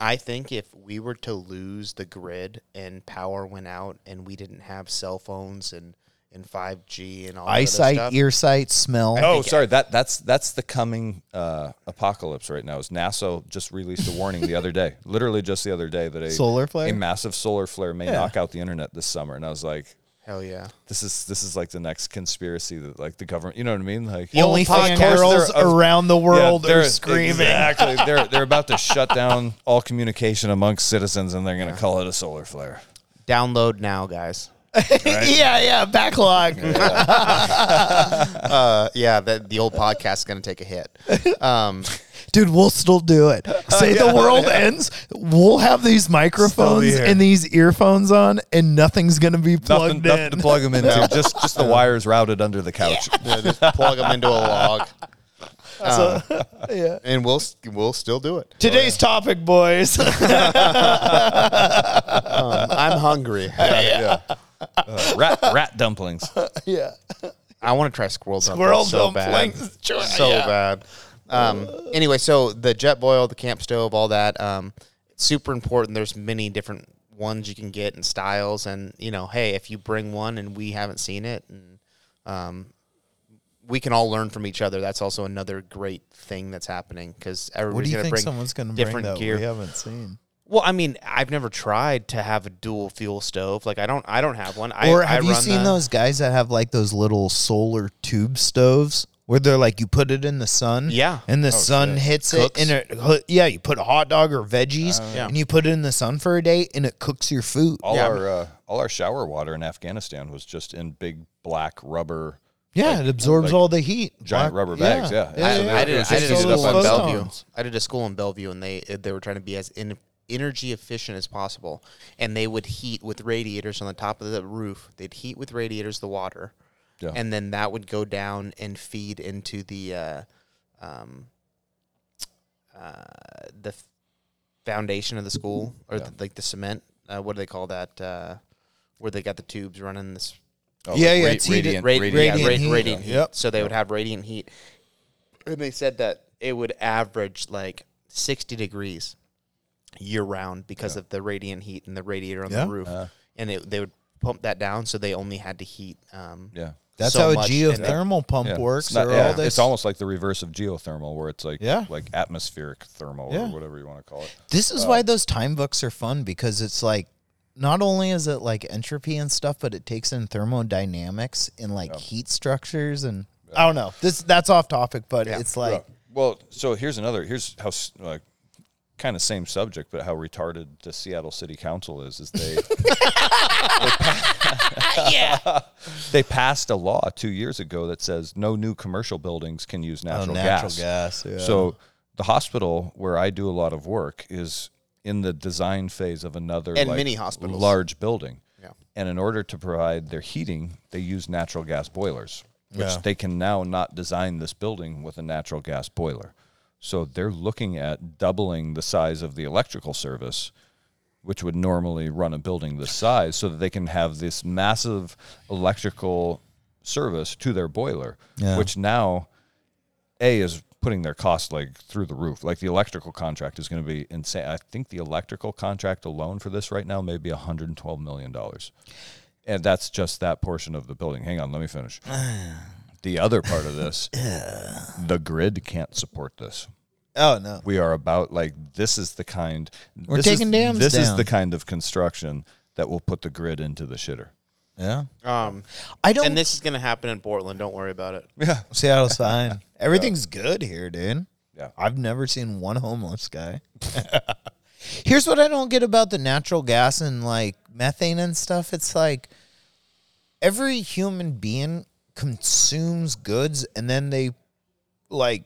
B: I think if we were to lose the grid and power went out, and we didn't have cell phones and and 5G and all that other
D: Eyesight,
B: stuff,
D: ear smell.
A: Oh, sorry. That that's that's the coming uh, apocalypse right now. Is NASA just released a warning the other day, literally just the other day, that a
D: Solar flare?
A: a massive solar flare may
D: Yeah.
A: knock out the internet this summer. And I was like,
B: Hell yeah.
A: This is this is like the next conspiracy that like the government. You know what I mean? Like
B: The
D: Only
B: old
D: girls
A: They're-
D: around the world
A: they're-
D: are screaming.
A: Exactly. they're they're about to shut down all communication amongst citizens, and they're going to call it a solar flare.
B: Download now, guys.
D: yeah, yeah, backlog.
B: Uh, yeah, the, the old podcast is going to take a hit. Um,
D: Dude, we'll still do it. Say the world ends, we'll have these microphones
A: here.
D: and these earphones on, and nothing's gonna be
A: Nothing,
D: plugged
A: nothing
D: in.
A: to plug them into. just just the wires routed under the couch.
B: yeah, just plug them into a log, Um,
D: yeah.
B: and we'll we'll still do it.
D: Today's topic, boys.
B: Um, I'm hungry.
A: yeah. Uh, rat rat dumplings.
D: yeah.
B: I want to try squirrel dumplings
D: Squirrel
B: so
D: dumplings.
B: bad, so
D: Yeah.
B: bad. Um, anyway, so the Jetboil, the camp stove, all that, um, super important. There's many different ones you can get and styles, and you know, hey, if you bring one and we haven't seen it, and um, we can all learn from each other. That's also another great thing that's happening because
D: What do
B: everybody's
D: you
B: going to
D: think
B: bring
D: someone's gonna bring
B: different
D: that
B: gear.
D: we haven't seen?
B: Well, I mean, I've never tried to have a dual fuel stove. Like, I don't, I don't have one. I,
D: or
B: I
D: have you
B: run
D: seen
B: the-
D: those guys that have like those little solar tube stoves where they're like you put it in the sun,
B: Yeah.
D: and the sun
A: shit.
D: hits
B: Cooks.
D: it, and it yeah, you put a hot dog or veggies,
B: Yeah.
D: and you put it in the sun for a day, and it cooks your food.
A: All
B: Yeah.
A: our uh, all our shower water in Afghanistan was just in big black rubber.
D: Yeah, it absorbs
A: like
D: all the heat.
A: giant rubber bags, yeah.
D: yeah,
A: So
D: yeah.
A: they-
B: I did, I did a
A: up
B: school in Bellevue.
D: stones.
B: I did a school in Bellevue, and they they were trying to be as in, energy efficient as possible. And they would heat with radiators on the top of the roof. They'd heat with radiators the water,
A: Yeah.
B: and then that would go down and feed into the uh, um, uh, the f- foundation of the school or
A: Yeah.
B: the, like the cement. Uh, what do they call that? Uh, where they got the tubes running this
A: Oh,
D: Yeah, yeah,
A: ra-
D: it's heated.
A: radiant,
B: Ra-
A: radiant,
B: yeah,
D: radiant heat.
B: radiant heat.
D: Yep.
B: So they would have radiant heat, and they said that it would average like sixty degrees year round because of the radiant heat and the radiator on
D: Yeah.
B: the roof,
A: Uh.
B: and it, they would pump that down, so they only had to heat. Um,
A: Yeah.
D: That's
B: so
D: how a
B: much, and it-
D: geothermal pump
A: Yeah.
D: works.
A: It's, not- yeah,
D: all this.
A: it's almost like the reverse of geothermal, where it's like
D: Yeah.
A: like atmospheric thermal
D: Yeah.
A: or whatever you want to call it.
D: This is why uh, those time books are fun because it's like not only is it like entropy and stuff, but it takes in thermodynamics and like heat structures and I don't know. This that's off topic, but it's like
A: Well, so here's another. Here's how like kind of same subject, but how retarded the Seattle City Council is. Is they
B: yeah,
A: they passed a law two years ago that says no new commercial buildings can use oh, natural,
D: oh, natural
A: gas.
D: gas. yeah.
A: So the hospital where I do a lot of work is in the design phase of another
B: And
A: like,
B: many hospitals.
A: large building.
B: Yeah.
A: And in order to provide their heating, they use natural gas boilers, which
D: Yeah.
A: they can now not design this building with a natural gas boiler. So they're looking at doubling the size of the electrical service, which would normally run a building this size, so that they can have this massive electrical service to their boiler,
D: Yeah.
A: which now a is putting their cost like through the roof. Like the electrical contract is going to be insane. I think the electrical contract alone for this right now may be 112 million dollars, and that's just that portion of the building. Hang on, let me finish. the other part of this, the grid can't support this.
D: oh no.
A: We are about like this is the kind.
D: We're
A: this
D: taking
A: is,
D: dams
A: This is the kind of construction that will put the grid into the shitter.
D: Yeah.
B: um,
D: I don't
B: and this is gonna happen in Portland. Don't worry about it.
A: Yeah,
D: Seattle's fine. Everything's good here, dude.
A: yeah.
D: I've never seen one homeless guy. Here's what I don't get about the natural gas and like methane and stuff. It's like every human being consumes goods and then they like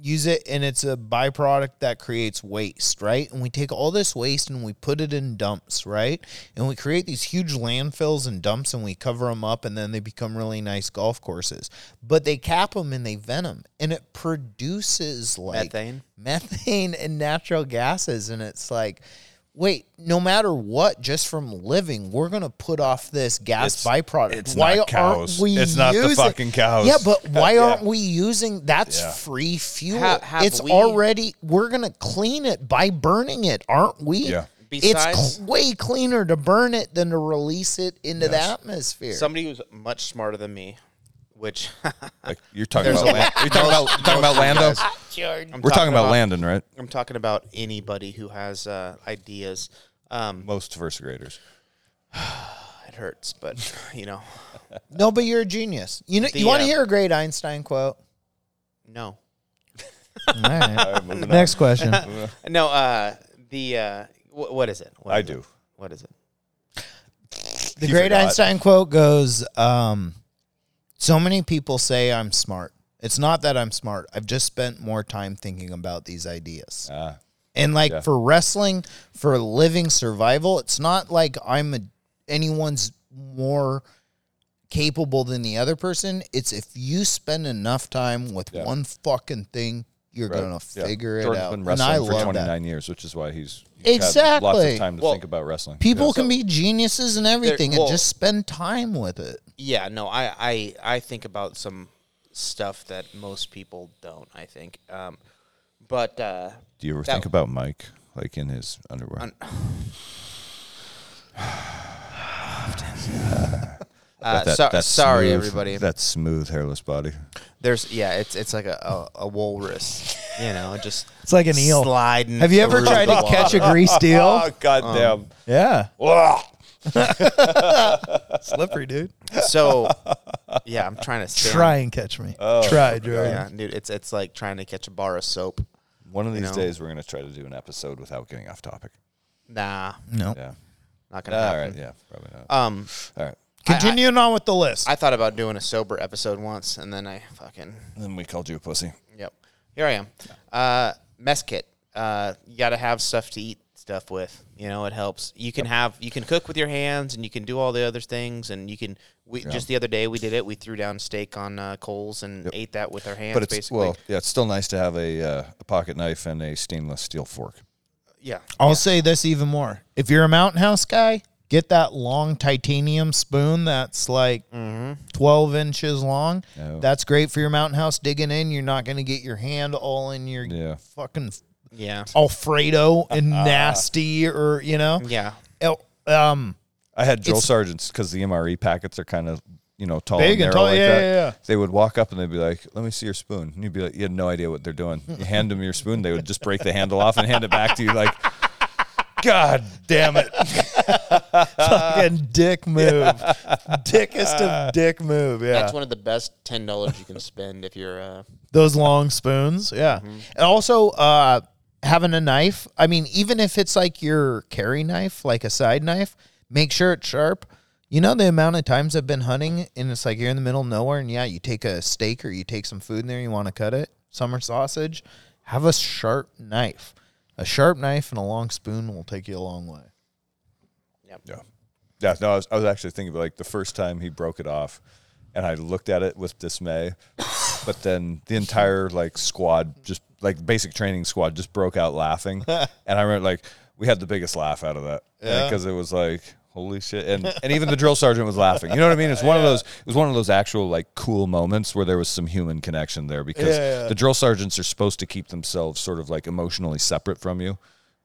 D: use it and it's a byproduct that creates waste, right? And we take all this waste and we put it in dumps, right? And we create these huge landfills and dumps and we cover them up and then they become really nice golf courses. But they cap them and they vent them and it produces like
B: Methane?
D: methane and natural gases and it's like wait no matter what just from living we're gonna put off this gas
A: It's-
D: byproduct
A: it's
D: why
A: not cows.
D: aren't we
A: It's not the fucking cows.
D: yeah but why
A: Yeah.
D: aren't we using that's
A: Yeah.
D: free fuel
B: Ha- have
D: it's
B: we-
D: already we're gonna clean it by burning it aren't we
A: Yeah.
D: it's cl- way cleaner to burn it than to release it into the atmosphere
B: Somebody who's much smarter than me, which
A: Like you're talking about.
B: a
A: you're talking about. You're talking about Lando.
B: I'm
A: We're talking about Landon, right?
B: I'm talking about anybody who has uh, ideas. Um,
A: Most first graders.
B: it hurts, but you know,
D: No, but you're a genius. You know,
B: The,
D: you want to
B: uh,
D: hear a great Einstein quote?
B: no,
D: All right.
A: All right, moving on.
D: Next question.
B: no. Uh, the uh, wh- what is it? What
A: I
B: is it?
A: do.
B: What is it?
D: The
A: You
D: great
A: forgot.
D: Einstein quote goes, um, "So many people say I'm smart. It's not that I'm smart. I've just spent more time thinking about these ideas."
A: Ah,
D: And like
A: Yeah.
D: for wrestling, for living survival, it's not like I'm a, anyone's more capable than the other person. It's if you spend enough time with
A: Yeah.
D: one fucking thing, you're
A: right.
D: gonna
A: Yeah.
D: figure
A: Jordan's
D: it out.
A: been
D: And I
A: for
D: love
A: 29
D: that.
A: years, which is why he's, he's had lots of time to
B: Well,
A: think about wrestling.
D: People
A: Yeah.
D: can be geniuses and everything,
B: well-
D: and just spend time with it.
B: Yeah, no, I, I, I think about some stuff that most people don't. I think, um, but uh,
A: Do you ever
B: that-
A: think about Mike, like in his underwear?
B: Un-
A: Got
B: uh,
A: that-
B: so-
A: that
B: sorry,
A: smooth-
B: everybody.
A: That smooth, hairless body.
B: There's yeah, it's it's like a, a, a walrus, you know, just
D: It's like an eel.
B: sliding.
D: Have you ever tried
B: the
D: to catch a
B: water.
D: greased eel?
A: Oh, goddamn.
D: yeah, slippery, dude.
B: So, yeah, I'm trying to stand.
D: Try and catch me.
A: Oh,
D: Try, Jordan.
B: Yeah, dude, it's it's like trying to catch a bar of soap.
A: One of these
B: know?
A: days, we're going to try to do an episode without getting off topic.
B: Nah,
D: No.
A: Yeah.
B: not gonna
A: All
B: happen.
A: right. Yeah. Probably not.
B: Um,
A: All right.
D: Continuing on with the list.
B: I thought about doing a sober episode once, and then I fucking
A: And then we called you a pussy.
B: Yep. Here I am. Uh, mess kit. Uh, you got to have stuff to eat stuff with. You know, it helps. You can have you can cook with your hands, and you can do all the other things, and you can. We just the other day we did it. We threw down steak on uh, coals and ate that with our hands.
A: But it's
B: basically.
A: well, yeah. It's still nice to have a, uh, a pocket knife and a stainless steel fork.
B: yeah.
D: I'll say this even more. If you're a mountain house guy, get that long titanium spoon that's like 12 inches long.
A: Oh.
D: That's great for your mountain house digging in. You're not going to get your hand all in your
A: Yeah.
D: fucking
B: Yeah.
D: Alfredo and nasty or, you know.
B: Yeah.
D: El- Um,
A: I had drill sergeants because the MRE packets are kind of you know tall
D: Big
A: and
D: and
A: narrow
D: tall,
A: like
D: yeah,
A: that.
D: yeah, yeah.
A: They would walk up and they'd be like, "Let me see your spoon." And you'd be like, "You had no idea what they're doing." You hand them your spoon, they would just break the handle off and hand it back to you like, "God damn it!"
D: fucking dick move. Dickest of dick move. Yeah.
B: That's one of the best ten dollars you can spend if you're. Uh,
D: those long spoons yeah and also uh having a knife i mean even if it's like your carry knife like a side knife make sure it's sharp you know the amount of times i've been hunting and it's like you're in the middle of nowhere and yeah you take a steak or you take some food in there you want to cut it summer sausage have a sharp knife a sharp knife and a long spoon will take you a long way
A: Yeah, yeah. No, I was, I was actually thinking about like the first time he broke it off, and I looked at it with dismay. but then the entire like squad, just like basic training squad, just broke out laughing, and I remember like we had the biggest laugh out of that because it was like holy shit, and and even the drill sergeant was laughing. You know what I mean? It's one of those. It was one of those actual like cool moments where there was some human connection there because
D: Yeah, yeah.
A: the drill sergeants are supposed to keep themselves sort of like emotionally separate from you.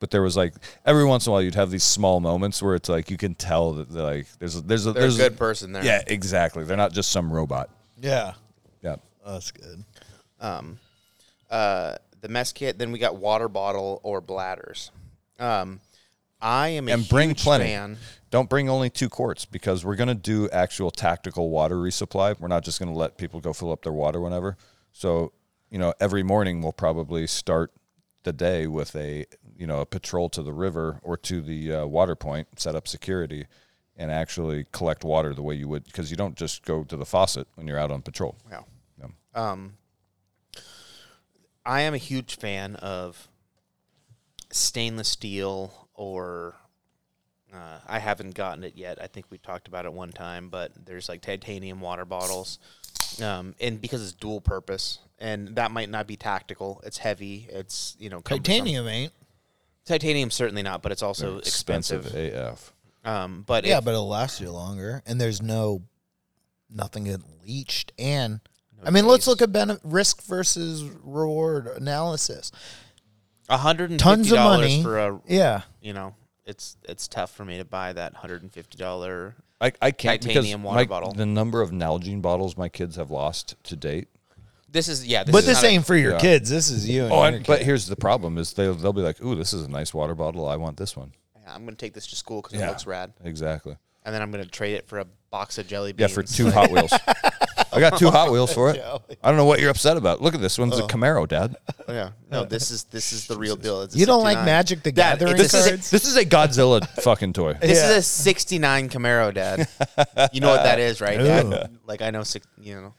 A: But there was like every once in a while you'd have these small moments where it's like you can tell that like there's a, there's a,
B: they're
A: there's
B: a good person there.
A: yeah exactly they're not just some robot
D: yeah
A: yeah
D: that's good
B: um, uh, the mess kit. Then we got water bottle or bladders. Um, I am a
A: and bring
B: huge
A: plenty
B: fan.
A: don't bring only two quarts because we're going to do actual tactical water resupply we're not just going to let people go fill up their water whenever so you know every morning we'll probably start the day with a you know a patrol to the river or to the uh, water point set up security and actually collect water the way you would because you don't just go to the faucet when you're out on patrol
B: Yeah.
A: Yeah.
B: Um, I am a huge fan of stainless steel or uh, I haven't gotten it yet. I think we talked about it one time, but there's like titanium water bottles. Um, and because it's dual purpose, and that might not be tactical. It's heavy. It's you know cumbersome.
D: titanium ain't
B: Titanium certainly not, but it's also expensive.
A: AF.
B: Um, but
D: yeah
B: if-
D: but it'll last you longer and there's no nothing getting leached and I mean, let's look at bene- risk versus reward analysis.
B: A hundred and
D: Tons of money.
B: for a
D: Yeah,
B: you know, it's it's tough for me to buy that hundred and fifty dollar.
A: I, I can't
B: Titanium
A: because
B: water
A: my-
B: bottle.
A: The number of Nalgene bottles my kids have lost to date.
B: This is yeah, this
D: but
B: is
D: this
B: not a-
D: ain't for your
A: yeah.
D: kids. This is you. And
A: Oh,
D: your
A: and, but here's the problem: is they they'll be like, "Ooh, this is a nice water bottle. I want this one."
B: Yeah, I'm gonna take this to school because
A: Yeah.
B: it looks rad.
A: Exactly.
B: and then I'm gonna trade it for a box of jelly beans.
A: Yeah,
B: beans.
A: for two Hot Wheels. I got two Hot Wheels for it. I don't know what you're upset about. Look at this one's
B: Oh.
A: a Camaro, Dad.
B: Oh, yeah, no, this is this is the real deal. It's a
D: You don't like
B: 69.
D: Magic the
B: Dad,
D: Gathering
B: this is a-
D: cards?
A: This is a Godzilla fucking toy.
B: This
D: Yeah.
B: is a '69 Camaro, Dad. You know what that is, right, Dad? Like I know, six, you know.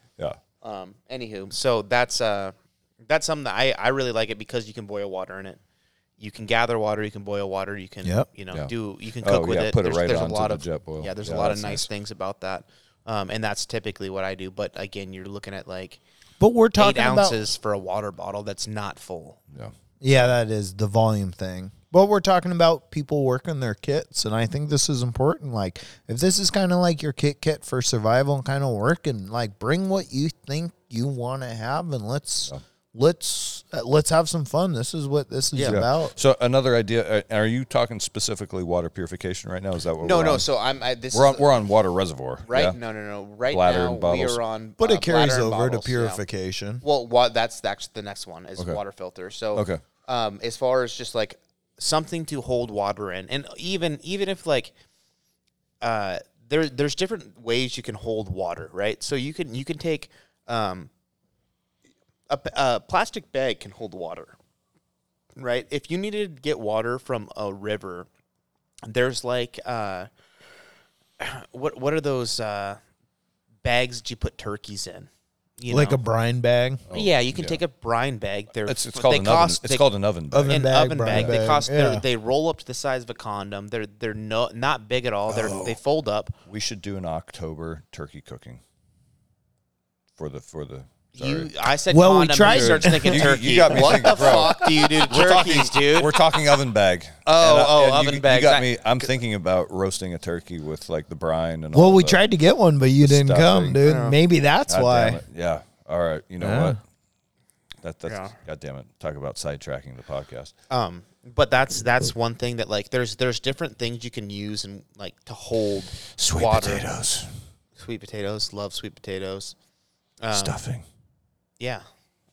A: Yeah.
B: Um, anywho, so that's uh, that's something that I I really like it because you can boil water in it. You can gather water, you can boil water, you can
D: Yep.
B: you know
A: Yeah.
B: do you can
A: Oh,
B: cook with
A: yeah,
B: it.
A: put it
B: there's,
A: right
B: there's a lot
A: the
B: of
A: Jetboil.
B: yeah, there's
A: Yeah,
B: a lot of nice,
A: nice.
B: things about that. Um, and that's typically what I do. But again, you're looking at like
D: But we're
B: eight
D: talking about
B: ounces for a water bottle that's not full.
A: Yeah.
D: Yeah, that is the volume thing. But we're talking about people working their kits, and I think this is important. Like, if this is kind of like your kit kit for survival and kind of work, and like bring what you think you want to have, and let's let's uh, let's have some fun. This is what this is
B: Yeah.
D: about.
A: So another idea. Uh, are you talking specifically water purification right now? Is that what?
B: No,
A: we're
B: no.
A: On?
B: So I'm I, this
A: we're on. We're on water reservoir.
B: right.
A: yeah?
B: No, no, no. Right
A: Bladder
B: now
A: and
B: we are on,
D: But
B: uh,
D: it carries
B: bladder and
D: over to
B: bottles, yeah.
D: purification.
B: Well, what that's actually the next one is
A: Okay.
B: water filter. So
A: Okay.
B: um, as far as just like something to hold water in, and even even if like uh, there there's different ways you can hold water, right? So you can you can take um, a, a plastic bag can hold water, right? If you needed to get water from a river, there's like uh, what what are those uh, bags that you put turkeys in? You
D: like
B: know?
D: a brine bag.
B: Oh, yeah, you can
A: yeah.
B: take a brine bag. They're
A: It's, it's
B: they
A: called an
B: cost,
A: oven. It's
B: they-
A: called an oven. Bag.
D: Oven
B: an
D: bag,
B: oven
D: brine
B: bag. They
D: bag,
B: cost.
D: yeah.
B: they're They roll up to the size of a condom. They're they're no not big at all. They're
A: Oh.
B: they fold up.
A: We should do an October turkey cooking. For the for the. Sorry.
B: You, I said
D: Well, we
B: condom.
D: tried-
B: You start thinking
A: You- you
B: turkey.
A: got me
B: what the
A: bro.
B: fuck do you do to
A: we're
B: turkeys,
A: talking,
B: dude?
A: We're talking oven bag.
B: Oh,
A: And I-
B: oh,
A: and
B: oven
A: you,
B: bags.
A: You got me. I'm thinking about roasting a turkey with like the brine and. all
D: Well, we
A: the-
D: tried to get one, but you didn't come, dude.
B: Yeah.
D: Maybe that's
A: God
D: why.
A: Yeah. All right. You know
D: Yeah.
A: what? That that's
B: Yeah.
A: God damn it. Talk about sidetracking the podcast.
B: Um, but that's that's one thing that like there's there's different things you can use and like to hold
A: Sweet
B: water.
A: potatoes,
B: Sweet potatoes. Love sweet potatoes. Um,
A: stuffing.
B: Yeah.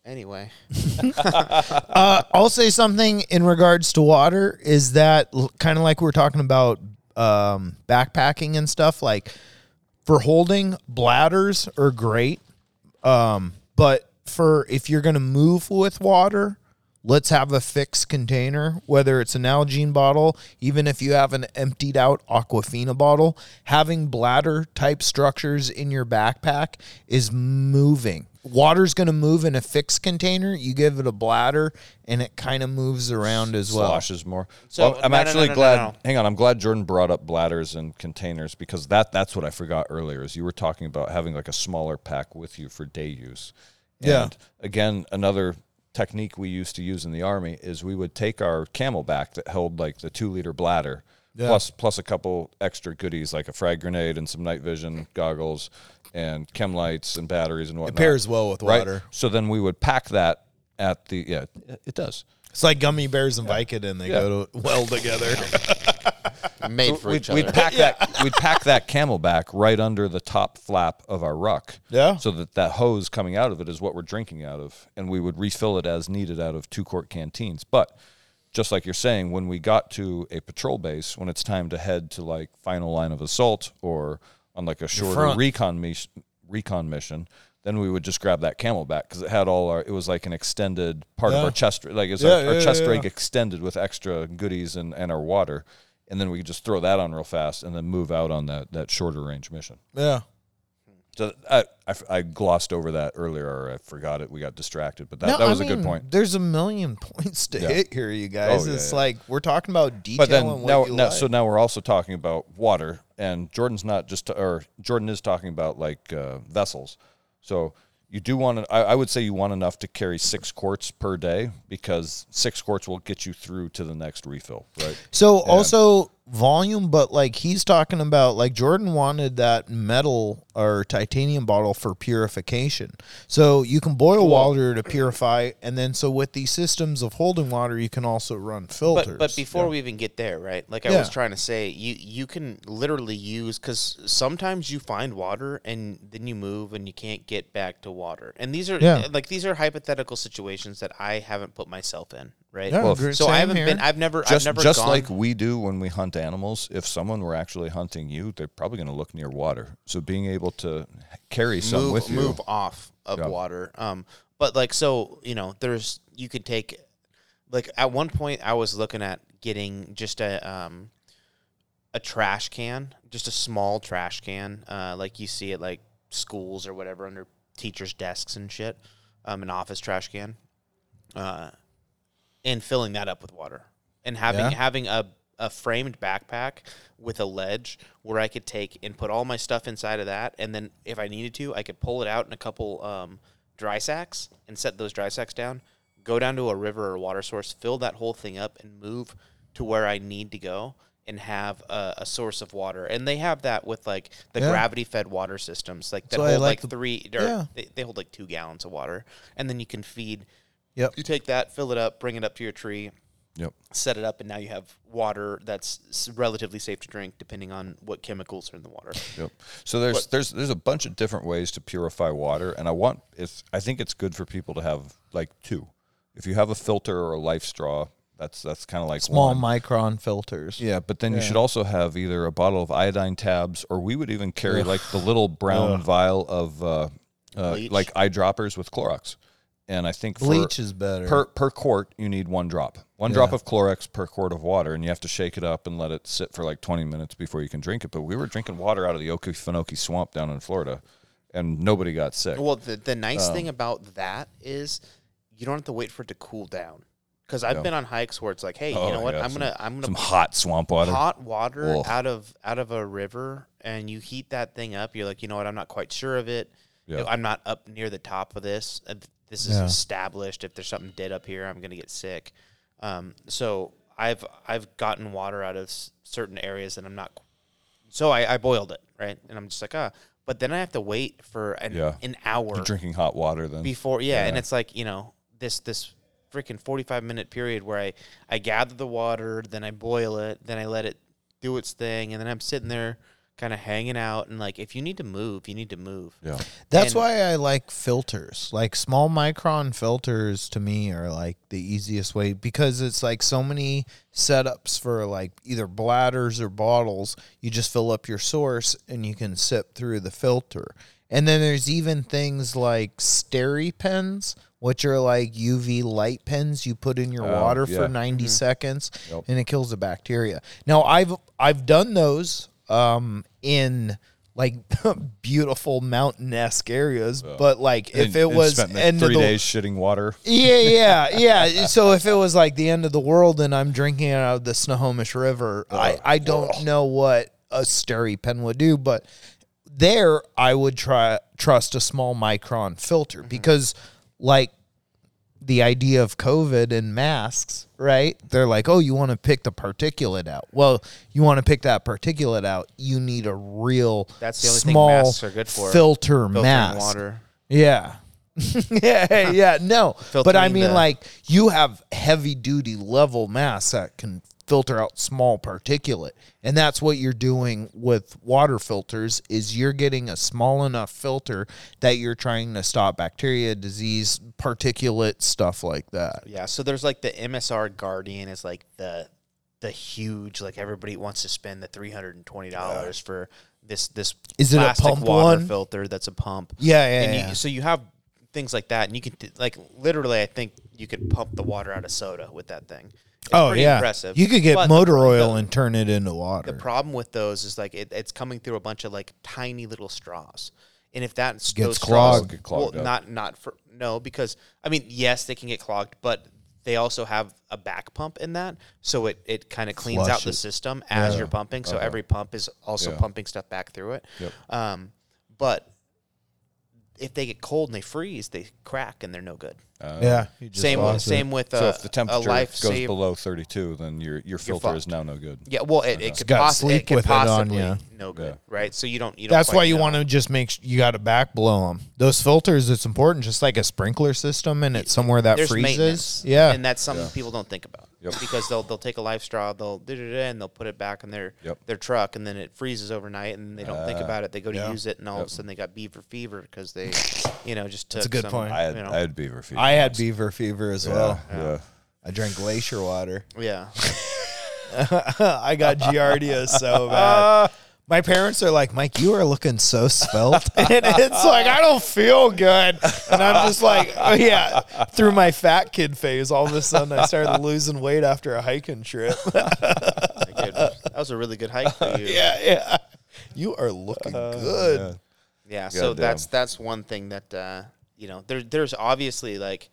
B: Anyway,
D: Uh, I'll say something in regards to water is that kind of like we are talking about um, backpacking and stuff. Like for holding, bladders are great, um, but for if you're going to move with water, let's have a fixed container, whether it's an Nalgene bottle, even if you have an emptied out Aquafina bottle, having bladder type structures in your backpack is moving. Water's going to move in a fixed container. You give it a bladder and it kind of moves around as well.
A: sloshes more.
B: So,
A: Well, I'm
B: no, no,
A: actually
B: no, no,
A: glad.
B: no, no.
A: Hang on, I'm glad Jordan brought up bladders and containers because that that's what I forgot earlier. Is you were talking about having like a smaller pack with you for day use.
D: Yeah.
A: And again, another technique we used to use in the army is we would take our CamelBak that held like the two liter bladder. Plus, plus a couple extra goodies like a frag grenade and some night vision goggles and chem lights and batteries and whatnot.
D: It pairs well with
A: right?
D: water.
A: So then we would pack that at the yeah, it- it does.
D: It's like gummy bears and Vicodin. They
A: Yeah.
D: go to well together.
B: made for
A: we'd,
B: each other.
A: we'd
B: other.
A: pack that we'd pack that CamelBak right under the top flap of our ruck.
D: Yeah.
A: So that that hose coming out of it is what we're drinking out of, and we would refill it as needed out of two quart canteens. But just like you're saying, when we got to a patrol base, when it's time to head to like final line of assault or on like a shorter recon recon mission. Then we would just grab that CamelBak because it had all our. It was like an extended part of our chest, like it's
D: Yeah,
A: our, our
D: yeah,
A: chest
D: yeah,
A: rig extended with extra goodies and, and our water, and then we could just throw that on real fast and then move out on that that shorter range mission.
D: yeah.
A: So I, I, I glossed over that earlier, or I forgot it. We got distracted, but that,
D: No,
A: that was a good point.
D: There's a million points to
A: Yeah.
D: hit here, you guys.
A: Oh, yeah,
D: it's
A: yeah.
D: like we're talking about detail.
A: But then now, now
D: like.
A: so now we're also talking about water, and Jordan's not just or Jordan is talking about like uh, vessels. So you do want to. I, I would say you want enough to carry six quarts per day because six quarts will get you through to the next refill, right?
D: So also volume, but like he's talking about like Jordan wanted that metal or titanium bottle for purification. So you can boil water to purify, and then so with these systems of holding water, you can also run filters.
B: But but before we even get there, right? Like I
D: Yeah.
B: was trying to say, you you can literally use because sometimes you find water and then you move and you can't get back to water. And these are
D: Yeah.
B: like these are hypothetical situations that I haven't put myself in, right?
D: Yeah,
A: Well,
B: so I haven't
D: here.
B: been. I've never.
A: just
B: I've never
A: just
B: gone,
A: like we do when we hunt animals, if someone were actually hunting you, they're probably going to look near water. So being able to carry some
B: move
A: with you,
B: move off of
A: Yeah.
B: water. Um, but like so, you know, there's you could take like at one point I was looking at getting just a um a trash can, just a small trash can, uh, like you see at like schools or whatever under teachers' desks and shit, um, an office trash can, uh, and filling that up with water and having
D: Yeah.
B: having a a framed backpack with a ledge where I could take and put all my stuff inside of that, and then if I needed to, I could pull it out in a couple um, dry sacks and set those dry sacks down, go down to a river or water source, fill that whole thing up, and move to where I need to go and have a, a source of water. And they have that with like the
D: Yeah.
B: gravity fed water systems, like that
D: So
B: hold
D: like
B: like, three, or
D: Yeah.
B: they, they hold like two gallons of water, and then you can feed.
D: Yep.
B: You take that, fill it up, bring it up to your tree,
A: Yep.
B: set it up, and now you have water that's relatively safe to drink, depending on what chemicals are in the water.
A: Yep. So there's there's there's a bunch of different ways to purify water, and I want it's I think it's good for people to have like two. If you have a filter or a LifeStraw, that's that's kind of like
D: Small
A: one.
D: micron filters.
A: Yeah, but then you should also have either a bottle of iodine tabs, or we would even carry like the little brown vial of uh, uh, like eyedroppers with Clorox. And I think for,
D: Bleach is better.
A: per per quart you need one drop, one drop of Clorox per quart of water, and you have to shake it up and let it sit for like twenty minutes before you can drink it. But we were drinking water out of the Okefenokee Swamp down in Florida, and nobody got sick.
B: Well, the, the nice
A: Um,
B: thing about that is you don't have to wait for it to cool down. Because I've
A: Yeah.
B: been on hikes where it's like, hey,
A: Oh,
B: you know what?
A: yeah,
B: I'm
A: some-
B: gonna I'm gonna some
A: hot swamp water.
B: hot water
A: Ugh.
B: out of out of a river, and you heat that thing up. You're like, you know what? I'm not quite sure of it.
A: Yeah.
B: I'm not up near the top of this. This is
D: Yeah.
B: established. If there's something dead up here, I'm gonna get sick. Um, so I've I've gotten water out of s- certain areas that I'm not. So I, I boiled it right, and I'm just like ah. But then I have to wait for an,
A: Yeah.
B: an hour
A: You're drinking hot water then.
B: before yeah, and it's like you know this this freaking 45 minute period where i i gather the water then i boil it then i let it do its thing and then i'm sitting there kind of hanging out and like if you need to move you need to move
A: yeah.
D: That's
B: And-
D: why I like filters. Like small micron filters to me are like the easiest way because it's like so many setups for like either bladders or bottles. You just fill up your source and you can sip through the filter. And then there's even things like SteriPens, which are like UV light pens you put in your
A: Oh,
D: water
A: yeah.
D: for 90 mm-hmm. seconds
A: Yep.
D: and it kills the bacteria. Now I've I've done those um in like beautiful mountain-esque areas, but like if it
A: and
D: was end
A: three
D: of the
A: days shitting water.
D: yeah, yeah, yeah. So if it was like the end of the world and I'm drinking out of the Snohomish River, I, I don't know what a SteriPen would do, but there I would try trust a small micron filter because like the idea of COVID and masks, right? They're like, oh, you want to pick the particulate out. Well, you want to pick that particulate out. You need a real
B: That's the only thing
D: small
B: masks are good for,
D: filter mask.
B: water
D: Yeah. yeah, yeah, no. But I mean,
B: the-
D: like, you have heavy duty level masks that can filter out small particulate. And that's what you're doing with water filters is you're getting a small enough filter that you're trying to stop bacteria, disease, particulate, stuff like that.
B: yeah so there's like the msr guardian is like the the huge like everybody wants to spend the $320 for this this
D: Is it a pump
B: water
D: one?
B: filter that's a pump
D: Yeah, yeah,
B: and
D: yeah.
B: You, so you have things like that, and you can like literally, I think you could pump the water out of soda with that thing. It's
D: oh,
B: pretty
D: yeah.
B: impressive.
D: You could get
B: But
D: motor oil
B: the-
D: and turn it into water.
B: The problem with those is like it, it's coming through a bunch of like tiny little straws, and if that
D: Gets clogged.
B: straws,
A: Get clogged
B: well, not not for no because I mean yes they can get clogged, but they also have a back pump in that, so it it kind of cleans out
D: Flush
B: the system as
D: Yeah.
B: you're pumping. So every pump is also
A: Yeah.
B: pumping stuff back through it.
A: Yep.
B: Um, but if they get cold and they freeze, they crack and they're no good.
A: Uh,
D: yeah. just
B: Same
D: lost it.
B: same with uh,
A: So
B: a,
A: if the
B: a
A: temperature
B: life
A: goes
B: save-
A: below 32, then your your filter is now no good.
B: Yeah, well, it, it could,
D: gotta
B: poss-
D: sleep
B: it could
D: with it on
B: possibly
D: ya.
B: No good,
A: Yeah.
B: right? So you don't. You don't
D: That's why you want to just make sh- you got to back blow them. Those filters, it's important, just like a sprinkler system, and it's somewhere that
B: There's
D: freezes. Yeah,
B: and that's something people don't think about.
A: Yep.
B: Because they'll they'll take a LifeStraw, they'll and they'll put it back in their
A: Yep.
B: their truck, and then it freezes overnight, and they don't think
A: Ah,
B: about it. They go to
D: yeah.
B: use it, and all
A: Yep.
B: of a sudden they got beaver fever because they, you know, just took
D: That's a good
B: some,
D: point.
A: I had,
B: you know,
A: I had beaver fever.
D: I had beaver fever as
A: Yeah,
D: well.
A: yeah.
D: I drank glacier water.
B: Yeah.
D: I got giardia so bad. My parents are like, Mike, you are looking so svelte. and it's like, I don't feel good. And I'm just like, oh, yeah. Through my fat kid phase, all of a sudden I started losing weight after a hiking trip.
B: That was a really good hike for you.
D: yeah, yeah. You are looking good.
B: Yeah, so
A: Goddamn.
B: that's that's one thing that uh, you know there there's obviously like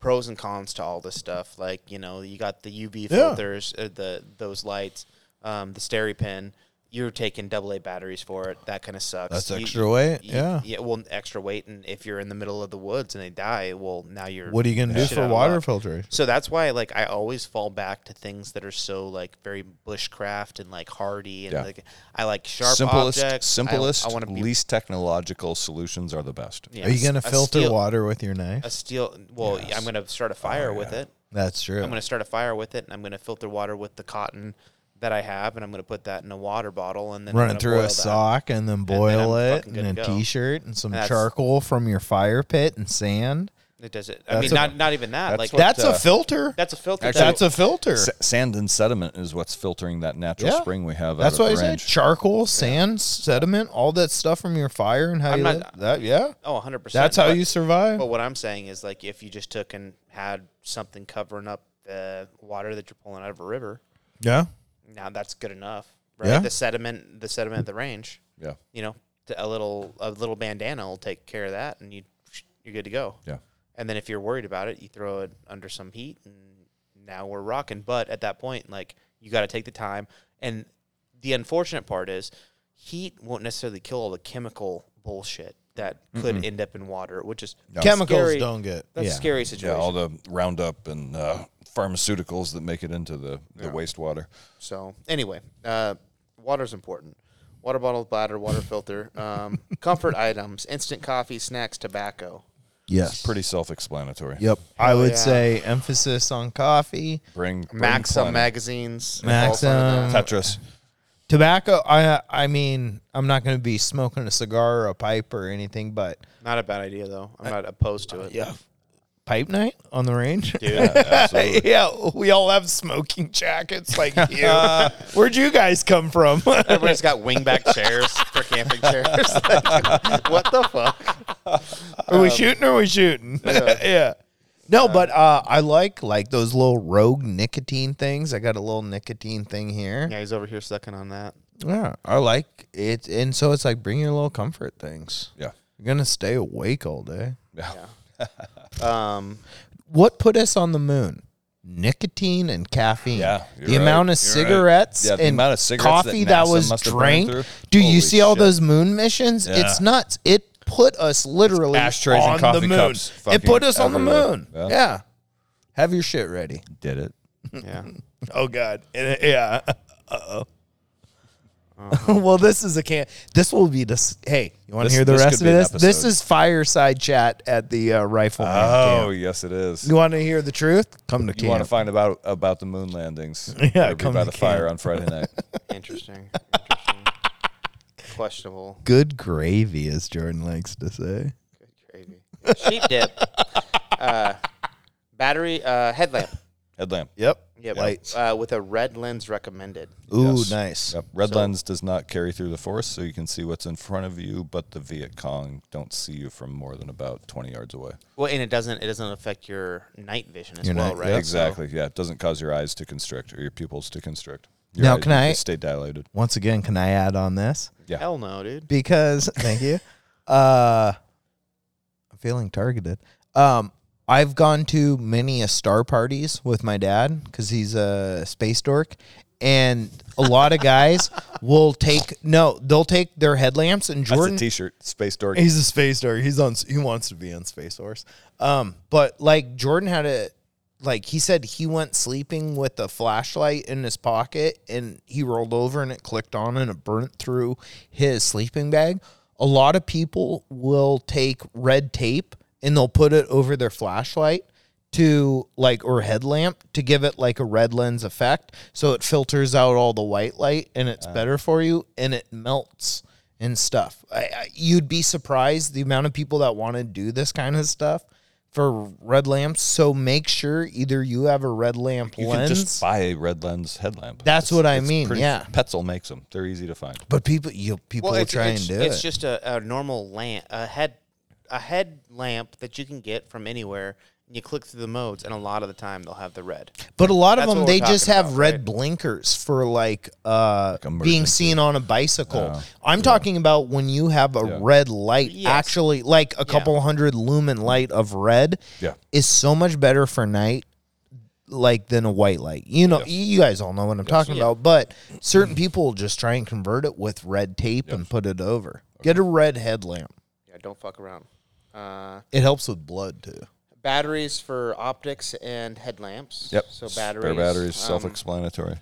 B: pros and cons to all this stuff. Like you know you got the UV
D: Yeah.
B: filters, uh, the those lights, um, the SteriPen. You're taking double A batteries for it. That kind of sucks.
D: That's
B: You-
D: extra weight,
B: you-
D: yeah.
B: Yeah. Well, extra weight, and if you're in the middle of the woods and they die, well, now you're.
D: What are you going to do for water filtering?
B: So that's why, like, I always fall back to things that are so like very bushcraft and like hardy and
A: Yeah.
B: like I like sharp
A: simplest,
B: objects. I-
A: simplest,
B: I, want to be
A: least technological solutions are the best.
B: yeah,
D: Are you going to filter
B: steel-
D: water with your knife?
B: A steel. Well, I'm going to start a fire with it.
D: That's true.
B: I'm going to start a fire with it, and I'm going to filter water with the cotton that I have, and I'm going to put that in a water bottle, and then
D: Run it through a
B: that.
D: sock and then
B: then
D: boil
B: I'm
D: it
B: and good
D: in
B: to
D: a
B: go.
D: t-shirt and some
B: And
D: charcoal from your fire pit and sand.
B: It does it. I
D: That's
B: mean,
D: a-
B: not not even that.
A: that's
B: Like
A: what-
D: That's
A: uh,
D: a filter.
B: that's a filter.
A: Actually-
D: That's a filter.
A: S- sand and sediment is what's filtering that natural
D: Yeah.
A: spring we have.
D: That's
A: out
D: what I
A: at the
D: said. Charcoal, sand, sediment, all that stuff from your fire and how
B: I'm
D: you
B: not-
D: live. That yeah.
B: oh, 100. percent
D: That's how you survive.
B: But what I'm saying is, like, if you just took and had something covering up the water that you're pulling out of a river,
D: Yeah.
B: Now that's good enough, right?
D: Yeah.
B: The sediment, the sediment of the range,
A: Yeah,
B: you know, a little a little bandana will take care of that, and you you're good to go.
A: yeah.
B: And then if you're worried about it, you throw it under some heat, and now we're rocking. But at that point, like, you got to take the time. And the unfortunate part is, heat won't necessarily kill all the chemical bullshit that could end up in water, which is
D: Chemicals
B: scary.
D: don't get.
B: That's
D: yeah.
B: a scary
A: Yeah,
B: situation.
A: all the Roundup and uh, pharmaceuticals that make it into the, the wastewater.
B: So anyway, uh, water's important. Water bottle, bladder, water filter, um, comfort items, instant coffee, snacks, tobacco.
D: Yes.
A: Pretty self-explanatory.
D: Yep. I would
B: yeah.
D: say emphasis on coffee,
A: Bring, bring
B: Maxim
A: plenty.
B: magazines. it
D: Maxim.
A: Tetris.
D: Tobacco. I I mean, I'm not going to be smoking a cigar or a pipe or anything, but
B: Not a bad idea though. I'm not opposed to it.
D: yeah, pipe night on the range.
B: dude.
A: Absolutely.
D: yeah, we all have smoking jackets like you. Where'd you guys come from?
B: Everybody's got wingback chairs for camping chairs. What the fuck?
D: are we um, shooting or are we shooting? yeah. No, but uh, I like like those little rogue nicotine things. I got a little nicotine thing here.
B: Yeah, he's over here sucking on that.
D: Yeah, I like it, and so it's like bring your little comfort things.
A: Yeah.
D: You're gonna stay awake all day.
A: Yeah.
B: Um,
D: What put us on the moon? Nicotine and caffeine.
A: Yeah, you're
D: the
A: right.
D: amount of
A: You're right.
D: cigarettes
A: Yeah, the
D: and
A: amount of cigarettes that
D: coffee that,
A: NASA
D: was
A: must have burned
D: drank.
A: through.
D: Do you
A: Holy
D: see all
A: shit.
D: those moon missions? It's nuts. It put us literally
A: Ashtrays and
D: on
A: coffee
D: the moon.
A: cups
D: It put us on the moon.
A: Yeah.
D: Yeah. Have your shit ready.
A: Did it.
B: yeah.
D: Oh God. Yeah. Uh oh. well, this is a can. This will be this. Hey, you want to hear the rest of
A: be
D: this? This
A: episode.
D: is fireside chat at the uh, rifleman
A: Oh,
D: camp.
A: yes, it is.
D: You want to hear the truth? Come to
A: You want to
D: camp.
A: find about about the moon landings?
D: Yeah, come
A: by
D: to
A: the fire on Friday night.
B: Interesting. Interesting. Questionable.
D: Good gravy, as Jordan likes to say.
B: Good gravy. Sheep dip. Uh, battery uh, headlamp.
A: Headlamp.
D: Yep.
B: Yep.
D: Light.
B: Uh, with a red lens recommended.
D: Ooh,
A: Yes.
D: nice.
A: Yep. Red
B: So-
A: lens does not carry through the forest, so you can see what's in front of you, but the Viet Cong don't see you from more than about twenty yards away.
B: Well, and it doesn't it doesn't affect your night vision as
D: Your
B: well,
D: night-
B: right?
D: Yep.
A: Exactly. Yeah, it doesn't cause your eyes to constrict or your pupils to constrict. Your
D: Now,
A: eyes
D: can I-
A: just stay dilated?
D: Once again, can I add on this?
B: So,
A: Yeah.
B: hell no, dude.
D: Because thank you. Uh, I'm feeling targeted. Um, I've gone to many a star parties with my dad because he's a space dork, and a lot of guys will take no, they'll take their headlamps and Jordan.
A: That's a T-shirt. Space dork.
D: He's a space dork. He's on. He wants to be on Space Force. Um, but like Jordan had a, like he said he went sleeping with a flashlight in his pocket and he rolled over and it clicked on and it burnt through his sleeping bag. A lot of people will take red tape and they'll put it over their flashlight to like or headlamp to give it like a red lens effect. So it filters out all the white light and it's uh. better for you and it melts and stuff. I, I, you'd be surprised the amount of people that want to do this kind of stuff for red lamps. So make sure either you have a red lamp
A: You
D: lens.
A: can just buy a red lens headlamp.
D: That's what I mean,
A: pretty-
D: yeah.
A: Petzl makes them. They're easy to find.
D: but people, you people will try and do
B: it's
D: it.
B: just a, a normal lamp, a head, a head lamp that you can get from anywhere. And you click through the modes, and a lot of the time they'll have the red.
D: But a lot of
B: That's
D: them,
B: what we're
D: they just
B: talking
D: have
B: about,
D: red
B: right?
D: blinkers for like uh, being
A: emergency.
D: seen on a bicycle.
A: Oh,
D: I'm talking about when you have a
A: Yeah.
D: red light,
B: Yes.
D: actually, like a couple hundred lumen light of red
A: Yeah.
D: is so much better for night, like than a white light. You know,
A: Yes.
D: you guys all know what I'm talking
B: Yeah.
D: about. But certain people just try and convert it with red tape and put it over. Get a red headlamp.
B: Yeah, don't fuck around. Uh,
D: It helps with blood too.
B: Batteries for optics and headlamps.
A: Yep.
B: So batteries.
A: Spare
B: batteries. um,
A: self-explanatory.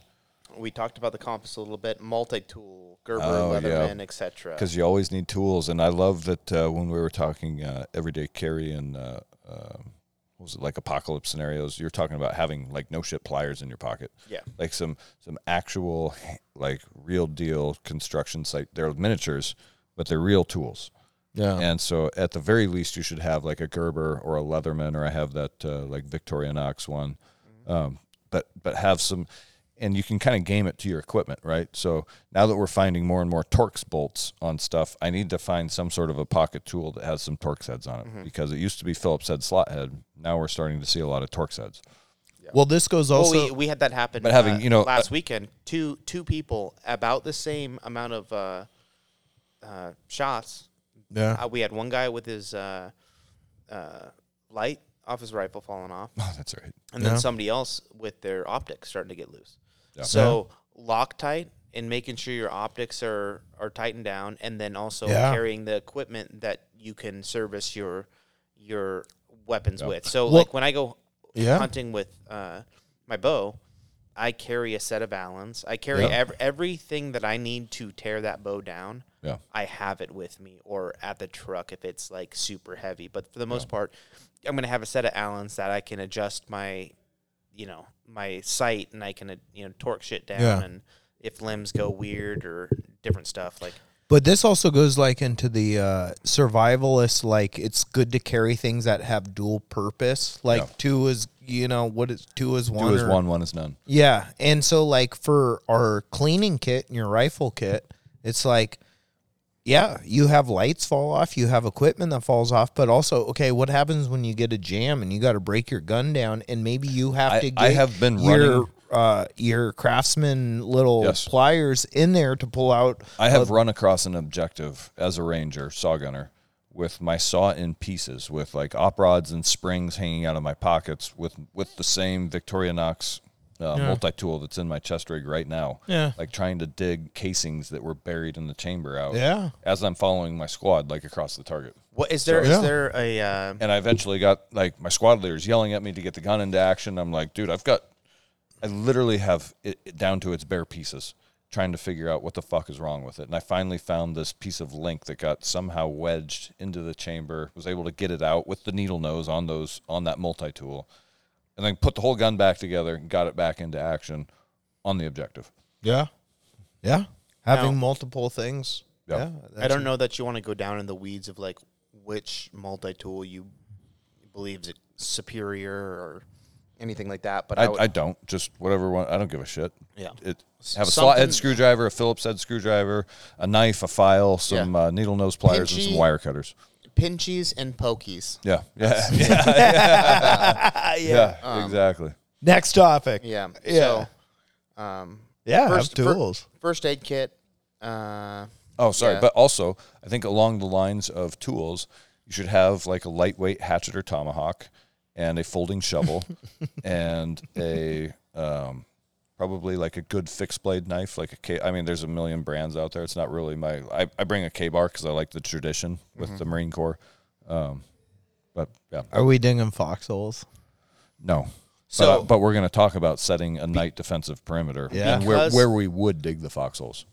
B: We talked about the compass a little bit. Multi-tool, Gerber,
A: Oh, yeah.
B: Leatherman, etc.
A: Because you always need tools, and I love that uh, when we were talking uh, everyday carry and uh, what was it like apocalypse scenarios, you're talking about having like no shit pliers in your pocket.
B: Yeah.
A: like some some actual like real deal construction site. They're miniatures, but they're real tools.
D: Yeah.
A: And so, at the very least, you should have like a Gerber or a Leatherman, or I have that uh, like Victorinox one. Um, but but have some, and you can kind of game it to your equipment, right? So now that we're finding more and more Torx bolts on stuff, I need to find some sort of a pocket tool that has some Torx heads on it because it used to be Phillips head slot head. Now we're starting to see a lot of Torx heads.
D: Well, this goes
B: well,
D: also.
B: we, we had that happen.
A: But having,
B: uh,
A: you know,
B: last
A: uh,
B: weekend, two two people about the same amount of uh, uh, shots.
D: Yeah.
B: Uh, we had one guy with his uh, uh, light off his rifle falling off,
A: Oh, that's right.
B: and
D: Yeah.
B: then somebody else with their optics starting to get loose.
A: Yeah.
B: So Loctite and making sure your optics are are tightened down, and then also
D: Yeah.
B: carrying the equipment that you can service your your weapons
A: Yeah.
B: with. So
D: Well-
B: like when I go
D: Yeah.
B: hunting with uh, my bow, I carry a set of Allens. I carry
A: Yeah.
B: ev- everything that I need to tear that bow down.
A: Yeah.
B: I have it with me or at the truck if it's like super heavy. But for the most part, I'm gonna have a set of Allens that I can adjust my, you know, my sight and I can uh, you know torque shit down
D: Yeah.
B: and if limbs go weird or different stuff like
D: But this also goes like into the uh, survivalist. Like it's good to carry things that have dual purpose. Like
A: Yeah.
D: two is you know what is two is one.
A: Two is
D: or-
A: one, one is none.
D: Yeah, and so like for our cleaning kit and your rifle kit, it's like, yeah, you have lights fall off, you have equipment that falls off, but also okay, what happens when you get a jam and you got to break your gun down and maybe you have
A: I-
D: to get
A: I have been
D: your
A: running-
D: uh, your craftsman little
A: Yes.
D: pliers in there to pull out.
A: I have run across an objective as a ranger, saw gunner, with my saw in pieces, with like op rods and springs hanging out of my pockets, with with the same Victorinox uh, multi tool that's in my chest rig right now.
D: Yeah.
A: like trying to dig casings that were buried in the chamber out.
D: Yeah.
A: as I'm following my squad like across the target.
B: what is there is
D: Yeah.
B: there a uh,
A: And I eventually got like my squad leaders yelling at me to get the gun into action. I'm like, dude, I've got, I literally have it it down to its bare pieces, trying to figure out what the fuck is wrong with it. And I finally found this piece of link that got somehow wedged into the chamber. Was able to get it out with the needle nose on those on that multi tool, and then put the whole gun back together and got it back into action on the objective.
D: Yeah, yeah, having
B: Now-
D: multiple things.
A: Yeah.
D: Yeah,
B: I don't know that you want to go down in the weeds of like which multi tool you believe is superior or anything like that. But I,
A: I,
B: would,
A: I don't just whatever one. I don't give a shit.
B: Yeah.
A: It have a slot head screwdriver, a Phillips head screwdriver, a knife, a file, some uh, needle nose pliers, and some wire cutters.
B: pinchies and pokies.
A: Yeah, yeah, yeah, yeah, exactly.
D: Next topic.
B: Yeah.
D: Yeah.
B: So, um,
D: Yeah,
B: First-
D: have
B: fir-
D: tools.
B: first aid kit. Uh,
A: Oh, sorry,
B: Yeah.
A: but also I think along the lines of tools, you should have like a lightweight hatchet or tomahawk, and a folding shovel, and a um, probably like a good fixed blade knife, like a K. I mean, there's a million brands out there. It's not really my. I, I bring a Ka-Bar because I like the tradition with the Marine Corps. Um, but yeah,
D: Are we dinging foxholes?
A: no.
B: So-
A: but, uh, but we're going to talk about setting a night defensive perimeter.
D: Yeah.
A: and where where we would dig the foxholes.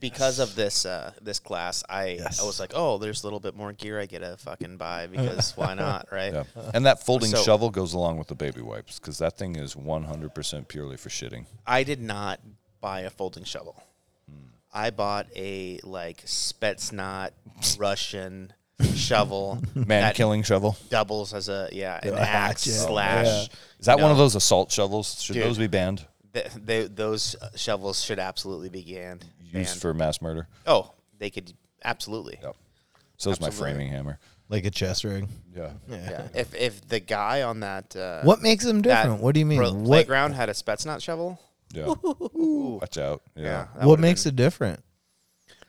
B: Because of this uh, this class, I I was like, oh, there's a little bit more gear I get to fucking buy because why not, right?
A: Yeah, and that folding
B: So-
A: shovel goes along with the baby wipes because that thing is 100% purely for shitting.
B: I did not buy a folding shovel. I bought a like Spetsnaz Russian shovel
A: Man
B: that
A: killing shovel.
B: doubles as a yeah an axe
D: hatchet.
B: slash.
A: Is that one of those assault shovels? Should
B: Dude.
A: those be banned?
B: Th- they, those shovels should absolutely be banned.
A: Used
B: banned.
A: for mass murder.
B: oh, they could absolutely.
A: Yep. So is my
B: Absolutely.
A: framing hammer.
D: like a chess ring.
A: Yeah.
B: Yeah. If if the guy on that uh,
D: What makes them
B: that
D: different? What do you mean?
B: pro-
D: What
B: playground had a Spetsnaz shovel?
A: Yeah. Watch out. Yeah.
B: Yeah. that
D: what
B: would've
D: makes
B: been-
D: it different?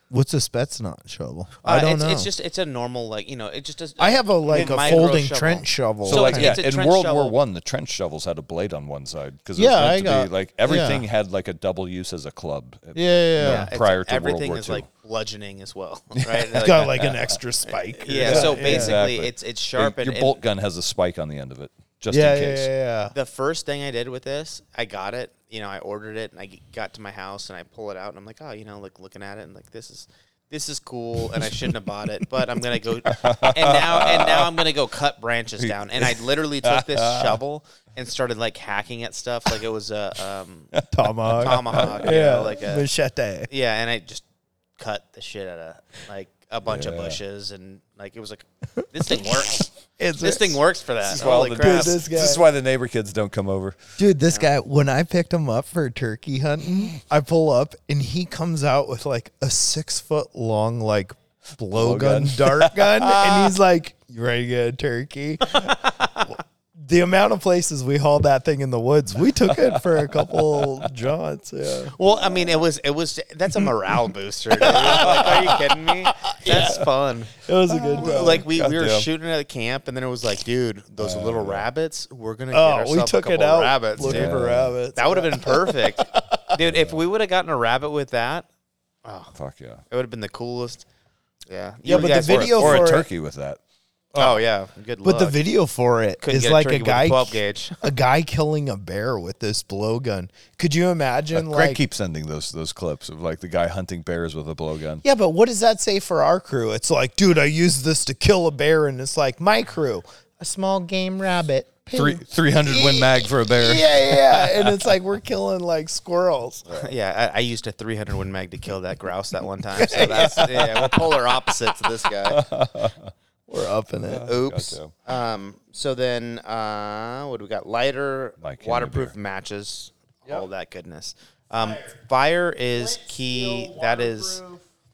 D: What's a Spetsnaz shovel?
B: Uh,
D: I don't
B: it's,
D: know.
B: It's just it's a normal like you know it just does.
D: I have a like a
B: micro
D: folding
B: shovel.
D: trench shovel.
A: So,
B: So
A: like,
B: it's-
A: yeah,
B: it's a
A: in
B: trench
A: World
B: shovel.
A: War One, the trench shovels had a blade on one side because
D: Yeah,
A: was meant
D: I
A: to
D: got-
A: be like everything
D: yeah.
A: had like a double use as a club.
D: yeah, yeah, yeah.
B: yeah, it's-
A: prior to World
B: everything
A: War
B: is
A: II.
B: like bludgeoning as well, right?
D: It's
B: Like,
D: got like an extra spike.
B: yeah, so
D: yeah.
B: basically
A: Exactly.
B: it's it's sharp and
A: Your
B: and
A: bolt gun has a spike on the end of it, just
D: yeah,
A: in
D: yeah,
A: case.
D: yeah, yeah.
B: the first thing I did with this, I got it. You know, I ordered it and I got to my house and I pull it out and I'm like, oh, you know, like looking at it and like this is this is cool and I shouldn't have bought it, but I'm gonna go and now and now I'm gonna go cut branches down. And I literally took this shovel and started like hacking at stuff like it was a um,
D: Tomahawk.
B: tomahawk, you
D: yeah,
B: know, like a
D: machete.
B: yeah, and I just cut the shit out of like a bunch of bushes and like it was like this thing works.
D: It's
B: this thing works for that.
A: This is, why
B: Holy
A: the-
B: crap.
D: Dude, this
A: this is why the neighbor kids don't come over.
D: Dude, this guy, when I picked him up for turkey hunting, I pull up and he comes out with like a six foot long, like blowgun
A: Blowgun.
D: dart gun. and he's like, You ready to get a turkey? The amount of places we hauled that thing in the woods, we took it for a couple jaunts. Yeah.
B: Well, I mean, it was it was that's a morale booster. Like, are you kidding me? That's fun.
D: It was a good oh, time.
B: Like we, we were
A: Goddamn.
B: shooting at a camp, and then it was like, dude, those oh, little rabbits, we're gonna oh, get
D: Oh, we took
B: a
D: it out
B: rabbits,
D: looking
B: dude.
D: for rabbits.
B: That would have been perfect, dude. If we would have gotten a rabbit with that, oh
A: Fuck yeah.
B: it would have been the coolest. Yeah,
D: Yeah,
B: You
D: but the video
A: or
D: for
A: a
D: it-
A: turkey with that.
B: Oh, oh yeah, good luck.
D: But the video for it is
B: Couldn't get
D: like a
B: turkey with
D: guy,
B: 12 gauge.
D: a guy killing a bear with this blowgun. Could you imagine?
A: Uh, Greg
D: like,
A: keeps sending those those clips of like the guy hunting bears with a blowgun.
D: Yeah, but what does that say for our crew? It's like, dude, I used this to kill a bear, and it's like my crew, a small game rabbit. ping.
A: Three three hundred win mag for a bear.
D: Yeah, yeah, yeah. and it's like we're killing like squirrels.
B: Yeah, I, I used a 300 win mag to kill that grouse that one time. So that's yeah, we're polar opposites of this guy.
D: We're up in it.
B: Oops.
A: Gotcha.
B: Um. So then, uh, what do we got? Lighter,
A: Mike, hand
B: waterproof
A: beer.
B: matches, all that goodness. Um, fire is key. That is.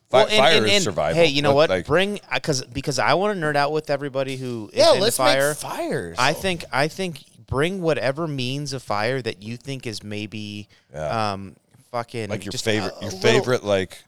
A: Fi-
B: and-
A: fire
B: and-
A: is
B: and,
A: survival.
B: Hey, you know
A: But,
B: what?
A: like-
B: Bring because because I want to nerd out with everybody who is
D: Yeah,
B: into
D: let's
B: fire.
D: make fires.
B: I think I think bring whatever means of fire that you think is maybe
A: Yeah.
B: um fucking
A: Like your
B: just
A: favorite
B: a
A: your
B: little
A: favorite like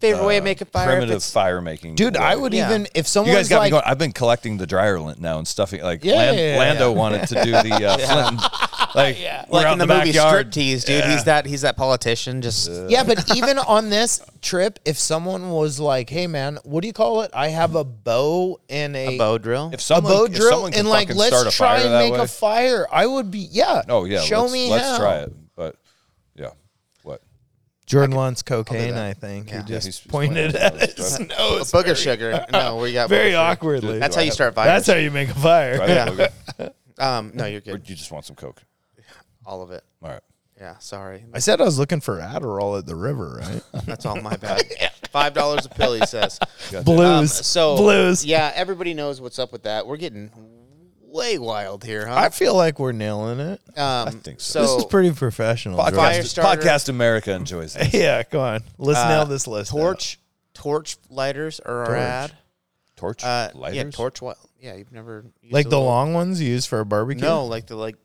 B: favorite way of
A: uh,
B: making fire. if
A: primitive
B: it's-
A: fire making.
D: dude, I
A: way.
D: would
B: Yeah.
D: even if someone.
A: You
D: someone's
A: guys got
D: like,
A: me going. I've been collecting the dryer lint now and stuffing. Like
D: Yeah,
A: Lan-
D: yeah, yeah,
A: Lando
D: yeah.
A: wanted to do the uh, Flint. Like we're
B: like
A: out
B: in the,
A: the
B: movie
A: backyard.
B: Striptease, dude.
A: Yeah.
B: He's that he's that politician. Just
D: yeah, but even on this trip, if someone was like, "Hey, man, what do you call it? I have a bow and a,
B: a bow drill.
A: If
D: a
A: someone,
D: bow
A: if
D: drill,
A: someone can
D: and like
A: fucking start a
D: let's try
A: fire
D: and
A: that
D: make
A: way,
D: a fire," I would be yeah.
A: Oh yeah,
D: show
A: let's,
D: me
A: Let's
D: how.
A: try it. But yeah.
D: Jordan wants cocaine. I think
B: Yeah.
D: he just
A: he's- he's
D: pointed
A: pointing
D: at
A: at
D: his
A: his
D: nose.
B: Booger sugar. No, we got
D: Very
B: booger sugar.
D: awkwardly.
B: That's
A: Do
B: how
A: I
B: you
A: have-
B: start fires.
D: That's how you make a fire.
A: Right?
B: Yeah.
A: Okay.
B: Um, no, you're
A: Or
B: good.
A: you just want some coke?
B: All of it.
A: All right.
B: Yeah, sorry.
D: I said I was looking for Adderall at the river, right?
B: That's all my bad. Five dollars a pill, he says.
D: Blues.
B: Um, so
D: blues.
B: Yeah, everybody knows what's up with that. We're getting way wild here, huh?
D: I feel like we're nailing it.
B: Um, I
A: think so.
D: this is pretty professional.
A: Podcast,
B: Fire starter.
A: Podcast America enjoys this.
D: yeah, go on. Let's
B: uh,
D: nail this list.
B: torch, torch lighters are our
D: Torch.
B: ad.
A: Torch
B: Uh,
A: lighters.
B: yeah, torch. What? Yeah, you've never used
D: Like
B: a
D: the
B: little-
D: long ones used for a barbecue?
B: No, like the like,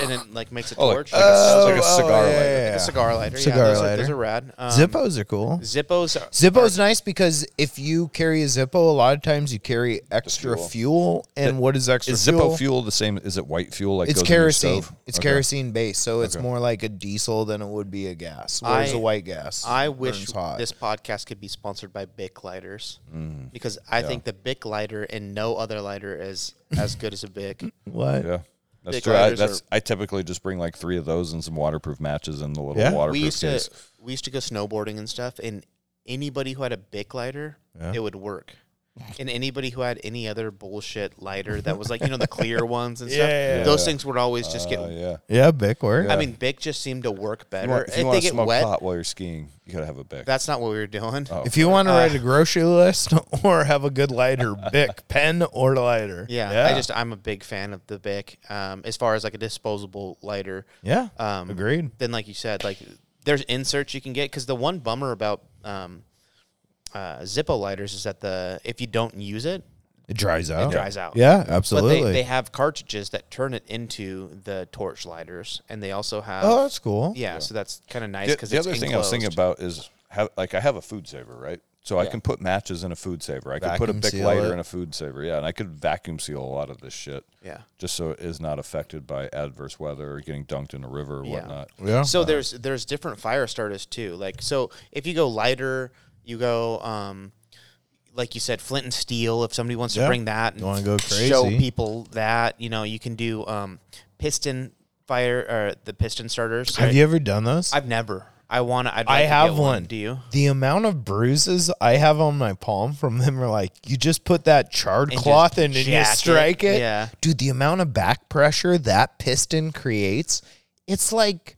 B: and it like makes a
A: Oh, like-
B: torch.
A: like a-
D: Oh,
A: like a
D: oh,
A: cigar
D: yeah,
A: lighter.
D: yeah,
B: Like
D: yeah.
B: a cigar lighter.
D: Cigar
B: yeah, those Are,
D: lighter.
B: those are rad. Um,
D: Zippos are cool.
B: Zippos. Are,
D: Zippo's nice because if you carry a Zippo, a lot of times you carry extra
A: fuel.
D: fuel. And what is extra
A: Is
D: fuel?
A: Zippo fuel the same? Is it white fuel? Like
D: It's
A: goes in your
D: kerosene.
A: stove?
D: It's
A: Okay.
D: kerosene based, so it's
A: Okay.
D: more like a diesel than it would be a gas. Whereas
B: I-
D: a white gas,
B: I wish
D: burns hot.
B: this podcast could be sponsored by Bic lighters
A: Mm.
B: because I think the Bic lighter and no other lighter is as good as a Bic.
D: what?
A: Yeah. That's true. I, that's
B: are-
A: I typically just bring like three of those and some waterproof matches in the little
D: Yeah?
A: waterproof
B: we used
A: case.
B: to we used to go snowboarding and stuff, and anybody who had a Bic lighter,
D: Yeah.
B: it would work. And anybody who had any other bullshit lighter that was like you know the clear ones and stuff,
D: yeah, yeah.
B: those things would always just get.
A: Uh, yeah.
D: Yeah, Bic work.
B: I mean, Bic just seemed to work
A: If
B: better.
A: you want, if you
B: if
A: want
B: they
A: to
B: get
A: smoke
B: wet,
A: pot while you're skiing, you gotta have a Bic.
B: that's not what we were doing.
A: Oh.
D: If you want to write a grocery list or have a good lighter, Bic pen or lighter.
B: Yeah, I just I'm a big fan of the Bic. Um, as far as like a disposable lighter,
D: yeah.
B: um,
D: Agreed.
B: Then, like you said, like there's inserts you can get because the one bummer about um, uh, Zippo lighters is that the if you don't use it,
D: It dries out.
B: it dries out.
D: Yeah, absolutely.
B: But
D: absolutely.
B: they, they have cartridges that turn it into the torch lighters, and they also have.
D: oh, that's cool.
B: yeah, so that's kind of nice because
A: the
B: it's
A: other thing I was thinking about is how, like I have a food saver, right? So I can put matches in a food saver. I could put a
D: Vacuum
A: Bic lighter
D: it.
A: in a food saver, yeah, and I could vacuum seal a lot of this shit.
B: Yeah.
A: just so it is not affected by adverse weather or getting dunked in a river or
B: Yeah.
A: whatnot.
D: Yeah.
B: So there's there's different fire starters too. Like so, if you go lighter, you go um, like you said, flint and steel. If somebody wants to bring that and
D: go
B: show people that, you know, you can do um, piston fire or the piston starters.
D: have you ever done those?
B: I've never. I want to.
D: I
B: like to
D: have
B: get
D: one.
B: Do you?
D: the amount of bruises I have on my palm from them are like you just put that charred
B: And
D: cloth in and you
B: jack it.
D: strike it.
B: Yeah.
D: Dude, the amount of back pressure that piston creates, it's like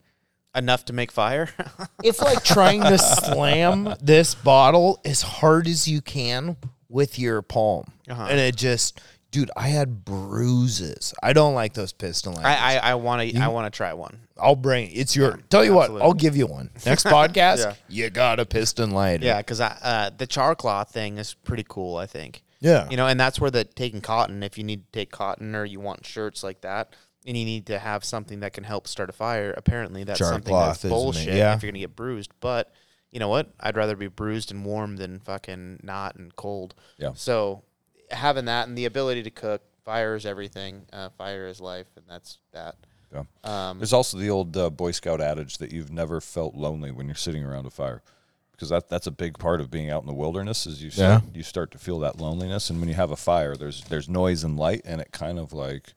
B: Enough to make fire.
D: it's like trying to slam this bottle as hard as you can with your palm.
B: Uh-huh.
D: And it just dude, I had bruises. I don't like those piston lighters.
B: I I want to. I want to try one.
D: I'll bring it's your tell you
B: absolutely.
D: what, I'll give you one. Next podcast,
B: Yeah.
D: you got a piston lighter.
B: Yeah, because uh, the char cloth thing is pretty cool. I think.
D: Yeah.
B: You know, and that's where the taking cotton. If you need to take cotton or you want shirts like that, and you need to have something that can help start a fire. Apparently, that's
D: Char
B: something
D: cloth
B: that's bullshit.
D: yeah.
B: If you're gonna get bruised, but you know what? I'd rather be bruised and warm than fucking not and cold.
A: Yeah.
B: So having that and the ability to cook, fire is everything. Uh, fire is life, and that's that.
A: Yeah.
B: Um,
A: There's also the old uh, Boy Scout adage that you've never felt lonely when you're sitting around a fire, because that that's a big part of being out in the wilderness. Is you start, you start to feel that loneliness, and when you have a fire, there's there's noise and light, and it kind of like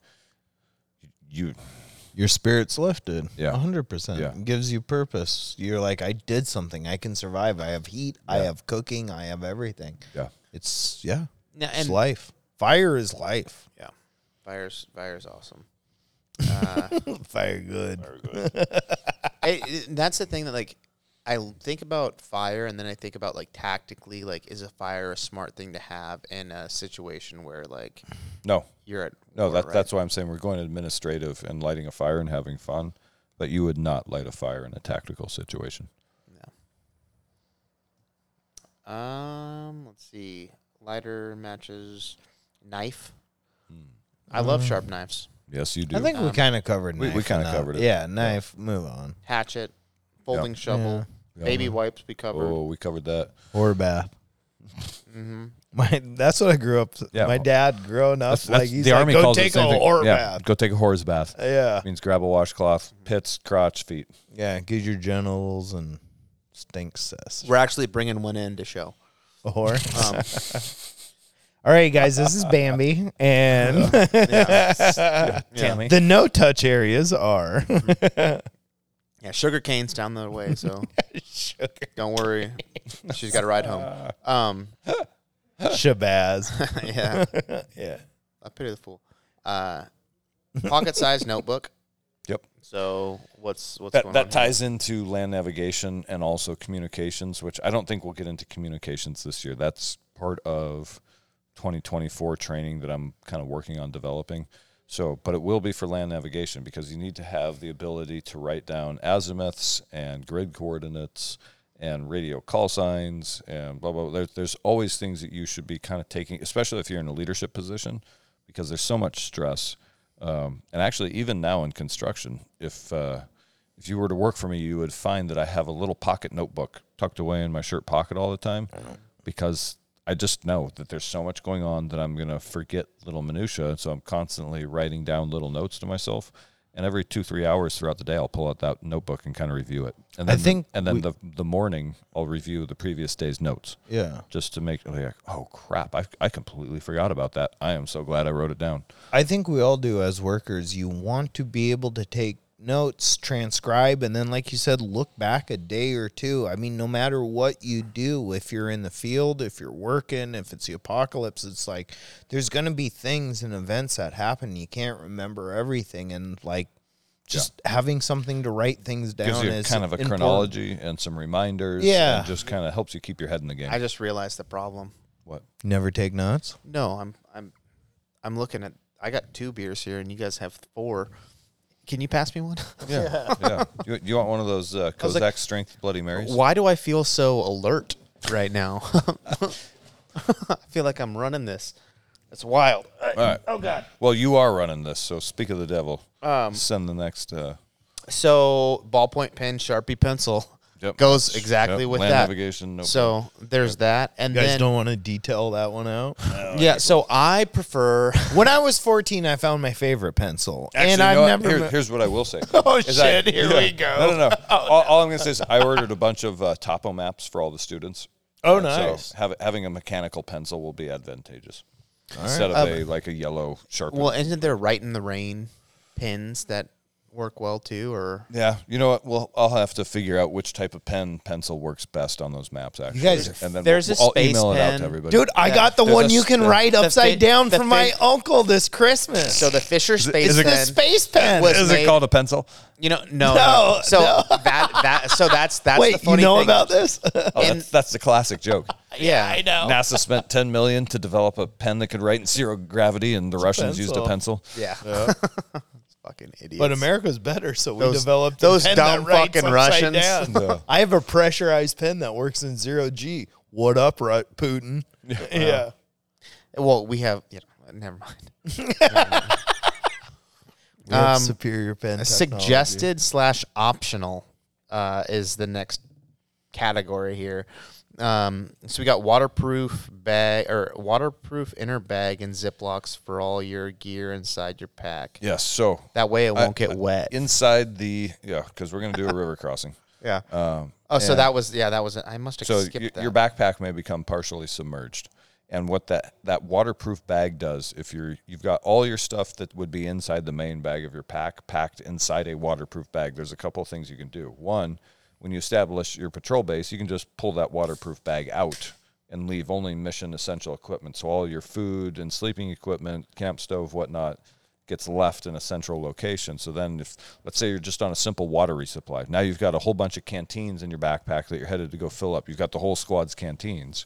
A: you
D: Your spirit's lifted.
A: Yeah.
D: hundred percent.
A: Yeah.
D: Gives you purpose. You're like, I did something. I can survive. I have heat. I have cooking. I have everything.
A: yeah
D: It's yeah.
B: Now,
D: It's
B: and-
D: life. Fire is life.
B: yeah, fire's fire's awesome. Uh,
D: Fire good.
B: I, I- that's the thing that like I think about fire and then I think about like tactically like is a fire a smart thing to have in a situation where like
A: no
B: you're at
A: no
B: war,
A: that
B: right?
A: that's why I'm saying we're going administrative and lighting a fire and having fun, but you would not light a fire in a tactical situation.
B: um let's see lighter matches knife I love sharp knives
A: Yes, you do.
D: I think we
B: Um,
D: kind of covered.
A: we- we
D: knife
A: kinda
D: enough.
A: covered it.
D: Yeah, knife. Move on.
B: hatchet folding shovel
A: Yeah.
B: Baby wipes we covered
A: oh, we covered that.
D: Or bath.
B: mm-hmm.
D: My that's what I grew up.
A: Yeah.
D: My dad growing up
A: That's,
D: like
A: that's-
D: he's
A: the
D: like,
A: army
D: go
A: calls it
D: take a
A: same thing.
D: whore
A: yeah,
D: bath.
A: go take a horse bath.
D: Yeah,
A: means grab a washcloth, pits, crotch, feet.
D: yeah. Get your genitals and stink cess.
B: we're actually bringing one in to show
D: A whore.
B: um,
D: All right, guys. This is Bambi, and
B: yeah.
A: Tammy.
D: the no touch areas are
B: yeah sugar cane's down the way so don't worry she's got a ride home um
D: Shabazz.
B: yeah
D: yeah.
B: I pity the fool. Uh, pocket-sized notebook.
A: Yep.
B: So what's what's
A: That,
B: going
A: that
B: on here?
A: ties into land navigation and also communications, which I don't think we'll get into communications this year. That's part of 2024 training that I'm kind of working on developing. So, but it will be for land navigation because you need to have the ability to write down azimuths and grid coordinates and radio call signs and blah blah. blah. There, there's always things that you should be kind of taking, especially if you're in a leadership position, because there's so much stress. Um, and actually, even now in construction, if uh, if you were to work for me, you would find that I have a little pocket notebook tucked away in my shirt pocket all the time, because I just know that there's so much going on that I'm gonna forget little minutia. So I'm constantly writing down little notes to myself. And every two three hours throughout the day, I'll pull out that notebook and kind of review it. And
D: I
A: then
D: think
A: and then
D: we-
A: the the morning, I'll review the previous day's notes
D: Yeah.
A: just to make like, oh crap, I I completely forgot about that. I am so glad I wrote it down.
D: I think we all do as workers. You want to be able to take notes, transcribe, and then, like you said, look back a day or two. I mean, no matter what you do, if you're in the field, if you're working, if it's the apocalypse, it's like there's going to be things and events that happen. You can't remember everything. And, like, just having something to write things down
A: Gives you
D: is
A: kind of a
D: important.
A: chronology and some reminders.
D: Yeah.
A: and just kind of helps you keep your head in the game.
B: I just realized the problem.
A: what?
D: Never take notes.
B: No, I'm I'm I'm looking at. I got two beers here, and you guys have four. Can you pass me one?
A: Yeah, yeah. You, you want one of those uh, Kozak
B: like-
A: Strength Bloody Marys?
B: Why do I feel so alert right now? I feel like I'm running this. It's wild.
A: All right.
B: Oh God.
A: Well, you are running this, so speak of the devil.
B: Um,
A: Send the next. Uh,
B: So ballpoint pen, sharpie pencil
A: yep.
B: goes exactly
A: Yep,
B: with
A: land
B: that.
A: navigation. No
B: so there's that, and
D: You guys
B: then
D: don't want to detail that one out.
B: yeah. So I prefer.
D: when I was 14, I found my favorite pencil,
A: Actually,
D: and
A: you
D: I've
A: know what?
D: never.
A: Here-
D: me-
A: here's what I will say.
D: oh
A: is I-
D: shit! here
A: yeah.
D: we go.
A: No, no, no. all, all I'm going to say is I ordered a bunch of uh, topo maps for all the students.
D: Oh,
A: And
D: nice.
A: So have, having a mechanical pencil will be advantageous instead of a like a yellow sharpie.
B: Well, isn't there Rite in the Rain pins that work well too? Or
A: yeah, you know what? Well, I'll have to figure out which type of pen pencil works best on those maps. Actually,
D: guys-
A: and then
B: There's
A: we'll,
B: a
A: I'll
B: space
A: email it out
B: pen.
A: to everybody.
D: Dude, I
B: Yeah.
D: got the
A: There's
D: one
A: a
D: you
A: s-
D: can
A: the-
D: write
B: the
D: upside
B: fi-
D: down
B: the
D: for my
B: fi-
D: uncle this Christmas.
B: so the Fisher space
A: is it-
D: the
B: pen.
D: space pen.
B: was
A: is
B: made-
A: it called a pencil?
B: You know, no,
D: No,
B: no. So
D: no.
B: that that so that's that's the
D: Wait, you
B: funny
D: know
B: thing.
D: about this?
A: Oh,
B: And-
A: that's, that's the classic joke.
B: Yeah,
D: I know.
A: NASA spent 10 million to develop a pen that could write in zero gravity, and the Russians used a
D: pencil.
A: pencil.
B: Yeah. Fucking idiots.
D: But America's better, so we
B: Those-
D: developed
B: those
D: a pen
B: dumb
D: that writes
B: fucking
D: upside
B: Russians.
D: down.
A: Yeah.
D: I have a pressurized pen that works in zero G. What up, Ru- Putin? Yeah.
B: well, we have. You know, never mind.
D: We have
B: Um,
D: superior pen. technology.
B: Suggested slash optional uh, is the next category here. Um, so we got waterproof bag or waterproof inner bag and Ziplocs for all your gear inside your pack.
A: Yes. So
B: That way it won't
A: I-
B: get wet.
A: inside the yeah, because we're gonna do a river crossing.
B: yeah.
A: Um,
B: oh, so that was yeah, that was I must have
A: so
B: skipped
A: y-
B: that.
A: your backpack may become partially submerged, and what that that waterproof bag does, if you're you've got all your stuff that would be inside the main bag of your pack packed inside a waterproof bag, there's a couple of things you can do. One, when you establish your patrol base, you can just pull that waterproof bag out and leave only mission essential equipment. So all your food and sleeping equipment, camp stove, whatnot, gets left in a central location. So then, if let's say you're just on a simple water resupply, now you've got a whole bunch of canteens in your backpack that you're headed to go fill up. You've got the whole squad's canteens.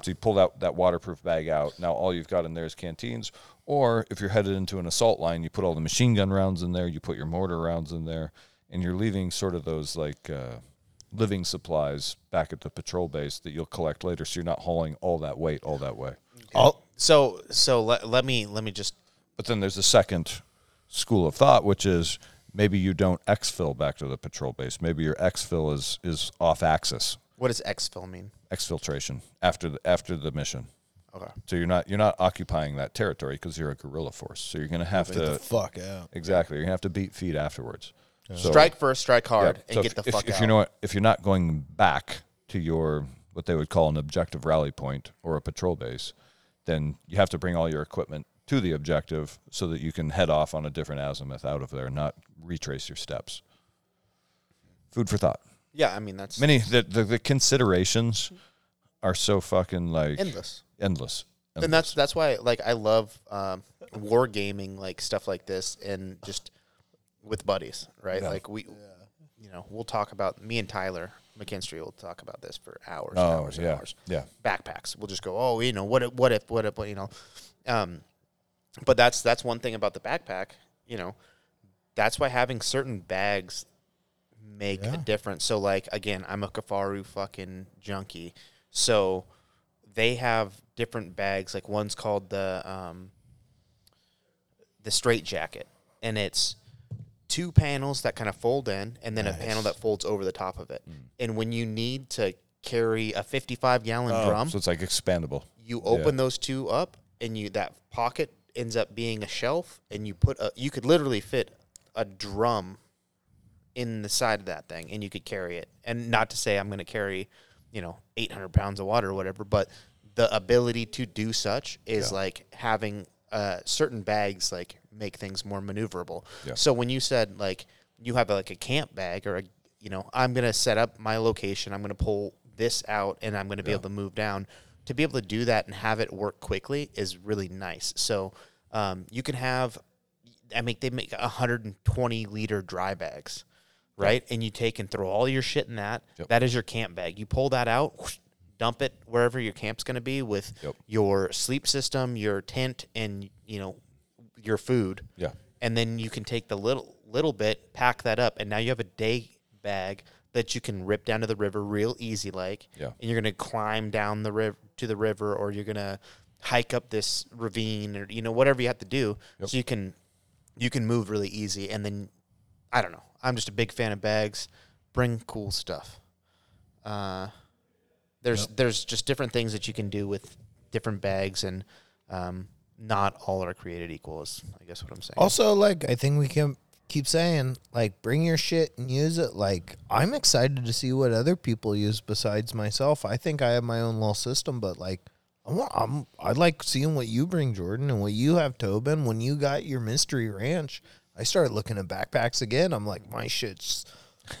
A: So you pull that, that waterproof bag out. Now all you've got in there is canteens. Or if you're headed into an assault line, you put all the machine gun rounds in there, you put your mortar rounds in there, and you're leaving sort of those like uh, living supplies back at the patrol base that you'll collect later. So you're not hauling all that weight all that way.
B: All, so so let, let me let me just
A: But then there's a second school of thought, which is maybe you don't exfil back to the patrol base. Maybe your exfil is is off axis,
B: what does exfil mean?
A: exfiltration after the after the mission.
B: Okay.
A: So you're not you're not occupying that territory because you're a guerrilla force. So you're gonna have
D: Get the
A: to
D: fuck out.
A: exactly. You're gonna have to beat feet afterwards. So-
B: strike first, strike hard,
A: yeah,
B: and
A: so
B: get
A: if,
B: the
A: if,
B: fuck
A: if
B: out.
A: you're not if you're not going back to your what they would call an objective rally point or a patrol base, then you have to bring all your equipment to the objective so that you can head off on a different azimuth out of there, and not retrace your steps. Food for thought.
B: yeah, I mean that's
A: Many the the, the considerations are so fucking like
B: endless.
A: endless.
B: and that's that's why like I love um, war gaming like stuff like this and just with buddies, right?
A: Yeah.
B: Like we, you know, we'll talk about me and Tyler McKinstry will talk about this for hours, and
A: oh
B: hours, and
A: yeah
B: hours.
A: yeah.
B: Backpacks. We'll just go, oh, you know, what if, what if, what if, you know, um, but that's that's one thing about the backpack. You know, that's why having certain bags make a difference. So like again, I'm a Kifaru fucking junkie. So they have different bags. Like one's called the um, the straight jacket, and it's two panels that kind of fold in, and then a panel that folds over the top of it. And when you need to carry a 55 gallon
A: Oh,
B: drum,
A: so it's like expandable.
B: you open those two up, and you that pocket ends up being a shelf, and you put a you could literally fit a drum in the side of that thing, and you could carry it. And not to say I'm going to carry, you know, 800 pounds of water or whatever, but the ability to do such is like having uh, certain bags like make things more maneuverable.
A: Yeah.
B: So when you said like you have like a camp bag or a you know I'm gonna set up my location. I'm gonna pull this out and I'm gonna be able to move down. To be able to do that and have it work quickly is really nice. So um, you can have, I mean, they make 120 liter dry bags, right? And you take and throw all your shit in that.
A: Yep.
B: That is your camp bag. You pull that out, whoosh, dump it wherever your camp's going to be with
A: Yep.
B: your sleep system, your tent, and you know your food.
A: Yeah.
B: And then you can take the little little bit, pack that up, and now you have a day bag that you can rip down to the river real easy like.
A: Yeah.
B: And you're gonna climb down the river to the river, or you're gonna hike up this ravine, or you know whatever you have to do, so you can you can move really easy. And then I don't know. I'm just a big fan of bags. Bring cool stuff. Uh, there's there's just different things that you can do with different bags, and um, not all are created equal. Is I guess what I'm saying.
D: Also, like I think we can keep saying, like, bring your shit and use it. Like, I'm excited to see what other people use besides myself. I think I have my own little system, but like, I want, I'm, I like seeing what you bring, Jordan, and what you have, Tobin. When you got your mystery ranch, I started looking at backpacks again. I'm like, my shit's,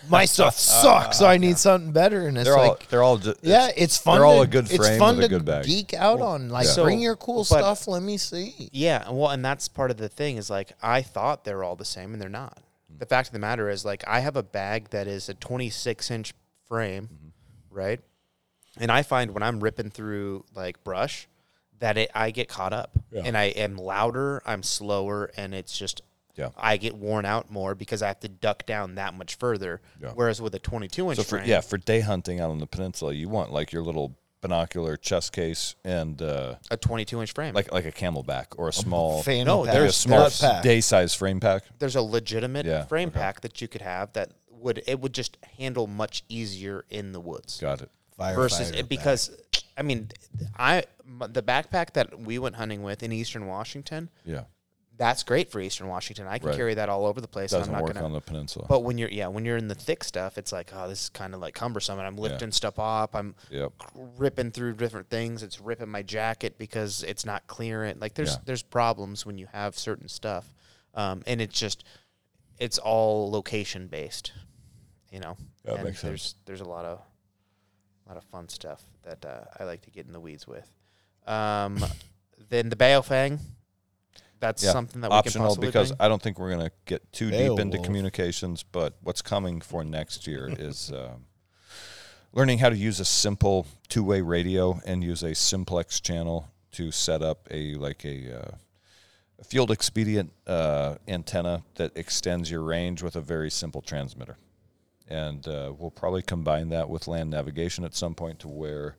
D: my stuff ah, sucks. so I need something better. And it's
A: They're all
D: like,
A: they're all just
D: yeah, it's fun.
A: They're all
D: to-
A: a good
D: It's
A: frame
D: fun
A: with a good bag.
D: geek out on. Like,
B: So-
D: bring your cool
B: but-
D: stuff. Let me see.
B: Yeah, well, and that's part of the thing is like I thought they were all the same, and they're not. Hmm. The fact of the matter is, like, I have a bag that is a 26 inch frame, mm-hmm. right? And I find when I'm ripping through like brush, that it I get caught up,
A: Yeah.
B: and I am louder, I'm slower, and it's just
A: Yeah.
B: I get worn out more because I have to duck down that much further.
A: Yeah.
B: Whereas with a 22 inch
A: So for
B: frame,
A: yeah, for day hunting out on the peninsula, you want like your little binocular chest case and uh,
B: a 22 inch frame,
A: like like a CamelBak or a small
D: Fan
B: No,
D: of
A: like a
B: there's-
A: small day size frame pack.
B: there's a legitimate
A: Yeah,
B: frame
A: okay.
B: pack that you could have that would it would just handle much easier in the woods.
A: Got it.
B: versus it because I mean I m- the backpack that we went hunting with in Eastern Washington
A: Yeah,
B: that's great for Eastern Washington. I can
A: Right.
B: carry that all over the place.
A: doesn't
B: I'm not
A: work
B: gonna.
A: on the peninsula.
B: but when you're yeah when you're in the thick stuff, it's like oh this is kind of like cumbersome, and I'm lifting stuff up. I'm
A: yep.
B: ripping through different things. It's ripping my jacket because it's not clearing. Like there's
A: Yeah.
B: there's problems when you have certain stuff, um, and it's just it's all location based, you know.
A: That
B: and
A: makes sense.
B: there's there's a lot of a lot of fun stuff that uh, I like to get in the weeds with. Um, then the Baofeng, that's
A: Yeah,
B: something that we can
A: Optional
B: possibly
A: because
B: bring.
A: I don't think we're gonna get too deep into
D: Beowulf.
A: communications. But what's coming for next year is um, learning how to use a simple two way radio and use a simplex channel to set up a like a, uh, a field expedient uh, antenna that extends your range with a very simple transmitter. And uh, we'll probably combine that with land navigation at some point to where,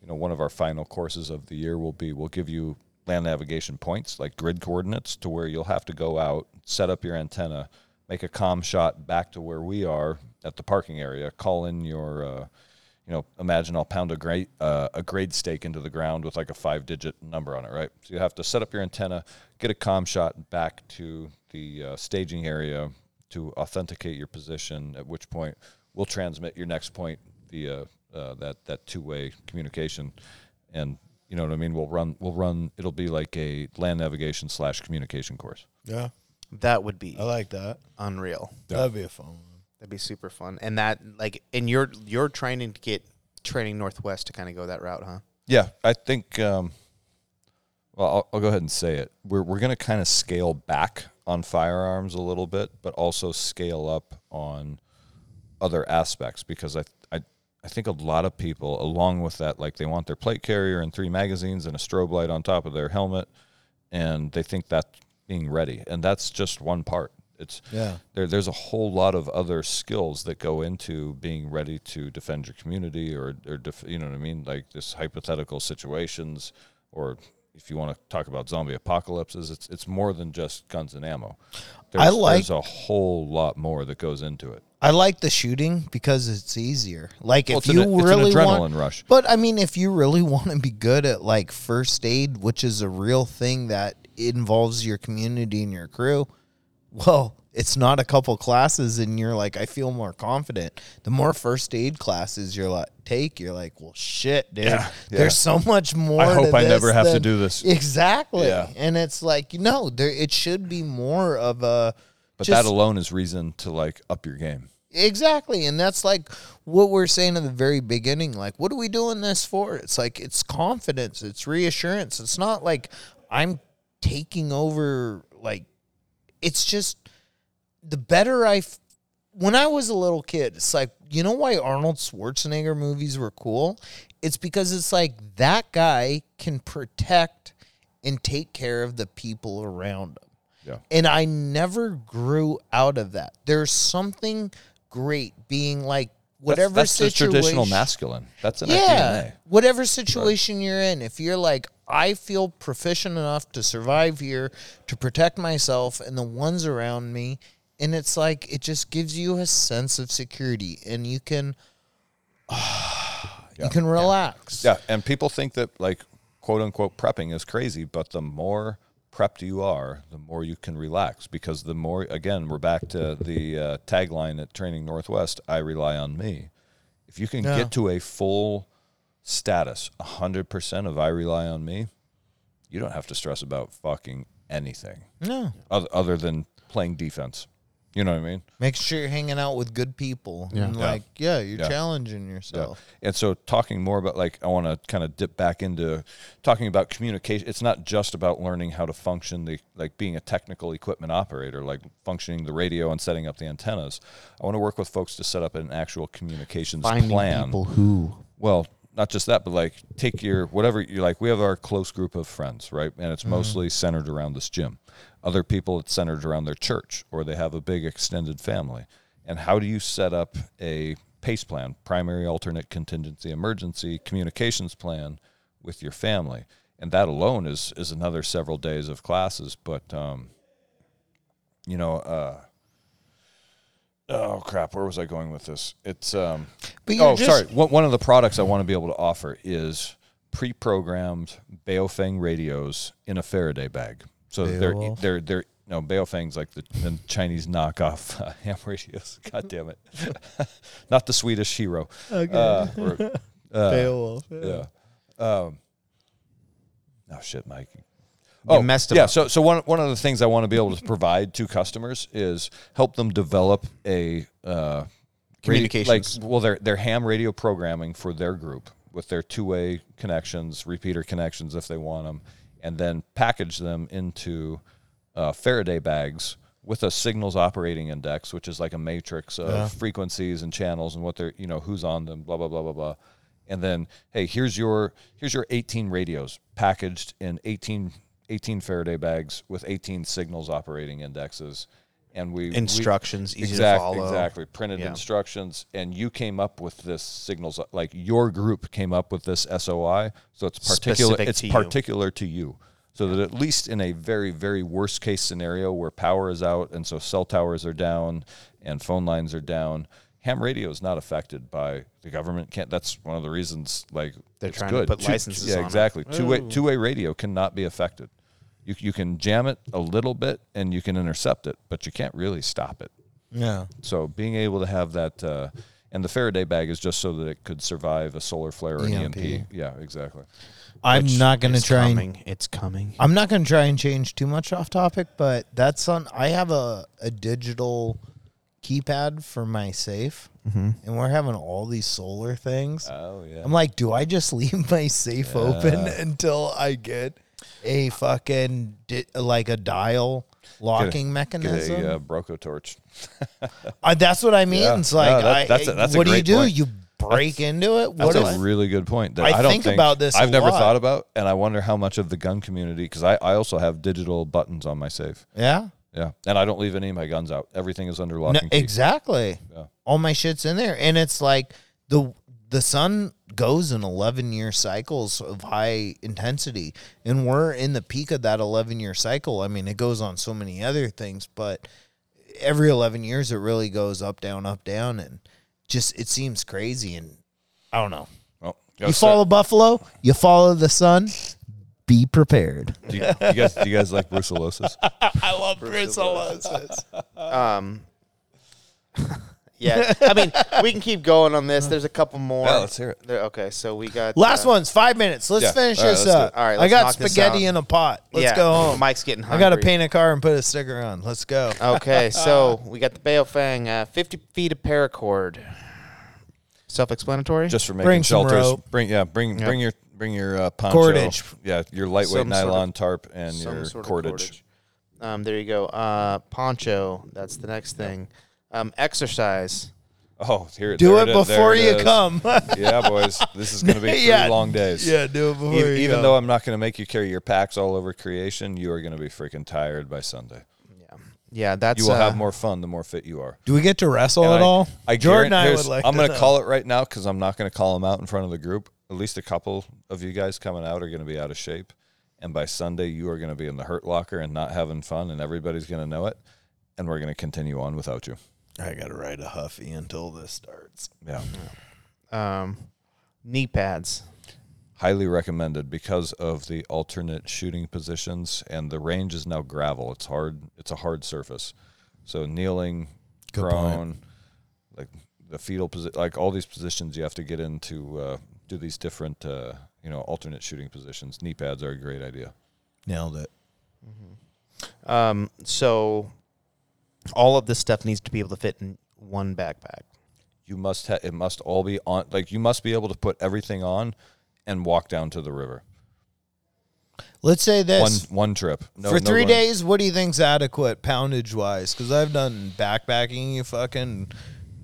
A: you know, one of our final courses of the year will be we'll give you land navigation points like grid coordinates to where you'll have to go out, set up your antenna, make a com shot back to where we are at the parking area, call in your, uh, you know, imagine I'll pound a grade uh, a grade stake into the ground with like a five digit number on it, right? So you have to set up your antenna, get a com shot back to the uh, staging area to authenticate your position. At which point we'll transmit your next point via uh, that that two way communication, and you know what I mean. We'll run we'll run. It'll be like a land navigation slash communication course.
D: Yeah,
B: that would be
D: I like that.
B: unreal.
D: That'd be a fun one.
B: That'd be super fun. And that like and you're you're trying to get training Northwest to kind of go that route, huh?
A: Yeah, I think. Um, well, I'll, I'll go ahead and say it. We're we're going to kind of scale back on firearms a little bit, but also scale up on other aspects because I I think a lot of people, along with that, like they want their plate carrier and three magazines and a strobe light on top of their helmet, and they think that's being ready, and that's just one part. It's
D: Yeah.
A: there, there's a whole lot of other skills that go into being ready to defend your community or, or def, you know what I mean? Like this hypothetical situations, or if you want to talk about zombie apocalypses, it's it's more than just guns and ammo. There's,
D: I like-
A: there's a whole lot more that goes into it.
D: I like the shooting because it's easier. Like
A: Well,
D: if you
A: an-
D: really
A: adrenaline
D: want,
A: rush.
D: But I mean, if you really want to be good at like first aid, which is a real thing that involves your community and your crew, well, it's not a couple classes and you're like, I feel more confident. The more first aid classes you're like take, you're like, well, shit, dude.
A: Yeah, yeah.
D: There's so much more.
A: I hope I never have to do this.
D: Exactly.
A: Yeah.
D: And it's like, no, there it should be more of a
A: But
D: Just-
A: that alone is reason to like up your game.
D: Exactly. And that's like what we're saying in the very beginning. Like, what are we doing this for? It's like, it's confidence, it's reassurance. It's not like I'm taking over, like, it's just the better I. F- when I was a little kid, it's like, you know why Arnold Schwarzenegger movies were cool? It's because it's like that guy can protect and take care of the people around him.
A: Yeah.
D: And I never grew out of that. There's something great being like whatever
A: that's, that's the
D: situation.
A: traditional masculine. That's in our
D: Yeah. Whatever situation you're in, if you're like, I feel proficient enough to survive here, to protect myself and the ones around me, and it's like it just gives you a sense of security, and you can, you can relax.
A: Yeah, and people think that like quote unquote prepping is crazy, but the more prepped you are, the more you can relax because the more again, we're back to the uh, tagline at Training Northwest, I rely on me. If you can
D: Yeah.
A: get to a full status, 100% of I rely on me, you don't have to stress about fucking anything
D: No,
A: other, other than playing defense. You know what I mean?
D: make sure you're hanging out with good people,
B: Yeah.
D: and
A: Yeah.
D: like, yeah, you're
A: Yeah.
D: challenging yourself.
A: And so, talking more about like, I want to kind of dip back into talking about communication. It's not just about learning how to function the like being a technical equipment operator, like functioning the radio and setting up the antennas. I want to work with folks to set up an actual communications
B: Finding
A: plan.
B: people who.
A: Well, not just that, but like take your whatever you like. We have our close group of friends, right? And it's mm-hmm. mostly centered around this gym. Other people, it's centered around their church or they have a big extended family. And how do you set up a PACE plan, primary, alternate, contingency, emergency communications plan with your family? And that alone is is another several days of classes. But um, you know, uh, oh crap, where was I going with this? It's um,
D: But
A: oh,
D: just-
A: sorry. One, one of the products I want to be able to offer is pre-programmed Baofeng radios in a Faraday bag. So they're
D: Beowulf?
A: they're they're no Baofeng's like the, the Chinese knockoff uh, ham radios. God damn it, not the Swedish hero. Okay. Uh, or, uh,
D: Beowulf,
A: yeah. Um, oh shit, Mike. Oh,
B: messed
A: yeah.
B: up.
A: So, so one one of the things I want to be able to provide to customers is help them develop a uh, radio-
B: Communications.
A: like well, their their ham radio programming for their group with their two way connections, repeater connections if they want them, and then package them into uh, Faraday bags with a signals operating index, which is like a matrix of frequencies and channels and what they're you know who's on them, blah blah blah blah blah. And then, hey, here's your here's your 18 radios packaged in 18, 18 Faraday bags with 18 signals operating indexes, and we we-
B: Instructions, easy to
A: exactly,
B: follow.
A: Exactly, printed
B: Yeah.
A: instructions, and you came up with this signals. Like your group came up with this SOI, so it's particular.
B: Specific
A: It's
B: to you.
A: particular to you, so that at least in a very very worst case scenario where power is out and so cell towers are down and phone lines are down. Ham radio is not affected by the government. Can't. That's one of the reasons. Like
B: They're
A: it's
B: trying to
A: good.
B: put
A: Two-
B: licenses
A: Yeah,
B: on
A: exactly. Two way oh. two way radio cannot be affected. You you can jam it a little bit and you can intercept it, but you can't really stop it.
D: Yeah.
A: So being able to have that, uh, and the Faraday bag is just so that it could survive a solar flare or an
D: EMP.
A: EMP. Yeah, exactly.
D: I'm
A: Which
D: not going to
B: It's
D: try and.
B: It's coming.
D: I'm not going to try and change too much off topic, but that's on. I have a, a digital keypad for my safe, and we're having all these solar things.
A: Oh yeah.
D: I'm like, do I just leave my safe open until I get a fucking di- like a dial locking mechanism?
A: Get a uh, Broco torch.
D: Uh, that's what I mean.
A: Yeah.
D: It's like,
A: No, that-
D: I,
A: that's a- that's a
D: what do you do?
A: point.
D: You break into it.
A: That's
D: What
A: a
D: if?
A: really good point. That
D: I
A: I, don't
D: think about this
A: I've never
D: lot.
A: thought about, and I wonder how much of the gun community because I, I also have digital buttons on my safe.
D: yeah.
A: Yeah, and I don't leave any of my guns out. Everything is under lock
D: No,
A: and key.
D: exactly.
A: Yeah.
D: All my shit's in there, and it's like the the sun goes in eleven year cycles of high intensity, and we're in the peak of that eleven year cycle. I mean, it goes on so many other things, but every eleven years, it really goes up, down, up, down, and just it seems crazy. And I don't know.
A: Well,
D: You follow Buffalo, you follow the sun. Be prepared.
A: Do you, you guys, do you guys like brucellosis?
D: I love brucellosis.
B: Um, Yeah, I mean, we can keep going on this. There's a couple more.
A: Yeah, let's hear it.
B: There- okay, so we got
D: Last
B: uh,
D: one's five minutes. Let's
A: Yeah.
D: finish
A: All right,
D: this
A: let's do
D: up.
A: it.
B: All right,
D: I
B: let's
D: got
B: knock this
D: spaghetti
B: out.
D: in a pot. Let's
B: yeah,
D: go home.
B: Mike's getting
D: I
B: hungry.
D: got to paint a car and put a sticker on. Let's go.
B: Okay, so we got the Baofeng, uh, 50 feet of paracord. Self-explanatory.
A: Just for making
D: Bring some
A: shelters.
D: rope.
A: Bring yeah, bring
B: Yeah.
A: bring your bring your uh, poncho.
D: Cordage.
A: Yeah, your lightweight
B: Some sort of-
A: nylon tarp and
B: some
A: your
B: sort of
A: cordage.
B: Um, there you go. Uh, poncho. That's the next thing. Um, exercise.
A: Oh, here
D: Do
A: there
D: it
A: is, there
D: before
A: it
D: you
A: is.
D: come.
A: yeah, boys, this is going to be three
D: Yeah.
A: long days.
D: yeah, do it before
A: E-
D: you
A: even
D: come.
A: though I'm not going to make you carry your packs all over creation, you are going to be freaking tired by Sunday.
B: Yeah, yeah. That's
A: You will
B: uh,
A: have more fun the more fit you are.
D: do we get to wrestle
A: And
D: at
A: I-
D: all?
A: I
D: Jordan,
A: guarantee-
D: I
A: here's-
D: would like.
A: I'm going to call it right now because I'm not going to call them out in front of the group. At least a couple of you guys coming out are going to be out of shape, and by Sunday you are going to be in the hurt locker and not having fun, and everybody's going to know it. And we're going to continue on without you.
D: I got to ride a huffy until this starts.
A: Yeah,
B: um, knee pads.
A: highly recommended because of the alternate shooting positions, and the range is now gravel. It's hard. It's a hard surface, so kneeling,
D: Good
A: prone, like the fetal position, like all these positions you have to get into uh, do these different, uh, you know, alternate shooting positions. Knee pads are a great idea.
D: Nailed it.
B: Um, so all of this stuff needs to be able to fit in one backpack.
A: You must ha- it must all be on. Like you must be able to put everything on and walk down to the river.
D: Let's say
A: One
D: this.
A: one trip No-
D: For
A: no
D: three
A: run.
D: days, what do you think's adequate poundage wise? Because I've done backpacking. You fucking,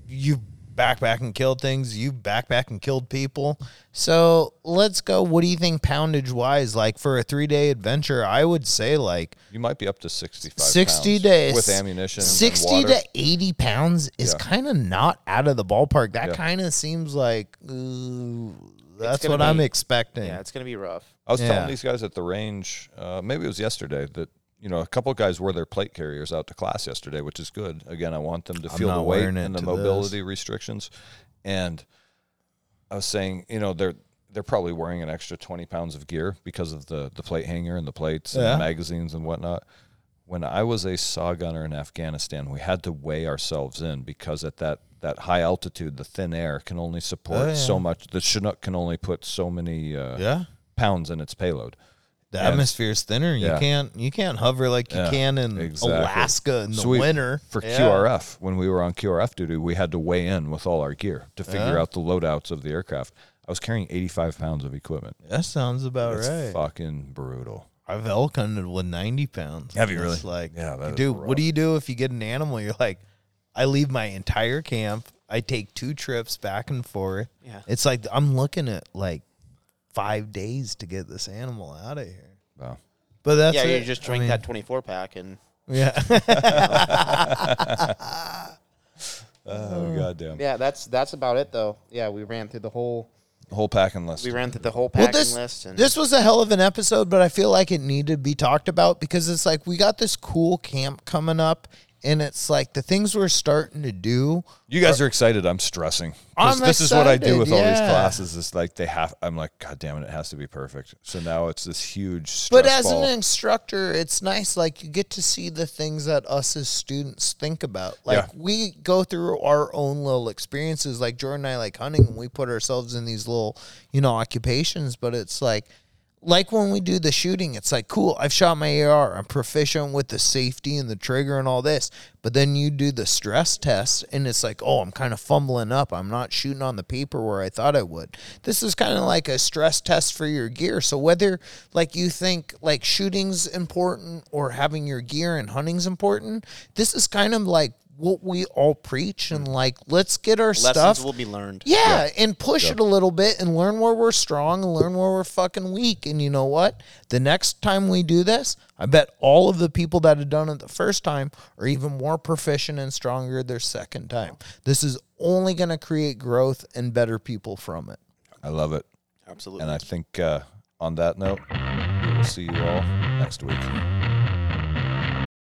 D: you backpack and killed things. You backpack and killed people. So let's go. What do you think poundage wise? Like for a three day adventure, I would say like
A: You might be up to sixty five.
D: 60 days
A: with ammunition. and
D: Sixty
A: water.
D: to eighty pounds is
A: Yeah.
D: kind of not out of the ballpark. That
A: Yeah.
D: kind of seems like ooh, that's
B: gonna
D: what I'm expecting.
B: Yeah, it's gonna be rough.
A: I was
D: Yeah.
A: telling these guys at the range, uh, maybe it was yesterday, that you know a couple of guys wore their plate carriers out to class yesterday, which is good. Again, I want them to
D: I'm
A: feel the weight and the mobility restrictions. And I was saying, you know, they're they're probably wearing an extra twenty pounds of gear because of the the plate hanger and the plates and the magazines and whatnot. When I was a SAW gunner in Afghanistan, we had to weigh ourselves in because at that that high altitude, the thin air can only support
D: Oh, yeah.
A: so much. The Chinook can only put so many uh,
D: yeah.
A: pounds in its payload.
D: The
A: And-
D: atmosphere's thinner. You
A: Yeah.
D: can't you can't hover like you
A: Yeah,
D: can in
A: exactly.
D: Alaska in the
A: So we-
D: winter.
A: For
D: Yeah.
A: QRF, when we were on QRF duty, we had to weigh in with all our gear to figure
D: Yeah.
A: out the loadouts of the aircraft. I was carrying 85 pounds of equipment.
D: That sounds about
A: That's
D: right.
A: fucking brutal.
D: I've elk hunted with ninety pounds.
A: Have you really?
D: Like,
A: Yeah, that is
D: dude, what do you do if you get an animal? You're like, I leave my entire camp. I take two trips back and forth.
B: Yeah.
D: It's like I'm looking at like five days to get this animal out of here.
A: Wow.
D: But that's
B: yeah,
D: it.
B: you just
D: I
B: drink
D: mean,
B: that 24 pack and
D: Yeah.
A: Oh, goddamn.
B: yeah, that's that's about it though. Yeah, we ran through the whole
A: Whole packing list.
B: we ran through the whole
D: Well,
B: packing
D: this
B: list and
D: this was a hell of an episode, but I feel like it needed to be talked about because it's like we got this cool camp coming up, and it's like the things we're starting to do.
A: You guys are excited. I'm stressing.
D: I'm
A: this is what I do
D: excited,
A: with all these classes. It's like they have. I'm like, God damn it, it has to be perfect. So now it's this huge. Stress
D: But as
A: ball.
D: an instructor, it's nice. Like you get to see the things that us as students think about. Like
A: Yeah.
D: we go through our own little experiences. Like Jordan and I like hunting, and we put ourselves in these little, you know, occupations. But it's like, like when we do the shooting, it's like cool. I've shot my AR. I'm proficient with the safety and the trigger and all this. But then you do the stress test, and it's like, oh, I'm kind of fumbling up. I'm not shooting on the paper where I thought I would. This is kind of like a stress test for your gear. So whether like you think like shooting's important or having your gear and hunting's important, this is kind of like what we all preach and like let's get our
B: lessons
D: stuff
B: will be learned.
D: yeah, and push it a little bit and learn where we're strong and learn where we're fucking weak. And you know what? The next time we do this, I bet all of the people that have done it the first time are even more proficient and stronger their second time. This is only going to create growth and better people from it.
A: I love it.
B: Absolutely.
A: And I think uh, on that note, we will see you all next week.